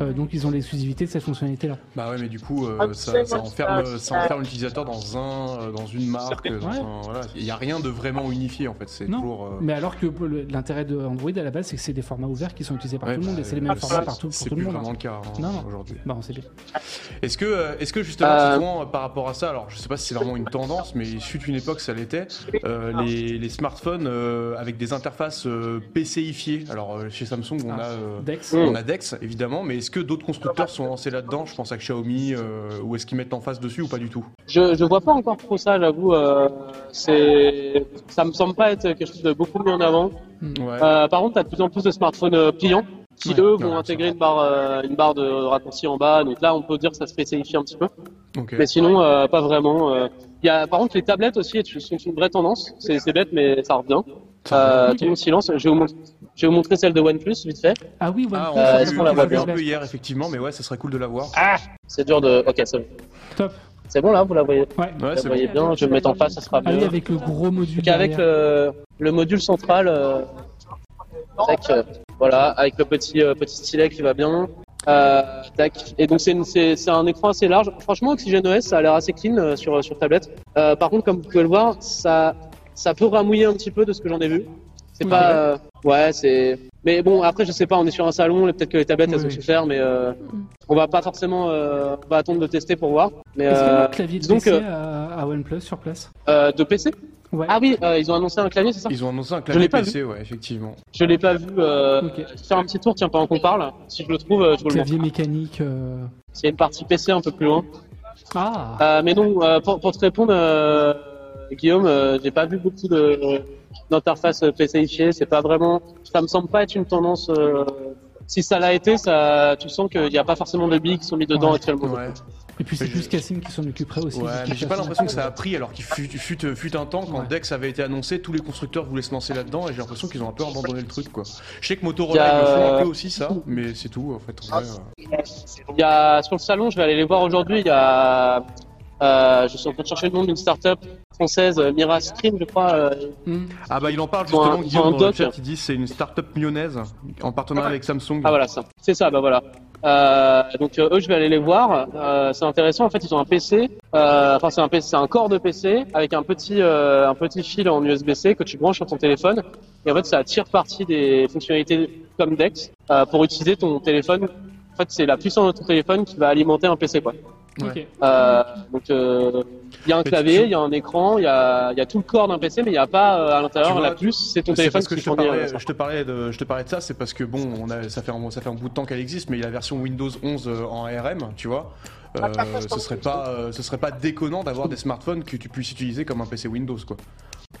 euh, donc ils ont l'exclusivité de cette fonctionnalité-là. Bah ouais, mais du coup, euh, ça, ça enferme, ça enferme un utilisateur dans un, euh, dans une marque. dans Ouais. un- voilà. Il n'y a rien de vraiment unifié en fait. C'est toujours. euh, mais alors que l'intérêt de Android à la base, c'est que c'est des formats ouverts qui sont utilisés par ouais, tout le monde bah, et c'est les mêmes formats c'est- partout pour C'est tout le plus monde. vraiment hein. le cas hein, Non, non. aujourd'hui. Bah. Est-ce que, euh, est-ce que justement, Euh, souvent, par rapport à ça, alors je sais pas si c'est vraiment une tendance, mais il fut une époque ça l'était, euh, les, les smartphones euh, avec des interfaces euh, PCifiées. Alors chez Samsung, on Ah. a Dex. On a Dex évidemment, mais est-ce que d'autres constructeurs sont lancés là-dedans? Je pense à Xiaomi, euh, ou est-ce qu'ils mettent en face dessus ou pas du tout? Je, je vois pas encore trop ça, j'avoue. Euh, c'est, ça me semble pas être quelque chose de beaucoup mis en avant. Ouais. Euh, par contre, t'as de plus en plus de smartphones euh, pliants qui Ouais. eux vont ça intégrer une barre, euh, une barre de raccourci en bas. Donc là, on peut dire que ça se spécifie un petit peu. Mais sinon, euh, pas vraiment. euh. Il y a, par contre, les tablettes aussi sont une vraie tendance. C'est, c'est bête, mais ça revient. Euh. Tout le monde silence. Je vais, vous montrer, je vais vous montrer celle de OnePlus vite fait. Ah oui, Ah, OnePlus, on Euh, l'a est-ce vu, qu'on la on l'a vu un peu hier effectivement, mais ouais, ça serait cool de la voir. C'est dur de. Ok, c'est bon. top. C'est bon là, vous la voyez. Ouais. Ouais, Vous la voyez bon. bien. Je vais me mettre en face, ça sera bien. avec le gros module. Donc avec le, le module central, euh, tac, euh, voilà, avec le petit euh, petit stylet qui va bien. Euh, tac. Et donc c'est un écran assez large. Franchement, OxygenOS, ça a l'air assez clean euh, sur sur tablette. Euh, par contre, comme vous pouvez le voir, ça ça peut ramouiller un petit peu de ce que j'en ai vu. C'est Ouais. pas, euh, ouais, c'est. Mais bon, après, je sais pas, on est sur un salon, peut-être que les tablettes elles Oui, ont oui. souffert, mais euh, on va pas forcément, euh, on va attendre de tester pour voir. Mais Est-ce qu'il y a un clavier de disons PC à, à OnePlus sur place euh, de PC. Ouais. Ah oui, euh, ils ont annoncé un clavier, c'est ça Ils ont annoncé un l'ai clavier pas PC, ouais, effectivement. Je l'ai pas vu. Euh, Ok. Faire un petit tour, tiens, pendant qu'on parle. Si je le trouve, je vous le montre. Clavier mécanique. euh, a une partie PC un peu plus loin. Ah Euh, mais non, euh, pour, pour te répondre, euh, Guillaume, euh, j'ai pas vu beaucoup de d'interface PCifiée. C'est pas vraiment. Ça me semble pas être une tendance. euh, si ça l'a été, ça, tu sens qu'il n'y a pas forcément de billes qui sont mis dedans Ouais. actuellement. Ouais. Et puis c'est plus je- Cassim qui s'en occuperait aussi. Ouais, mais j'ai pas l'impression que ça a pris alors qu'il fut, fut, fut un temps quand Ouais. Dex avait été annoncé, tous les constructeurs voulaient se lancer là-dedans et j'ai l'impression qu'ils ont un peu abandonné le truc quoi. Je sais que Motorola a, ils le font un euh, peu aussi ça, mais c'est tout en fait. en vrai, euh. Il y a sur le salon, je vais aller les voir aujourd'hui. Il y a, euh, je suis en train de chercher le nom d'une start-up française, euh, Mira Stream, je crois. euh, Hmm. Ah bah il en parle justement un- Guillaume dans le chat, il dit c'est une start-up lyonnaise en partenariat avec Samsung. Ah voilà ça. C'est ça, bah voilà. Euh, donc euh, eux, je vais aller les voir. Euh, c'est intéressant. En fait, ils ont un PC. euh, Enfin, c'est un PC, c'est un corps de PC avec un petit euh, un petit fil en USB-C que tu branches sur ton téléphone. Et en fait, ça tire parti des fonctionnalités comme Dex euh, pour utiliser ton téléphone. En fait, c'est la puissance de ton téléphone qui va alimenter un PC, quoi. Euh, donc, euh, il y a un Mais clavier, il y a un écran, il y a, il y a tout le corps d'un PC, mais il n'y a pas euh, à l'intérieur vois, la puce. C'est ton téléphone parce que qui je te, parlais, je, te parlais de, je te parlais de ça, c'est parce que bon, on a, ça, fait un, ça fait un bout de temps qu'elle existe, mais il y a la version Windows 11 euh, en ARM, tu vois. Euh, ce serait pas, euh, ce serait pas déconnant d'avoir des smartphones que tu puisses utiliser comme un PC Windows, quoi.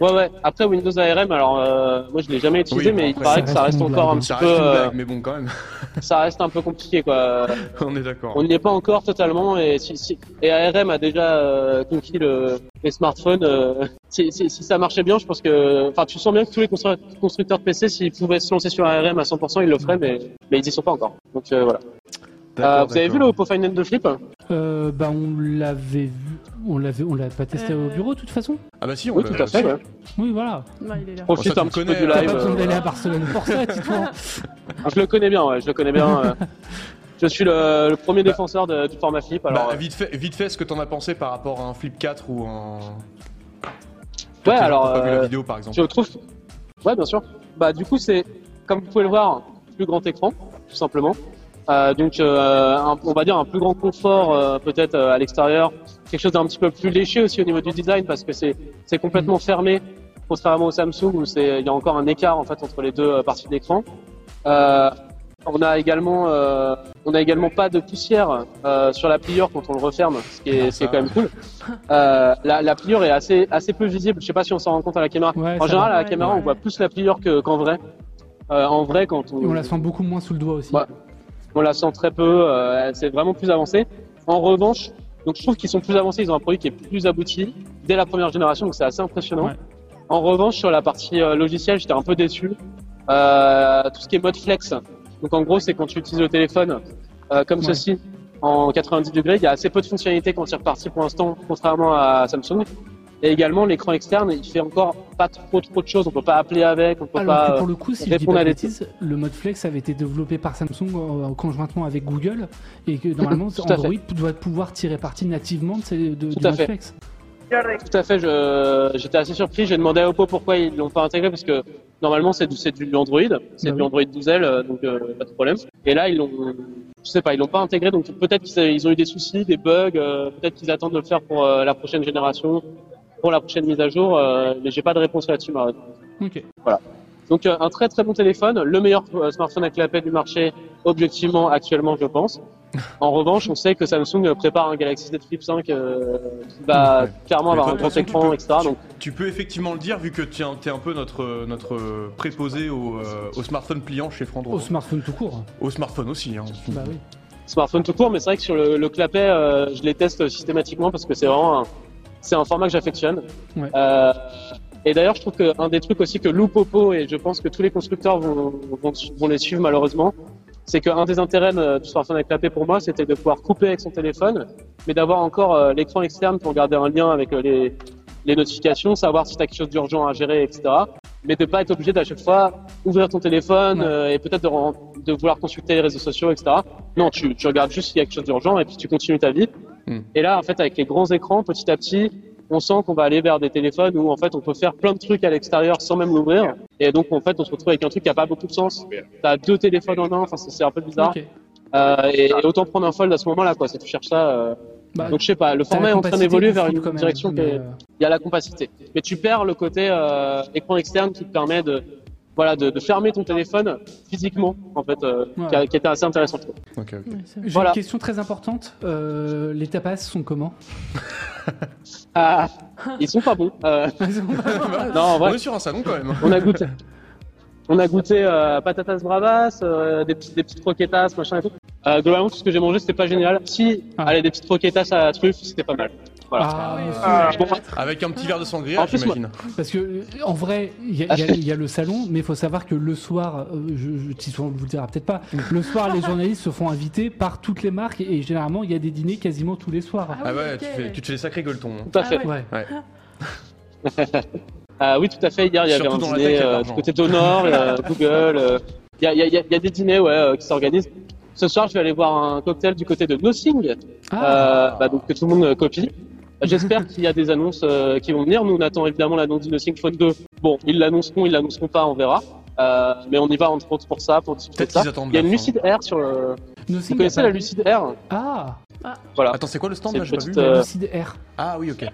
Ouais, ouais. Après Windows ARM, alors euh, moi je l'ai jamais utilisé, Oui, mais il paraît ça que ça reste encore un petit Ça peu, reste une euh, blague, mais bon, quand même, ça reste un peu compliqué quoi. on est d'accord. On n'y est pas encore totalement et si, si et ARM a déjà euh, conquis le, les smartphones. euh, si, si, si ça marchait bien, je pense que, enfin, tu sens bien que tous les constru- constructeurs de PC, s'ils pouvaient se lancer sur ARM à 100%, ils le feraient, mais mais ils y sont pas encore. Donc euh, voilà. Euh, vous avez vu le. Oppo Find de Flip? Euh, bah on l'avait vu, on l'avait, on l'a pas testé Euh. au bureau de toute façon. Ah bah si, on Oui, l'a- tout à fait. Ouais. Oui voilà. Ouais, il est là. Profite un petit peu du T'as pas besoin euh, d'aller voilà. à Barcelone pour ça, Tito. Je le connais bien, ouais, je le connais bien. euh. Je suis le, le premier Bah, défenseur de- du format Flip. Alors, Bah, euh, vite fait, vite fait, ce que t'en as pensé par rapport à un Flip 4 ou un. ouais, alors. pas vu la euh, vidéo par exemple. Je trouve. Ouais, bien sûr. Bah, du coup, c'est, comme vous pouvez le voir, plus grand écran, tout simplement. Euh, donc, euh, un- on va dire un plus grand confort, euh, peut-être euh, à l'extérieur. Quelque chose d'un petit peu plus léché aussi au niveau du design, parce que c'est, c'est complètement fermé, contrairement au Samsung où c'est, il y a encore un écart en fait entre les deux euh, parties de l'écran. Euh, on a également, euh, on a également pas de poussière euh, sur la pliure quand on le referme, ce qui est, ce qui est quand même cool. Euh, la, la pliure est assez, assez peu visible. Je sais pas si on s'en rend compte à la caméra. Ouais, En général, va. à la caméra, ouais. on voit plus la pliure que- qu'en vrai. Euh, en vrai, quand on, Et on la sent beaucoup moins sous le doigt aussi. On la sent très peu, euh, c'est vraiment plus avancé. En revanche, donc je trouve qu'ils sont plus avancés, ils ont un produit qui est plus abouti dès la première génération, donc c'est assez impressionnant. Ouais. En revanche, sur la partie euh, logicielle, j'étais un peu déçu. Euh, tout ce qui est mode flex, donc en gros, c'est quand tu utilises le téléphone euh, comme Ouais. ceci en 90 degrés, il y a assez peu de fonctionnalités quand il est reparti pour l'instant, contrairement à Samsung. Et également, l'écran externe, il fait encore pas trop trop de choses. On peut pas appeler avec, on peut Alors pas. que pour le coup, si je dis pas le mode flex avait été développé par Samsung conjointement avec Google et que normalement Android doit pouvoir tirer parti nativement de, ces- de- Tout du à mode fait. flex. Tout à fait, j'étais assez surpris. J'ai demandé à Oppo pourquoi ils l'ont pas intégré parce que normalement c'est du, Android, c'est Bah du oui. Android 12L, euh, donc euh, pas de problème. Et là ils l'ont, je sais pas, ils l'ont pas intégré, donc peut-être qu'ils ils ont eu des soucis, des bugs, euh, peut-être qu'ils attendent de le faire pour euh, la prochaine génération, pour la prochaine mise à jour, euh, mais j'ai pas de réponse là-dessus. malheureusement. Ok. Donc euh, un très très bon téléphone, le meilleur euh, smartphone la paix du marché, objectivement actuellement je pense. En revanche, on sait que Samsung prépare un Galaxy Z Flip 5 euh, qui va Ouais. clairement Mais avoir un grand écran, tu peux- etc. Donc Tu peux effectivement le dire vu que tu es un peu notre, notre préposé au, euh, au smartphone pliant chez Frandroid. Au smartphone tout court. Au smartphone aussi. Hein. Bah oui. smartphone tout court, mais c'est vrai que sur le, le clapet, euh, je les teste systématiquement parce que c'est vraiment un, c'est un format que j'affectionne. Ouais. Euh, et d'ailleurs, je trouve qu'un des trucs aussi que loue Popo, et je pense que tous les constructeurs vont, vont, vont les suivre malheureusement, c'est qu'un des intérêts euh, du smartphone avec clapet pour moi, c'était de pouvoir couper avec son téléphone, mais d'avoir encore euh, l'écran externe pour garder un lien avec euh, les, les notifications, savoir si tu as quelque chose d'urgent à gérer, etc. Mais de pas être obligé d'à chaque fois ouvrir ton téléphone euh, et peut-être de, de vouloir consulter les réseaux sociaux, etc. Non, tu, tu regardes juste s'il y a quelque chose d'urgent et puis tu continues ta vie. Hmm. Et là, en fait, avec les grands écrans, petit à petit, on sent qu'on va aller vers des téléphones où en fait on peut faire plein de trucs à l'extérieur sans même l'ouvrir. Et donc en fait, on se retrouve avec un truc qui a pas beaucoup de sens. T'as deux téléphones en un, enfin c'est un peu bizarre. Euh, et, et autant prendre un fold à ce moment-là, quoi. Si tu cherches ça. euh, Bah, donc je sais pas, le format est en train d'évoluer vers une direction mais, euh, il y a la compacité. Mais tu perds le côté euh, écran externe qui te permet de voilà de, de fermer ton téléphone physiquement en fait, euh, Ouais. qui, a- qui était assez intéressant. J'ai Voilà. une question très importante. Euh, les tapas sont comment? Ah, ils sont pas bons. Euh, non, en On est sur un salon quand même. on a goûté. On a goûté euh, patatas bravas, euh, des, petits, des petites croquetas, machin et tout. Euh, globalement, tout ce que j'ai mangé, c'était pas génial. Si, Ah. allez, des petites croquetas à la truffe, c'était pas mal. Voilà. Ah. Ah, Bon, Avec un petit verre de sangria, j'imagine. Parce que euh, en vrai, il y, a- y y le salon, mais il faut savoir que le soir, euh, je, je vous le dira peut-être pas, le soir les journalistes se font inviter par toutes les marques et, généralement il y a des dîners quasiment tous les soirs. Ah ouais, tu, fais, tu te fais des sacrés gueuletons. hein. tout à Ah fait. ouais. Ouais. Ah oui, tout à fait. Hier, il y avait un dîner de euh, du côté d'Honor, euh, Google. euh, Il y, a, il y a- il y a- il y a des dîners ouais, euh, qui s'organisent. Ce soir, je vais aller voir un cocktail du côté de Nothing, Ah, euh, bah, donc que tout le monde euh, copie. J'espère qu'il y a des annonces euh, qui vont venir. Nous, on attend évidemment l'annonce du Nothing Phone 2. Bon, ils l'annonceront, ils l'annonceront pas, on verra. Euh, mais on y va entre autres pour ça, pour discuter de Peut-être ça. Il y a une. Lucid Air sur le. Nothing Vous connaissez la Lucid Air? Ah, Voilà. Attends, c'est quoi le stand? Là J'ai pas vu. petite, Euh, Lucid Air. Ah oui, ok.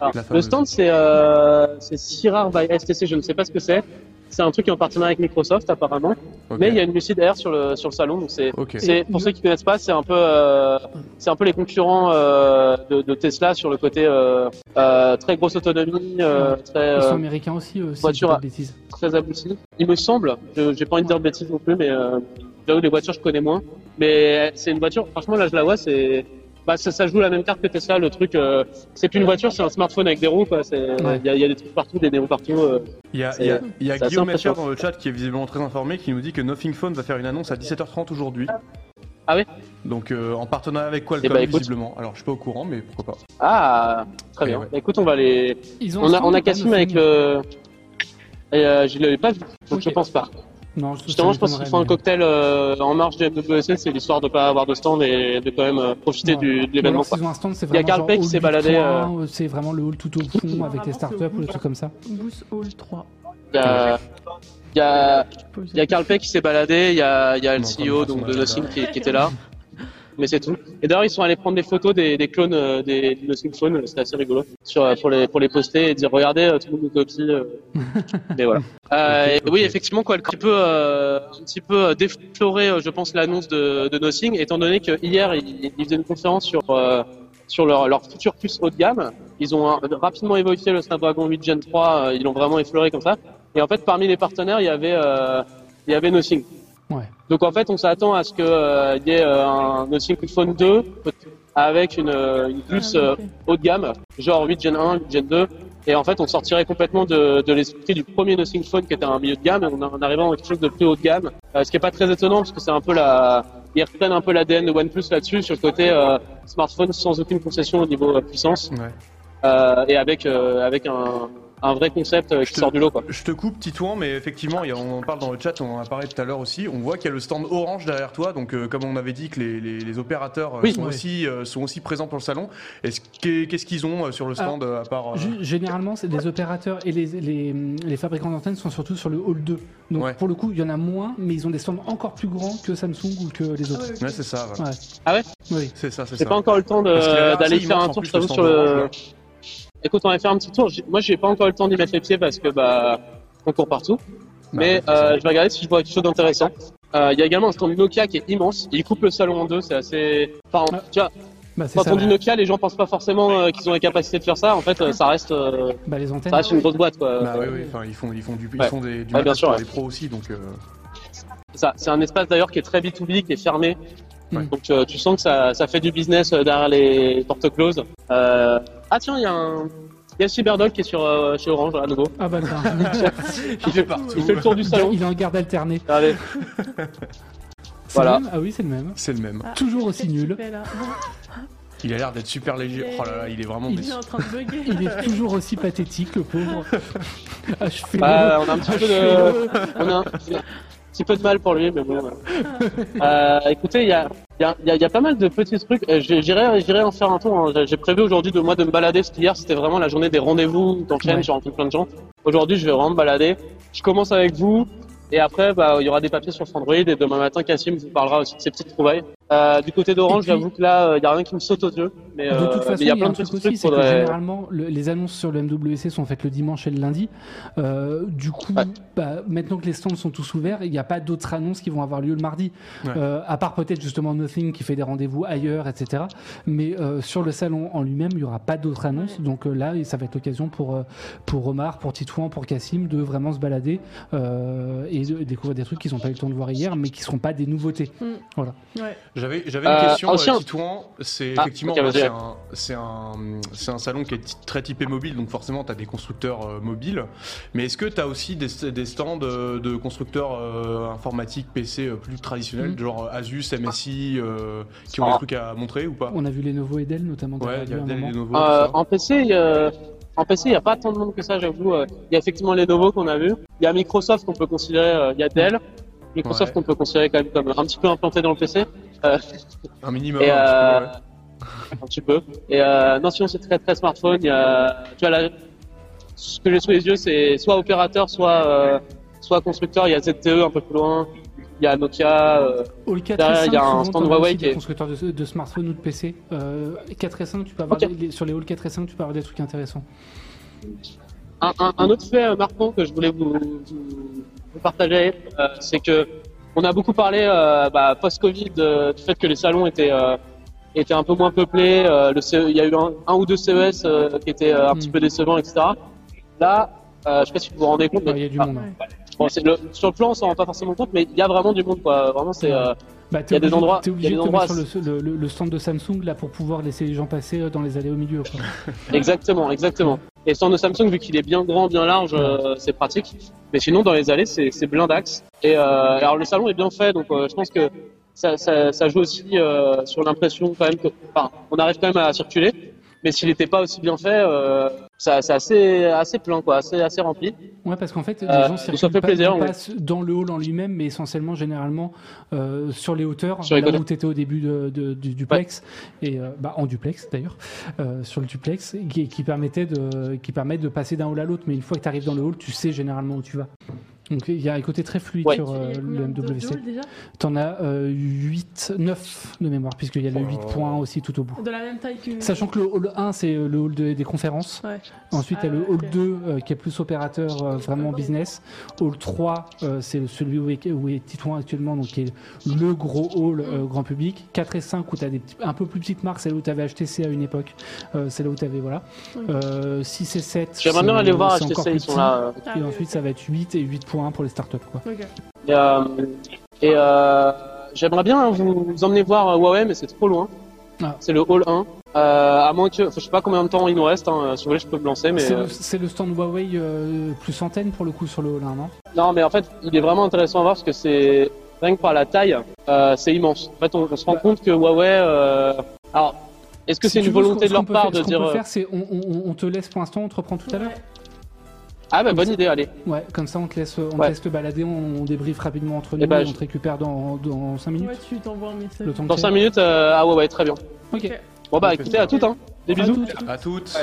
Alors, La le stand, c'est euh, c'est Sirar by STC, je ne sais pas ce que c'est. C'est un truc qui est en partenariat avec Microsoft apparemment. Mais il y a une Lucid Air sur le, sur le salon, donc c'est pour ceux qui connaissent pas, c'est un peu, euh, c'est un peu les concurrents euh, de, de Tesla sur le côté euh, euh, très grosse autonomie, euh, très, Ils sont américains aussi, euh, si voiture à- très abouti. Il me semble, je- j'ai pas envie de dire de bêtises non plus, mais euh, les voitures je connais moins. Mais c'est une voiture, franchement là je la vois, c'est, bah ça, ça joue la même carte que Tesla. Le truc, euh, c'est plus une voiture, c'est un smartphone avec des roues il Ouais. y, a, il y a des trucs partout, des néons partout. euh. Il y a, y y Guillaume impressionnant. dans le chat qui est visiblement très informé qui nous dit que Nothing Phone va faire une annonce à 17h30 aujourd'hui. Ah ouais? Donc euh, en partenariat avec Qualcomm Eh bah, écoute. visiblement. Alors je suis pas au courant mais pourquoi pas. Ah, très bien. ouais. Bah, écoute, on va les, Ils ont on a, on a Cassim avec le. Et euh, je l'avais pas vu, donc Ok. je pense pas. Non, je, Justement, je pense qu'ils m'étonnerait, font un cocktail euh, en marge du MWC, c'est l'histoire de pas avoir de stand et de quand même euh, profiter Ouais. du, de l'événement. Il y a vraiment Carl Peck qui s'est 8.1, baladé, euh, C'est vraiment le hall tout au fond avec les startups ou des trucs comme ça. Boost Hall 3. Il y a, il y a, Tu peux il y a Carl Peck qui s'est baladé, il y a, il y a le CEO donc, de Nothing qui, qui était là. Mais c'est tout. Et d'ailleurs, ils sont allés prendre des photos des, des clones euh, des, du Nothing Phone, c'était assez rigolo, sur, euh, pour, les, pour les poster et dire regardez, euh, tout le monde nous copie. Mais voilà. Euh, Oui, effectivement, quoi, un petit peu, euh, un petit peu défloré, je pense, l'annonce de, de Nothing, étant donné que hier, ils, ils faisaient une conférence sur euh, sur leur, leur futur puce haut de gamme. Ils ont rapidement évoqué le Snapdragon 8 Gen 3, euh, ils l'ont vraiment effleuré comme ça. Et en fait, parmi les partenaires, il y avait euh, il y avait Nothing. Ouais. Donc en fait, on s'attend à ce que euh, il y ait euh, un Nothing Phone 2 avec une, euh, une puce Ah, euh, ok. haut de gamme, genre 8 Gen 1, 8 Gen 2. Et en fait, on sortirait complètement de, de l'esprit du premier Nothing Phone qui était un milieu de gamme et on, en arrivant à quelque chose de plus haut de gamme. Euh, ce qui est pas très étonnant parce que c'est un peu la, ils reprennent un peu l'ADN de OnePlus là-dessus sur le côté euh, smartphone sans aucune concession au niveau euh, puissance. Ouais. euh, et avec euh, avec un, un vrai concept euh, qui te- sort du lot quoi. Je te coupe, Titouan, mais effectivement, il y a- on en parle dans le chat, on en a parlé tout à l'heure aussi. On voit qu'il y a le stand orange derrière toi, donc euh, comme on avait dit que les, les- les opérateurs euh, Oui. sont, aussi, euh, sont aussi présents pour le salon. Est-ce que- Qu'est-ce qu'ils ont sur le stand euh, à part. euh, Généralement, c'est les opérateurs et les, les, les fabricants d'antennes sont surtout sur le hall 2. Donc Ouais. pour le coup, il y en a moins, mais ils ont des stands encore plus grands que Samsung ou que les autres. Ouais, c'est ça. ouais. Ouais. Ah ouais? Oui. C'est ça, c'est J'ai ça. pas encore le temps d'aller faire un tour, je sur le. Écoute, on va faire un petit tour. Moi, j'ai pas encore eu le temps d'y mettre les pieds parce que bah on court partout. Mais Bah, euh, je vais regarder si je vois quelque chose d'intéressant. Euh, Il y a également un stand Nokia qui est immense. Il coupe le salon en deux. C'est assez. Enfin, Ah, tu vois, Bah, quand ça. on dit Nokia, les gens pensent pas forcément euh, qu'ils ont la capacité de faire ça. En fait, euh, ça reste, euh, Bah, les antennes. ça reste une grosse boîte quoi. Bah oui, oui, enfin, ils font, ils font du, ils Ouais. font des, du Ouais, bien sûr, pour ouais. les pros aussi, donc. euh, C'est ça. C'est un espace d'ailleurs qui est très B2B, qui est fermé. Ouais. Donc euh, tu sens que ça, ça fait du business derrière les portes closes. Ah tiens, il y a un. Il y a Cyberdog qui est sur euh, chez Orange à nouveau. Ah bah, le Il fait, il fait le tour du salon. il est en garde alternée. C'est Voilà. le même Ah oui, c'est le même. C'est le même. Ah, Toujours aussi nul. là Il a l'air d'être super léger. Oh là là, il est vraiment. Il- est en train de bugger. Il est toujours aussi pathétique, le pauvre. Ah, je fais Bah, on a un petit peu de, on a un, un petit peu de mal pour lui, mais bon. Euh, écoutez, il y a, il y, a, il y a- il y a pas mal de petits trucs. Euh, J'irai, j'irai en faire un tour. hein. J'ai- prévu aujourd'hui de moi de me balader. Parce qu'hier, c'était vraiment la journée des rendez-vous. T'enchaînes, Ouais. j'ai rencontré plein de gens. Aujourd'hui, je vais vraiment me balader. Je commence avec vous. Et après, bah, il y aura des papiers sur Android. Et demain matin, Cassim vous parlera aussi de ses petites trouvailles. Euh, du côté d'Orange, puis- j'avoue que là, euh, il y a rien qui me saute aux yeux. Mais, De euh, toute façon, mais il y a un plein de truc petits aussi, trucs. c'est que faudrait- généralement, le- les annonces sur le MWC sont faites le dimanche et le lundi. Euh, du coup, Ouais. bah, maintenant que les stands sont tous ouverts, il n'y a pas d'autres annonces qui vont avoir lieu le mardi. Ouais. Euh, à part peut-être justement Nothing qui fait des rendez-vous ailleurs, etc. Mais euh, sur le salon en lui-même, il n'y aura pas d'autres annonces. Donc euh, là, ça va être l'occasion pour, euh, pour Omar, pour Titouan, pour Cassim de vraiment se balader euh, et de découvrir des trucs qu'ils n'ont pas eu le temps de voir hier, mais qui ne seront pas des nouveautés. Ouais. J'avais, j'avais une Euh, question, aussi euh, Titouan. C'est Ah, effectivement, c'est un, c'est un, un salon qui est très typé mobile, donc forcément, tu as des constructeurs euh, mobiles. Mais est-ce que tu as aussi des, des stands euh, de constructeurs euh, informatiques PC euh, plus traditionnels, Mhm. genre Asus, MSI, euh, qui ont Ah. des trucs à montrer ou pas? On a vu Lenovo et Dell notamment. Ouais, il y a Dell et Lenovo. Euh, en PC, il y a- en PC, il n'y a pas tant de monde que ça, j'avoue. Il y a effectivement Lenovo qu'on a vu. Il y a Microsoft qu'on peut considérer, il y a Dell. Microsoft Ouais. qu'on peut considérer quand même comme un petit peu implanté dans le PC. Euh, Un minimum. et un petit euh, peu, ouais. un petit peu. Et euh, non, sinon c'est très très smartphone. Il y a, tu vois là, ce que j'ai sous les yeux, c'est soit opérateur, soit euh, soit constructeur. Il y a ZTE un peu plus loin. Il y a Nokia. euh, Hall 4 Derrière, et 5, il y a un stand Huawei qui est- constructeurs de, de smartphones ou de PC. Euh, 4 et 5, tu peux avoir des- sur les Hall 4 et 5, tu peux avoir des trucs intéressants. Un, un- un autre fait marquant que je voulais vous, vous- partager, euh, c'est que on a beaucoup parlé euh, bah, post-Covid euh, du fait que les salons étaient étaient un peu moins peuplés. le CE il y a eu un, un ou deux CES qui étaient un petit peu décevants, etc. Là, je sais pas si vous vous rendez compte, mais Il y a du ah, monde. hein. bon, le- sur le plan, on s'en rend pas forcément compte, mais il y a vraiment du monde, quoi. Vraiment, c'est euh, Bah, il y a des endroits- T'es obligé de endroits- sur le, le- le stand de Samsung là pour pouvoir laisser les gens passer dans les allées au milieu. quoi. exactement, exactement. Et stand de Samsung, vu qu'il est bien grand, bien large, euh, c'est pratique. Mais sinon, dans les allées, c'est c'est blindax. Et euh, alors, le salon est bien fait, donc euh, je pense que ça, ça, ça joue aussi euh, sur l'impression quand même que, enfin, on arrive quand même à circuler. Mais s'il n'était pas aussi bien fait, euh, ça- c'est assez, assez plein, quoi, assez, assez rempli. Ouais, parce qu'en fait, les Euh, gens ça fait circulent pas, plaisir, non ouais. pas dans le hall en lui-même, mais essentiellement, généralement, euh, sur les hauteurs, Sur les là côtés. où tu étais au début de- de- du duplex, et bah, en duplex d'ailleurs, sur le duplex, qui, qui, permettait de, qui permet de passer d'un hall à l'autre. Mais une fois que tu arrives dans le hall, tu sais généralement où tu vas. Donc il y a un côté très fluide Ouais. sur euh, le MWC. T'en as euh, 8, 9 de mémoire, puisqu'il y a le Oh. 8.1 aussi tout au bout. De la même taille que. Sachant que le hall 1, c'est le hall de- des conférences. Ouais. Ensuite, il y a Ah, le hall ok. 2 euh, qui est plus opérateur, euh, vraiment business. Hall 3, euh, c'est celui où est, où est Titouan actuellement, donc qui est le gros hall euh, grand public. 4 et 5 où tu as des petits- un peu plus petites marques, c'est là où tu avais HTC à une époque. Euh, c'est là où tu avais, voilà. Euh, 6 et 7. J'aimerais bien aller voir HTC, plus ils sont là. euh, Ah, Et oui, ensuite, ça va être 8 et 8.1 pour les startups. Quoi. Et, euh, et euh, j'aimerais bien vous, vous emmener voir euh, Huawei, mais c'est trop loin. Ah. C'est le hall 1. Euh, à moins que, je sais pas combien de temps il nous reste. Hein, si vous voulez, je peux me lancer, mais C'est le, stand Huawei euh, plus antenne pour le coup sur le hall 1, non? Non, mais en fait, il est vraiment intéressant à voir parce que c'est rien que par la taille, euh, c'est immense. En fait, on, on se rend compte que Huawei, euh, alors Est-ce que Si c'est une veux, ce volonté de leur ce peut part faire- de ce qu'on dire peut euh, faire, c'est on, on- on te laisse pour l'instant, on te reprend tout à l'heure? Ah bah bonne idée, allez. Ouais, comme ça on te laisse, on te laisse te balader, on, on débriefe rapidement entre nous Eh ben, et on te récupère dans, dans 5 minutes. Ouais, tu t'envoies un message. Le temps Dans que 5 tu- minutes, euh, ah ouais, ouais, très bien. Ok. Bon bah écoutez, à toutes, hein. Des À bisous. toutes. À toutes.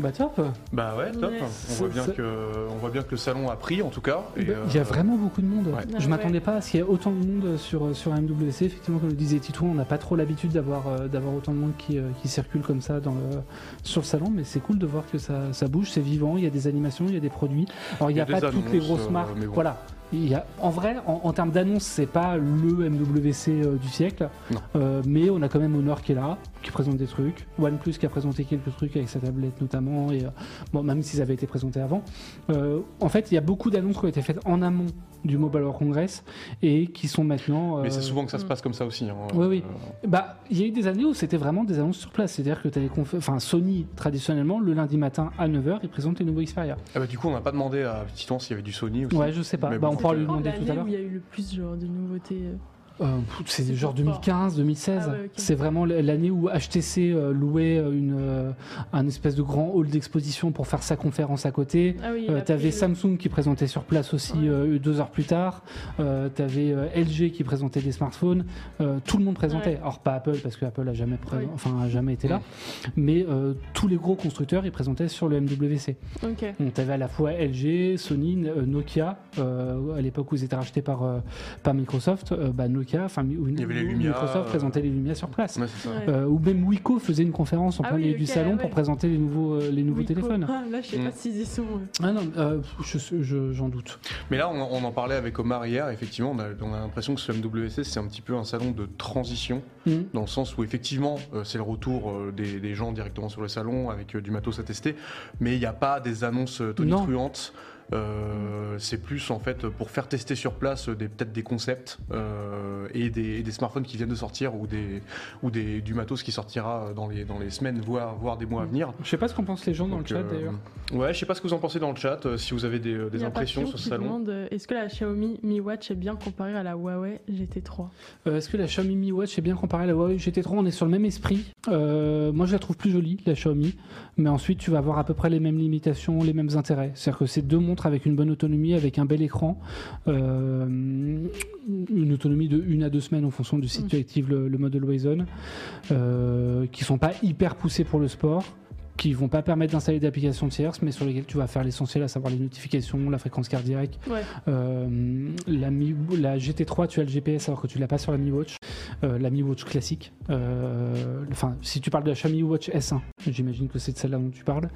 Bah top. Bah ouais, top. Ouais. On voit bien que on voit bien que le salon a pris en tout cas. et, Bah, Il y a euh, vraiment beaucoup de monde. ouais. Je m'attendais ouais. pas à ce qu'il y ait autant de monde sur, sur MWC. Effectivement, comme le disait Tito, on n'a pas trop l'habitude d'avoir euh, d'avoir autant de monde qui, euh, qui circule comme ça dans le, sur le salon, mais c'est cool de voir que ça, ça bouge, c'est vivant, il y a des animations, il y a des produits. Alors il n'y a, Il y a pas toutes les grosses marques. bon. Voilà. Il y a, en vrai, en, en termes d'annonces, c'est pas le MWC euh, du siècle. Euh, mais on a quand même Honor qui est là, qui présente des trucs, OnePlus qui a présenté quelques trucs avec sa tablette notamment, et euh, bon, même s'ils avaient été présentés avant. En fait, il y a beaucoup d'annonces qui ont été faites en amont du Mobile World Congress et qui sont maintenant. Mais c'est euh, souvent que ça se Mm. passe comme ça aussi. hein. Oui, oui. Euh, Bah, il y a eu des années où c'était vraiment des annonces sur place. C'est-à-dire que tu conf... enfin, Sony, traditionnellement, le lundi matin à 9h, ils présentent les nouveaux Xperia. ah bah, du coup, on n'a pas demandé à Titan s'il y avait du Sony aussi. Ouais, je sais pas. Bah, bon. on pourra lui demander tout à l'heure. où il y a eu le plus genre de nouveautés. Euh, c'est genre fort. 2015, 2016. Ah ouais. C'est vraiment l'année où HTC euh, louait euh, une, un espèce de grand hall d'exposition pour faire sa conférence à côté. Ah oui, t'avais Samsung qui présentait sur place aussi Ouais. deux heures plus tard. T'avais LG qui présentait des smartphones. Tout le monde présentait. Ouais. Alors pas Apple parce que Apple a jamais, Oui. enfin, a jamais été là. Mais tous les gros constructeurs ils présentaient sur le MWC. Ok. Donc t'avais à la fois LG, Sony, Nokia. à l'époque où ils étaient rachetés par par Microsoft, bah, Nokia, enfin mi- y avait les Lumia, Microsoft euh, présentait les Lumia sur place. Ouais, c'est ça. Ouais. Euh, ou même Wiko faisait une conférence en Ah plein oui, milieu du salon ouais. pour présenter les nouveaux euh, les nouveaux téléphones. Ah, là, je sais Mm. pas s'ils y sont. euh. Ah non, euh, je- je- j'en doute. Mais là, on, on en parlait avec Omar hier. Effectivement, on a, on a l'impression que ce MWC, c'est un petit peu un salon de transition, Mhm. dans le sens où effectivement, euh, c'est le retour euh, des, des gens directement sur le salon avec euh, du matos à tester, mais il n'y a pas des annonces euh, Non. Euh, c'est plus en fait pour faire tester sur place euh, des peut-être des concepts euh, et, des, et des smartphones qui viennent de sortir ou des ou des du matos qui sortira dans les dans les semaines voire voire des mois à venir. Je sais pas ce qu'en pensent les gens dans Donc, le chat euh, d'ailleurs. Ouais, je sais pas ce que vous en pensez dans le chat, si vous avez des, impressions sur ce salon. demande, Est-ce que la Xiaomi Mi Watch est bien comparée à la Huawei GT3 Euh, Est-ce que la Xiaomi Mi Watch est bien comparée à la Huawei GT3 On est sur le même esprit. Euh, moi, je la trouve plus jolie, la Xiaomi. Mais ensuite, tu vas avoir à peu près les mêmes limitations, les mêmes intérêts. C'est-à-dire que c'est deux montres avec une bonne autonomie, avec un bel écran. Euh, une autonomie de une à deux semaines en fonction du site Mm. tu actives le, le mode Always On. Euh, qui sont pas hyper poussés pour le sport qui vont pas permettre d'installer d'applications tierces, mais sur lesquelles tu vas faire l'essentiel, à savoir les notifications, la fréquence cardiaque, Ouais. euh, la, Mi- la GT3, tu as le GPS alors que tu l'as pas sur la Mi Watch. Euh, la Mi Watch classique. Euh, Enfin, si tu parles de la Xiaomi Watch S1, j'imagine que c'est de celle-là dont tu parles.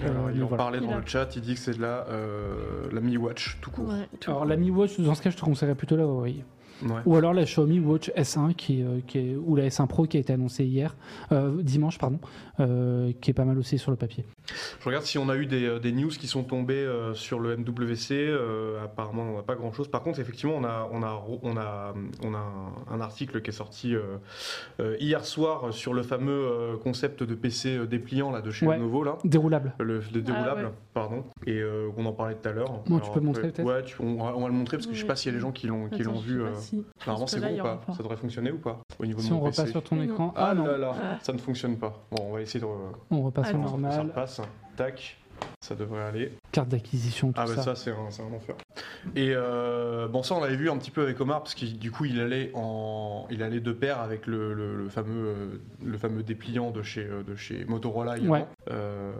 Alors, Euh, il mais en voilà. parlait dans le chat, il dit que c'est de la, euh, la Mi Watch tout court. Ouais, tout Alors la Mi Watch, dans ce cas, je te conseillerais plutôt la Huawei. Ouais. Ou alors la Xiaomi Watch S1 qui, euh, qui est, ou la S1 Pro qui a été annoncée hier, euh, dimanche pardon, euh, qui est pas mal aussi sur le papier. Je regarde si on a eu des, des news qui sont tombées sur le MWC. euh, apparemment, on n'a pas grand-chose. Par contre, effectivement, on a, on a, on a, on a un, article qui est sorti hier soir sur le fameux concept de PC dépliant là, de chez Ouais. Lenovo. Là. Déroulable. Le, le déroulable, Ah ouais. pardon, et euh, on en parlait tout à l'heure. Tu peux après- montrer, peut-être Ouais, tu- on, va, on va le montrer parce que je sais Ouais. pas s'il y a des gens qui l'ont vu. sais euh, si- Normalement, pense c'est bon ou pas. Ça devrait fonctionner ou pas Au niveau Si de on mon repasse PC. sur ton écran, Ah, ah non, là là, Ah. ça ne fonctionne pas. Bon, on va essayer de. on repasse au Attends. Ça normal. repasse. Tac. Ça devrait aller. Carte d'acquisition, tout Ah bah ça. ça, c'est un, c'est un enfer. Et euh, bon ça on l'avait vu un petit peu avec Omar parce que du coup il allait en il allait de pair avec le, le- le fameux euh, le fameux dépliant de chez euh, de chez Motorola également. Ouais. Euh,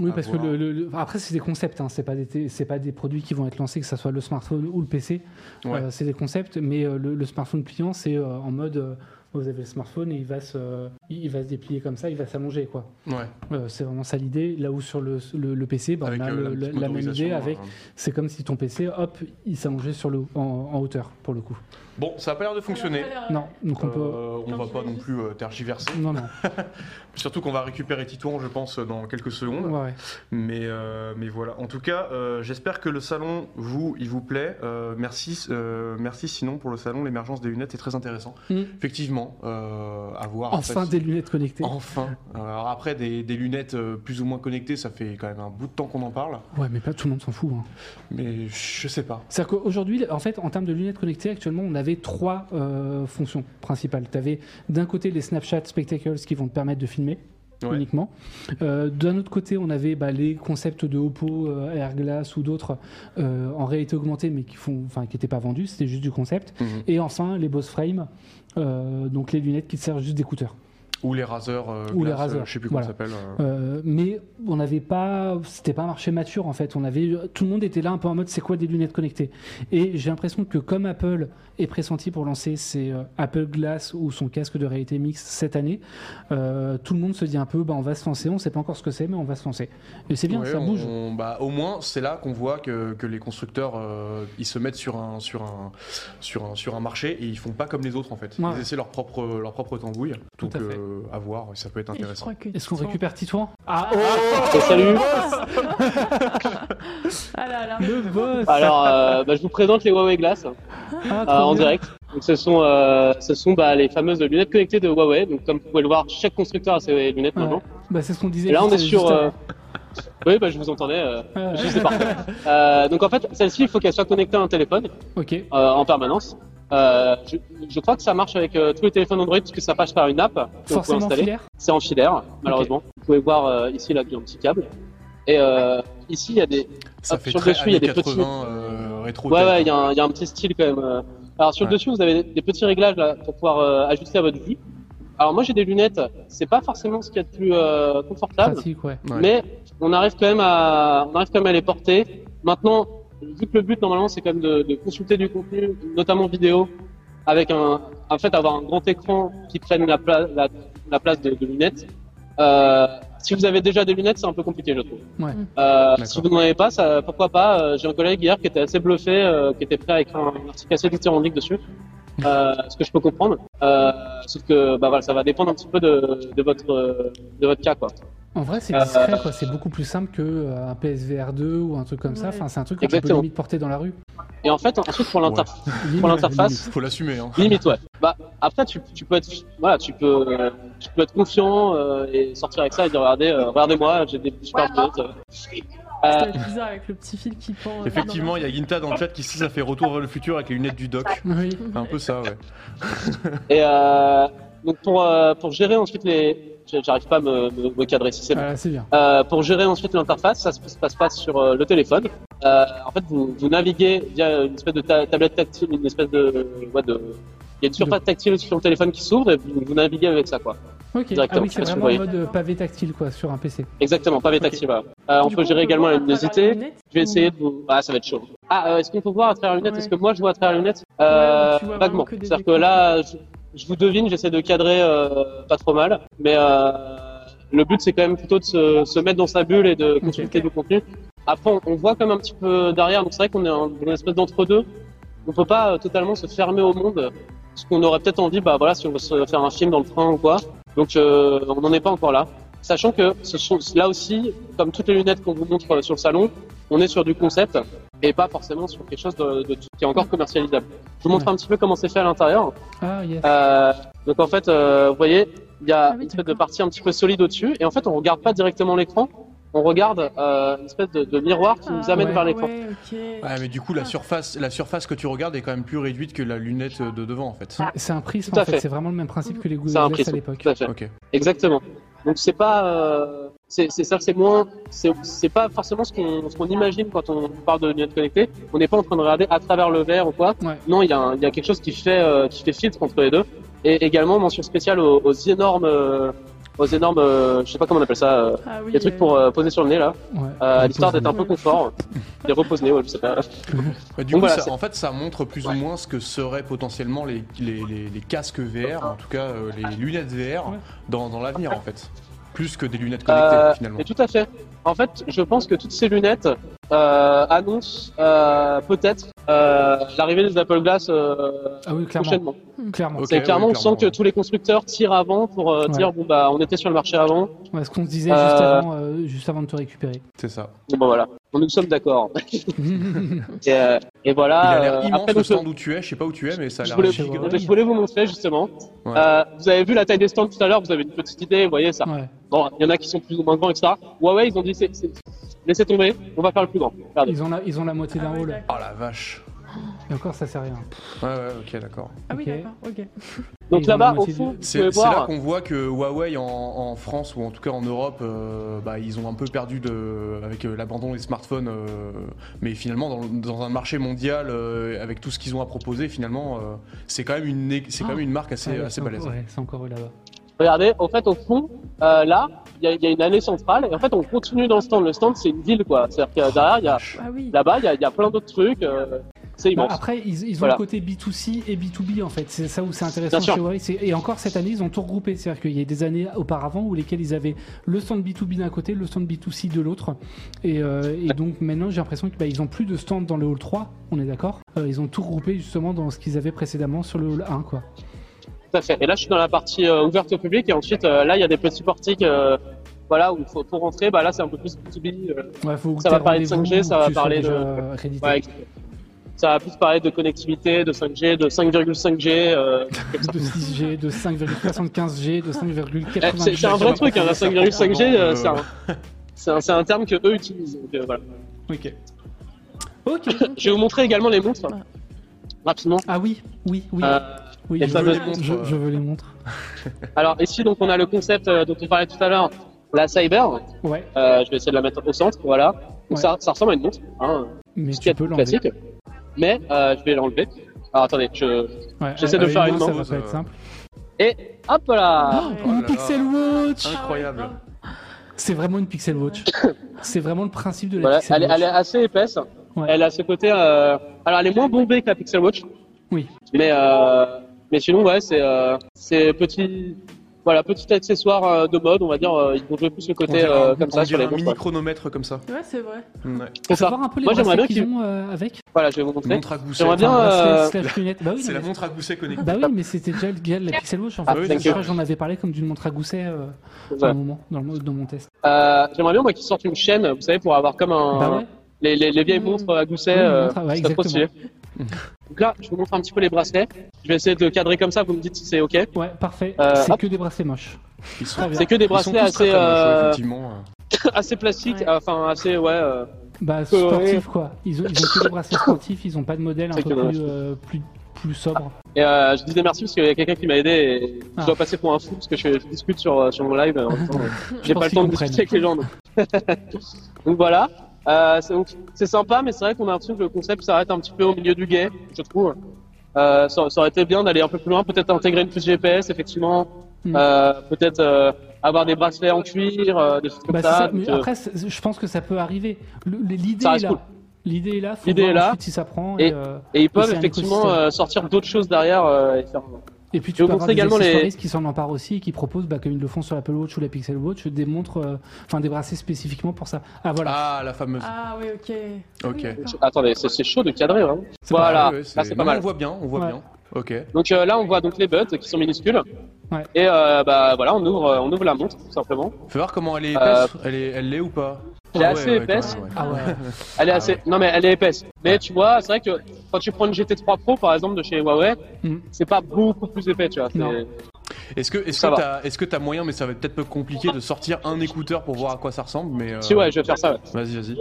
Oui, parce voir. que le, le- le- après c'est des concepts, hein, c'est pas des pas des produits qui vont être lancés, que ce soit le smartphone ou le PC. Ouais. Euh, c'est des concepts, mais euh, le, le smartphone pliant, c'est euh, en mode vous avez le smartphone et il va se il va se déplier comme ça, il va s'allonger quoi. ouais. C'est vraiment ça l'idée. Là où sur le, PC, bah, avec on a la, même idée avec c'est comme si ton PC hop il s'allongeait sur le en, en hauteur pour le coup. Bon ça a pas l'air de fonctionner. Non, donc on peut Euh, on Non, va pas non plus euh, tergiverser. non non Surtout qu'on va récupérer Titouan, je pense, dans quelques secondes. ouais, ouais. Mais, euh, mais voilà. En tout cas, euh, j'espère que le salon, vous, il vous plaît. Euh, merci, euh, merci sinon pour le salon. L'émergence des lunettes est très intéressant. Mm. Effectivement, euh, à voir. Enfin, des lunettes connectées. Enfin. Alors après, des, des lunettes plus ou moins connectées, ça fait quand même un bout de temps qu'on en parle. Ouais, mais pas tout le monde s'en fout. hein. Mais je sais pas. C'est-à-dire qu'aujourd'hui, en fait, en termes de lunettes connectées, actuellement, on avait trois euh, fonctions principales. Tu avais d'un côté les Snapchat Spectacles qui vont te permettre de filmer Ouais. uniquement. Euh, D'un autre côté, on avait bah, les concepts de Oppo, euh, Airglass ou d'autres euh, en réalité augmentée, mais qui font, enfin, qui n'étaient pas vendus. C'était juste du concept. Mhm. Et enfin, les Boss Frame, donc les lunettes qui te servent juste d'écouteurs. Ou les Razer. euh, Ou les euh, Je sais plus comment voilà. ça s'appelle. euh. Euh, mais on n'avait pas, c'était pas un marché mature en fait. On avait, tout le monde était là un peu en mode c'est quoi des lunettes connectées? Et j'ai l'impression que comme Apple est pressenti pour lancer ses Apple Glass ou son casque de réalité mixte cette année, tout le monde se dit un peu bah on va se lancer. On sait pas encore ce que c'est, mais on va se lancer. Et c'est bien, Ouais, ça on- bouge. bah, au moins, c'est là qu'on voit que, que les constructeurs ils ils se mettent sur un, sur, un, sur, un, sur un marché et ils font pas comme les autres en fait. Ouais. Ils essaient leur propre, leur propre tambouille. Tout Donc à fait. Euh, à voir, ça peut être intéressant. Est-ce qu'on récupère Titouan? Ah, Et salut. Ah le boss Alors, euh, bah, je vous présente les Huawei Glass Ah, euh, en direct. Donc, ce sont, euh, ce sont bah, les fameuses lunettes connectées de Huawei. Donc, comme vous pouvez le voir, chaque constructeur a ses lunettes Ouais. maintenant. Bah, c'est ce qu'on disait. Et là, on est sur. euh. Oui, bah, je vous entendais. euh, Ouais. je sais pas. Euh, donc, en fait, celle-ci, il faut qu'elle soit connectée à un téléphone euh, en permanence. Euh, je, je crois que ça marche avec euh, tous les téléphones Android parce que ça passe par une app. que vous pouvez Forcément installer. C'est en filaire, malheureusement. Vous pouvez voir euh, ici, là, il y a un petit câble. Et euh, ici, il y a des. Ça hop, fait sur le très dessus, il y a années des petits. 80 euh, rétro. Ouais, ouais, il y, a un- il y a un petit style quand même. euh. Alors sur le Ouais. dessus, vous avez des petits réglages là pour pouvoir euh, ajuster à votre vue. Alors moi j'ai des lunettes, c'est pas forcément ce qu'il y a de plus euh, confortable, Pratique, ouais. Ouais. mais on arrive quand même à, on arrive quand même à les porter. Maintenant, vu que le but normalement c'est quand même de, de consulter du contenu, notamment vidéo, avec un, en fait avoir un grand écran qui prenne la, pla- la, la place de, de lunettes. Euh, si vous avez déjà des lunettes, c'est un peu compliqué, je trouve. Ouais. Euh, si vous n'en avez pas, ça, pourquoi pas euh, J'ai un collègue hier qui était assez bluffé, euh, qui était prêt à écrire un article assez dithyrambique dessus. Euh, ce que je peux comprendre. Euh, sauf que bah voilà, ça va dépendre un petit peu de, de votre euh, de votre cas quoi. En vrai, c'est Euh, discret, quoi. C'est beaucoup plus simple qu'un PSVR 2 ou un truc comme ça. Ouais. Enfin, c'est un truc que tu peux limite porter dans la rue. Et en fait, ensuite pour l'interface, Limite, pour l'interface. Faut l'assumer. Hein. limite ouais. Bah après tu, tu peux être voilà, tu peux euh, tu peux être confiant euh, et sortir avec ça et dire regardez euh, regardez-moi, j'ai des super lunettes. Euh. Bizarre avec le petit fil qui pend. euh, Effectivement, il y a Ginta dans le chat qui dit ça fait retour vers le futur avec les lunettes du doc. Oui. Un peu ça, ouais. et euh, donc pour euh, pour gérer ensuite les j'arrive pas à me, me, me cadrer si c'est c'est bien. Euh, pour gérer ensuite l'interface, ça se passe, pas sur euh, le téléphone. Euh, en fait, vous, vous naviguez via une espèce de ta- tablette tactile, une espèce de, ouais, de, il y a une surface tactile sur le téléphone qui s'ouvre et vous, vous naviguez avec ça, quoi. Ok. Ah oui, c'est vraiment en mode euh, pavé tactile, quoi, sur un PC. Exactement, pavé tactile. Voilà. Euh, on peut coup, gérer également la luminosité. Je vais essayer de vous. Ah, ça va être chaud. Ah, euh, est-ce qu'on peut voir à travers les lunettes Ouais. Est-ce que moi je vois à travers les lunettes euh, Ouais, Vaguement. C'est-à-dire que là, je, je vous devine, j'essaie de cadrer euh, pas trop mal, mais euh, le but c'est quand même plutôt de se, se mettre dans sa bulle et de consulter du contenu. Après, on, on voit quand même un petit peu derrière, donc c'est vrai qu'on est dans une espèce d'entre-deux. On peut pas totalement se fermer au monde, parce qu'on aurait peut-être envie, bah voilà, si on veut se faire un film dans le train ou quoi. Donc, euh, on n'en est pas encore là. Sachant que ce sont là aussi, comme toutes les lunettes qu'on vous montre euh, sur le salon, on est sur du concept et pas forcément sur quelque chose de, de- qui est encore commercialisable. Je vous montre Ouais. un petit peu comment c'est fait à l'intérieur. Ah, yes. Euh, donc en fait, euh, vous voyez, il y a Ah oui, une espèce de partie un petit peu solide au-dessus, et en fait, on regarde pas directement l'écran, on regarde euh, une espèce de, de miroir qui nous Ah, amène ouais. vers l'écran. Ouais, mais du coup, la surface, la surface que tu regardes est quand même plus réduite que la lunette de devant, en fait. C'est un prisme, en fait. fait. C'est vraiment le même principe que les un Google Glass prisme, à l'époque. Exactement. Donc c'est pas, euh, c'est ça, c'est moins, c'est pas forcément ce qu'on ce qu'on imagine quand on parle de lunettes connectées. On n'est pas en train de regarder à travers le verre ou quoi. Ouais. Non, il y a un- il y a quelque chose qui fait euh, qui fait filtre entre les deux. Et également mention spéciale aux, aux énormes, euh, aux énormes, euh, je sais pas comment on appelle ça, euh, Ah oui, les trucs euh, pour euh, poser sur le nez là, Ouais. euh, l'histoire d'être un peu confort. Des repose-nez, ouais, je sais pas. Bah, du Donc coup, voilà, ça- en fait, ça montre plus ou moins ce que seraient potentiellement les, les, les- les casques VR, en tout cas euh, les lunettes VR, Ouais. dans, dans l'avenir, en fait. Plus que des lunettes connectées, Euh, finalement. Et tout à fait. En fait, je pense que toutes ces lunettes euh, annoncent euh, peut-être euh, l'arrivée des Apple Glass euh, Ah oui, clairement. prochainement. Clairement. C'est ouais, clairement, on clairement, sent que ouais. tous les constructeurs tirent avant pour euh, Ouais. dire bon bah on était sur le marché avant. Ouais, ce qu'on se disait Euh, juste, avant, euh, juste avant de te récupérer. C'est ça. Bon bah voilà, nous sommes d'accord. et, euh, et voilà. Il a l'air immense après, le stand où tu es. Je sais pas où tu es, mais ça a Je l'air voulais, giga. Huawei. je voulais vous montrer justement. Ouais. Euh, vous avez vu la taille des stands tout à l'heure, vous avez une petite idée, vous voyez ça. ouais. Bon, il y en a qui sont plus ou moins grands, etc. Huawei, ils ont dit c'est- laissez tomber, on va faire le plus grand. Regardez. Ils ont la, ils ont la moitié d'un Ah d'accord. Oh la vache. Et encore, ça sert à rien. Ouais, ouais, ok, d'accord. Ah oui, Ok. d'accord, ok. Donc là-bas, au fond, C'est là qu'on voit que Huawei en, en France ou en tout cas en Europe, euh, bah, ils ont un peu perdu de, avec euh, l'abandon des smartphones. euh, mais finalement, dans, dans un marché mondial, euh, avec tout ce qu'ils ont à proposer, finalement, euh, c'est quand même une, quand même une marque assez, Ah ouais, assez c'est balèze. encore- Ouais, c'est encore eux là-bas. Regardez, en fait, au fond, euh, là, y, a- il y a une allée centrale, et en fait, on continue dans le stand. Le stand, c'est une ville, quoi. C'est-à-dire que derrière, il y a, Ah oui. là-bas, il y a, il y a plein d'autres trucs. euh, c'est Bah, immense. après, ils, ils ont Voilà. le côté B2C et B2B en fait. C'est ça où c'est intéressant chez Huawei. C'est- Et encore cette année, ils ont tout regroupé. C'est-à-dire qu'il y a des années auparavant où lesquelles ils avaient le stand B2B d'un côté, le stand B2C de l'autre. Et, euh, et donc maintenant, j'ai l'impression qu'ils bah, ils ont plus de stand dans le hall 3, on est d'accord Euh, Ils ont tout regroupé justement dans ce qu'ils avaient précédemment sur le hall 1. Quoi. Tout à fait. Et là, je suis dans la partie euh, ouverte au public, et ensuite, euh, là, il y a des petits portiques. euh, voilà, où il faut pour rentrer, bah là c'est un peu plus B2B. euh, Ouais, faut que Ça va parler de rendez-vous 5G, ça va parler de- ouais, ça va plus parler de connectivité, de 5G, de 5,5G. euh, comme ça. de 6G, de 5,75G, de Eh, 5,80G. c'est c'est un vrai truc, hein, la 5,5G, Pardon, euh, euh, c'est un, c'est un, c'est un terme que eux utilisent. Donc, euh, voilà. Ok. Ok. Je vais vous montrer également les montres. Rapidement. Ah oui, oui, oui. Oui les je, fameuses veux, montres, je, euh. je veux les montres. alors ici, donc, on a le concept euh, dont on parlait tout à l'heure, la Cyber. Ouais, Euh, je vais essayer de la mettre au centre, voilà. Donc Ouais. ça, ça ressemble à une montre, hein, mais tu peux classique. Mais euh, je vais l'enlever. Alors attendez, je... Ouais, J'essaie de faire une mains, ça main, va pas être simple. Et hop là Oh, Oh là. Pixel Watch Incroyable. C'est vraiment une Pixel Watch. C'est vraiment le principe de la Voilà, Pixel elle, est- Watch. elle est assez épaisse. Ouais. Elle a ce côté. euh, Alors, elle est moins bombée que la Pixel Watch. Oui. Mais, euh... mais sinon, ouais, c'est euh... c'est petit. Voilà, petit accessoire euh, de mode, on va dire. euh, Ils vont jouer plus le côté dirait euh, comme on ça sur les un mini chronomètre comme ça. Ouais, c'est vrai. Ouais. C'est ça. voir un peu les Moi, j'aimerais bracelets bien qu'ils ont euh, avec. Voilà, je vais vous montrer. Montre à gousset. J'aimerais bien. Euh. Bah oui, C'est la montre à gousset connectée. Bah oui, mais c'était déjà le gars de la Pixel Watch en fait. Ah, oui, Je c'est crois ça. que j'en avais parlé comme d'une montre à gousset euh, un moment dans, le, dans mon test. Euh, J'aimerais bien moi qu'ils sortent une chaîne, vous savez, pour avoir comme un. Bah ouais. Les, les, les vieilles montres à gousset. Oui, une euh, ouais, c'est. Donc là, je vous montre un petit peu les bracelets. Je vais essayer de le cadrer comme ça, vous me dites si c'est ok. Ouais, parfait. Euh, c'est que des bracelets moches. C'est que des ils sont bracelets assez, très moches, ouais, euh, effectivement. assez plastiques, Ouais. enfin assez, ouais. euh, Bah, sportifs quoi. Ils ont, ils ont que des bracelets sportifs, ils ont pas de modèle un C'est peu plus, euh, plus, plus sobre. Et euh, je disais merci parce qu'il y a quelqu'un qui m'a aidé et Ah. je dois passer pour un fou parce que je, je discute sur, sur mon live. J'ai pas le temps de discuter avec les gens. Donc, donc voilà. Euh, c'est sympa, mais c'est vrai qu'on a l'impression que le concept s'arrête un petit peu au milieu du guet, je trouve. Euh, ça, ça aurait été bien d'aller un peu plus loin, peut-être intégrer une puce GPS, effectivement. Hmm. Euh, peut-être euh, avoir des bracelets en cuir, euh, des choses comme Bah, ça. ça, donc, mais euh, après, je pense que ça peut arriver. L'idée est reste là. cool. L'idée est là. L'idée est là. si ça prend. Et- Et, euh, et ils peuvent effectivement sortir d'autres choses derrière euh, et faire. Et puis tu vais peux avoir des également les- qui s'en emparent aussi et qui proposent, bah, comme ils le font sur l'Apple Watch ou la Pixel Watch, des montres, euh, enfin des bracelets spécifiquement pour ça. Ah voilà. Ah, la fameuse. Ah oui, ok. Ok. Oui. Attendez, c'est chaud de cadrer, vraiment. C'est pas Voilà, Ouais, là c'est pas non, mal. On voit bien, on voit Ouais. bien. Ok. Donc euh, là, on voit donc les buds qui sont minuscules. Ouais. Et euh, bah voilà, on ouvre, euh, on ouvre la montre tout simplement. Fais voir comment elle est Euh, épaisse. Elle est, elle l'est ou pas Elle est Ah assez ouais, ouais, épaisse. quand même, ouais. Ah ouais. Elle est assez, ouais. non mais elle est épaisse. Mais tu vois, c'est vrai que quand tu prends une GT3 Pro par exemple de chez Huawei, Mm. c'est pas beaucoup plus épais, tu vois. Est-ce que est-ce que t'as est-ce que t'as moyen, mais ça va être peut-être peu compliqué de sortir un écouteur pour voir à quoi ça ressemble, mais. euh, Si ouais, je vais faire ça. Ouais. Vas-y, vas-y.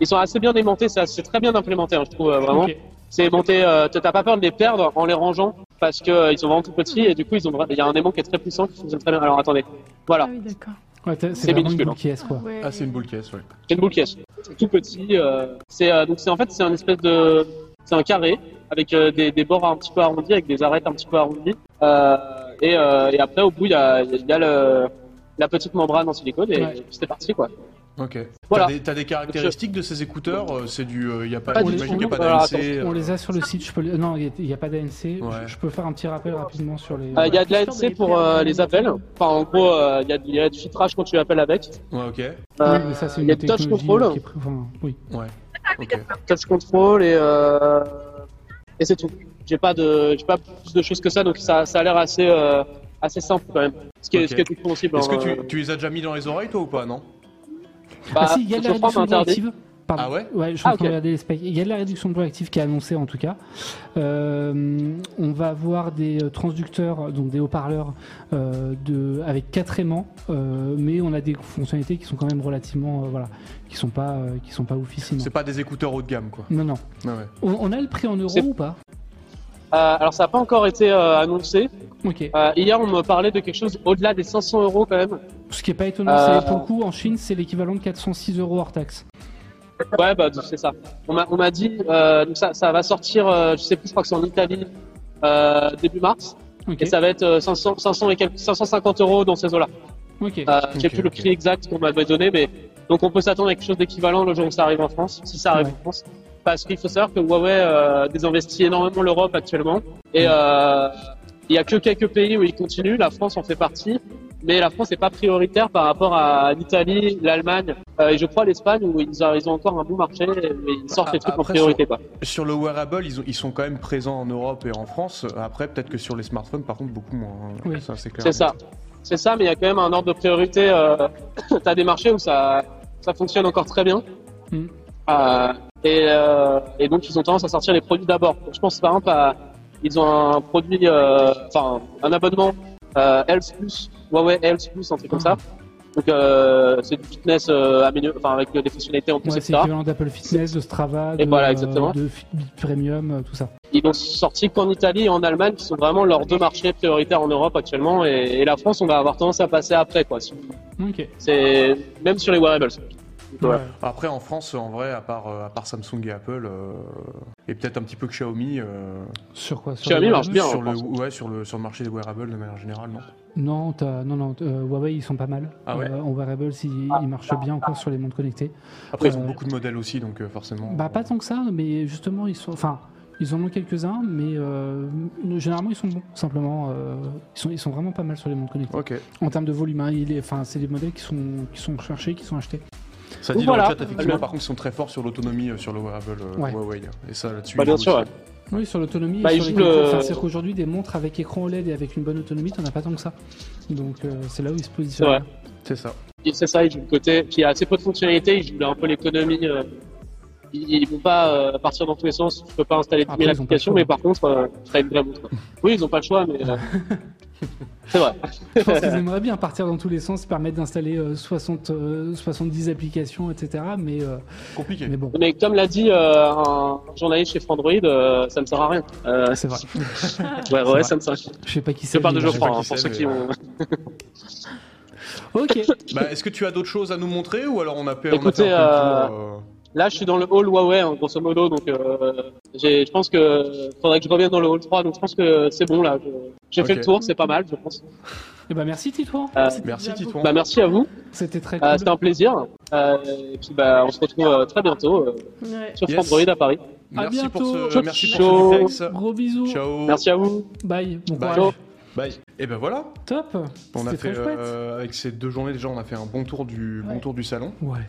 Ils sont assez bien aimantés, c'est très bien implémenté, hein, je trouve euh, vraiment. C'est aimanté, euh, t'as pas peur de les perdre en les rangeant parce que euh, ils sont vraiment tout petits et du coup ils ont, il y a un aimant qui est très puissant qui fonctionne très bien. Alors attendez, voilà, Ah oui, d'accord. Ouais, C'est une boule hein. qui est quoi. Ouais. Ah, c'est une boule caisse, ouais. c'est une boule caisse, c'est tout petit. euh, c'est euh, donc c'est en fait c'est un espèce de, c'est un carré avec euh, des, des bords un petit peu arrondis, avec des arêtes un petit peu arrondies. Euh, et, euh, et après au bout il y a, il y a le, la petite membrane en silicone et Ouais. c'est parti quoi. Ok. Voilà. T'as des, t'as des caractéristiques de ces écouteurs euh, C'est du. Il y a pas. Pas du J'imagine tout. qu'il n'y a pas Alors, d'ANC. On euh, les a sur le site. Je peux les- Non, il n'y a, pas d'ANC. Ouais. Je, je peux faire un petit rappel rapidement sur les. Euh, Il y a de l'ANC pour les euh, appels. Enfin en gros euh, il y a, il y a du filtrage quand tu appelles avec. Ouais, ok. Euh, Oui, mais ça, c'est il y a une touch technologie control. euh, qui est pr- enfin, oui. Ouais. Ok. touch control et euh, et c'est tout. J'ai pas de j'ai pas plus de choses que ça, donc ça, ça a l'air assez euh, assez simple quand même. Ce qui est, Ok. ce qui est tout possible. Est-ce que hein, tu, euh, tu les as déjà mis dans les oreilles toi ou pas non? Bah, ah si, il y a de la réduction de active. Pardon. Ah ouais je Ah, regarder les specs. Il y a de la réduction de active qui est annoncée en tout cas. Euh, on va avoir des euh, transducteurs, donc des haut-parleurs euh, de, avec quatre aimants, euh, mais on a des fonctionnalités qui sont quand même relativement, euh, voilà, qui sont pas, euh, qui sont pas oufissimes. C'est pas des écouteurs haut de gamme quoi. Non, non. Ah ouais. On, on a le prix en euros ou pas? Euh, alors ça n'a pas encore été euh, annoncé. Ok. Euh, hier on me parlait de quelque chose au-delà des 500 euros quand même. Ce qui est pas étonnant, Euh, c'est pour le coup en Chine, c'est l'équivalent de 406 euros hors taxe. Ouais, bah c'est ça. On m'a dit euh, donc ça, ça va sortir, euh, je sais plus, je crois que c'est en Italie euh, début mars, et ça va être euh, 500, 500 et quelques, 550 euros dans ces eaux-là. Ok. Euh, J'ai plus le prix exact qu'on m'avait donné, mais donc on peut s'attendre à quelque chose d'équivalent le jour où ça arrive en France, si ça arrive Ouais. en France. Parce qu'il faut savoir que Huawei euh, désinvestit énormément l'Europe actuellement, et euh, il y a que quelques pays où ils continuent. La France en fait partie, mais la France n'est pas prioritaire par rapport à l'Italie, l'Allemagne euh, et je crois l'Espagne où ils, ont- ils ont encore un bon marché, mais ils sortent Ah, les trucs en priorité. Quoi. Sur le wearable, ils, ont- ils sont quand même présents en Europe et en France. Après, peut-être que sur les smartphones, par contre, beaucoup moins. hein. Oui. Ça, c'est clair. C'est ça. C'est ça, mais il y a quand même un ordre de priorité. Euh... tu as des marchés où ça, ça fonctionne encore très bien. Mm. Euh, et, euh, et donc, ils ont tendance à sortir les produits d'abord. Donc, Je pense par exemple à. Ils ont un produit, euh, enfin, un abonnement euh, Health Plus, Huawei Health Plus, un truc comme ça. Donc, euh, c'est du fitness euh, enfin, avec des fonctionnalités en plus, Ouais, c'est etc. l'équivalent d'Apple Fitness, de Strava, Et de, voilà, exactement. de Fitbit Premium, euh, tout ça. Ils n'ont sorti qu'en Italie et en Allemagne, qui sont vraiment leurs deux marchés prioritaires en Europe actuellement. Et, et la France, on va avoir tendance à passer après, quoi. C'est même sur les wearables. Voilà. Après, en France, en vrai, à part, euh, à part Samsung et Apple, euh, et peut-être un petit peu que Xiaomi, euh, Sur quoi? Sur Xiaomi le marche bien. sur, le, ouais, sur, le, sur le marché des wearables de manière générale, non? Non, t'as- non, non. euh, Huawei, ils sont pas mal. Ah ouais? Euh, en wearables, ils, ils marchent bien encore sur les montres connectées. Après, ils ont beaucoup de modèles aussi, donc euh, forcément. Bah, pas tant que ça, mais justement, ils sont. Enfin, ils en ont quelques-uns, mais euh, généralement, ils sont bons. Simplement, euh, ils, sont, ils sont vraiment pas mal sur les montres connectées. Ok. En termes de volume, hein, il est- enfin, c'est des modèles qui sont, qui sont cherchés, qui sont achetés. Ça dit Voilà. dans le chat, effectivement, Le- par contre, ils sont très forts sur l'autonomie euh, sur le wearable euh, Ouais. Huawei. Et ça, là-dessus. Bah, bien sûr, ouais. Oui, sur l'autonomie. Bah, sur le- enfin, C'est-à-dire qu'aujourd'hui, des montres avec écran OLED et avec une bonne autonomie, t'en as pas tant que ça. Donc, euh, c'est là où ils se positionnent. C'est ça. C'est ça, ils jouent le côté qui a assez peu de fonctionnalités, ils jouent un peu l'économie. euh, ils, ils vont pas euh, partir dans tous les sens. Tu peux pas installer 10 Après, 000 ils ont pas le applications, mais par contre, euh, tu seras une vraie montre. Oui, ils ont pas le choix, mais euh, c'est vrai. Je pense qu'ils aimeraient bien partir dans tous les sens, permettre d'installer euh, 60, euh, 70 applications, etc. Mais, euh, Compliqué. mais bon, Mais comme l'a dit euh, un journaliste chez Frandroid, euh, ça ne sert à rien. Euh, c'est vrai. ouais, ouais, vrai. ça ne sert à rien. Je sais pas qui Je c'est. parle de Geoffroy, hein, pour ceux qui ont. Ok. Bah, Est-ce que tu as d'autres choses à nous montrer ou alors on a, on Écoutez, fait un peu le tour, euh, Là, je suis dans le hall Huawei, hein, grosso modo, donc euh, je pense que faudrait que je revienne dans le hall 3, donc je pense que c'est bon là. J'ai fait le tour, c'est pas mal, je pense. Eh ben merci Titouan. Euh, Merci Titouan. bah, merci à vous, C'était très Euh, cool. c'était un plaisir. Euh, et puis bah, on se retrouve euh, très bientôt euh, Ouais. sur Yes. Frandroid à Paris. Merci bientôt. pour ce, Ciao, merci pour ciao. ce duplex. Gros bisous. Ciao. Merci à vous. Bye. Bon Bye. courage. Bye. Et ben voilà. Top. On a fait très chouette. euh, avec ces deux journées déjà, on a fait un bon tour du bon tour du salon. Ouais.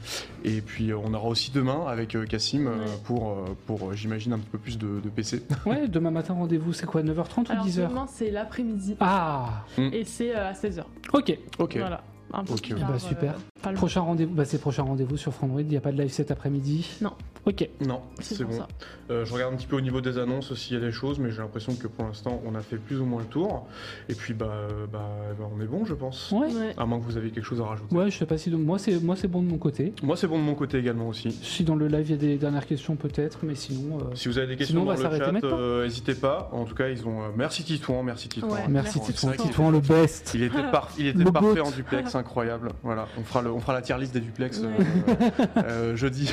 Et puis euh, on aura aussi demain avec euh, Cassim euh, Ouais. pour pour j'imagine un petit peu plus de, de PC. Ouais, demain matin rendez-vous, c'est quoi 9h30 ou Alors 10h demain c'est l'après-midi Ah. et c'est à 16h. Ok. Ok. Voilà. Un tard, Bah, super. euh, pas le- Prochain rendez-vous, bah, c'est prochain rendez-vous sur Frandroid. Il n'y a pas de live cet après-midi. Non. Ok. Non, C'est bon. ça. Euh, je regarde un petit peu au niveau des annonces s'il y a des choses, mais j'ai l'impression que pour l'instant on a fait plus ou moins le tour. Et puis bah, euh, bah, bah, on est bon, je pense. Ouais. Ouais. À moins que vous avez quelque chose à rajouter. Ouais, je sais pas si donc moi c'est moi c'est bon de mon côté. Moi c'est bon de mon côté également aussi. Si dans le live il y a des dernières questions peut-être, mais sinon. euh, Si vous avez des questions Sinon, on va dans le s'arrêter chat, euh, n'hésitez pas. En tout cas, ils ont. merci Titouan, merci Titouan. Ouais. Merci Titouan, Titouan le best. Il était, par- il était parfait en duplex, incroyable. Voilà, on fera, le, on fera la tier list des duplex euh, Ouais. euh, jeudi.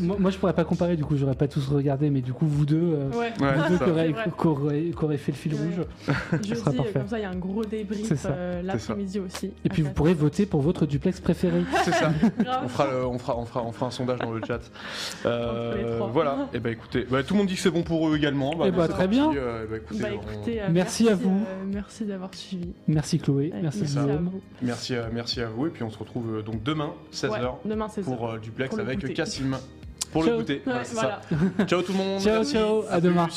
Moi, moi, je pourrais pas comparer, du coup j'aurais pas tous regardé, mais du coup vous deux, euh, Ouais. Ouais, vous deux qui auraient fait le fil Ouais. rouge. Jeudi, sera parfait. comme ça, il y a un gros débrief euh, l'après-midi aussi. Et puis vous pourrez voter pour votre duplex préféré. C'est ça. On fera, le- on, fera, on, fera, on fera un sondage dans le chat. Euh, voilà, et bah écoutez, bah, tout le monde dit que c'est bon pour eux également. Eh bah, très parti. bien. Euh, bah, écoutez, Bah on- écoutez, euh, Merci à vous. euh, merci d'avoir suivi. Merci Chloé, merci merci à Guillaume. vous. Merci, à, merci à vous, et puis on se retrouve euh, donc demain, 16h, Ouais, demain 16h. pour euh, duplex Pour avec. Cassim. pour Ciao. le goûter. Ouais, Voilà, c'est voilà. ça. Ciao tout le monde. Ciao, merci. ciao, à demain.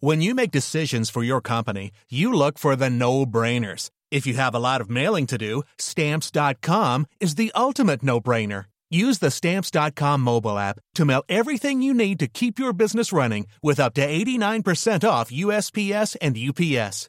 When you make decisions for your company, you look for the no-brainers. If you have a lot of mailing to do, stamps.com is the ultimate no-brainer. Use the stamps.com mobile app to mail everything you need to keep your business running with up to 89% off USPS and UPS.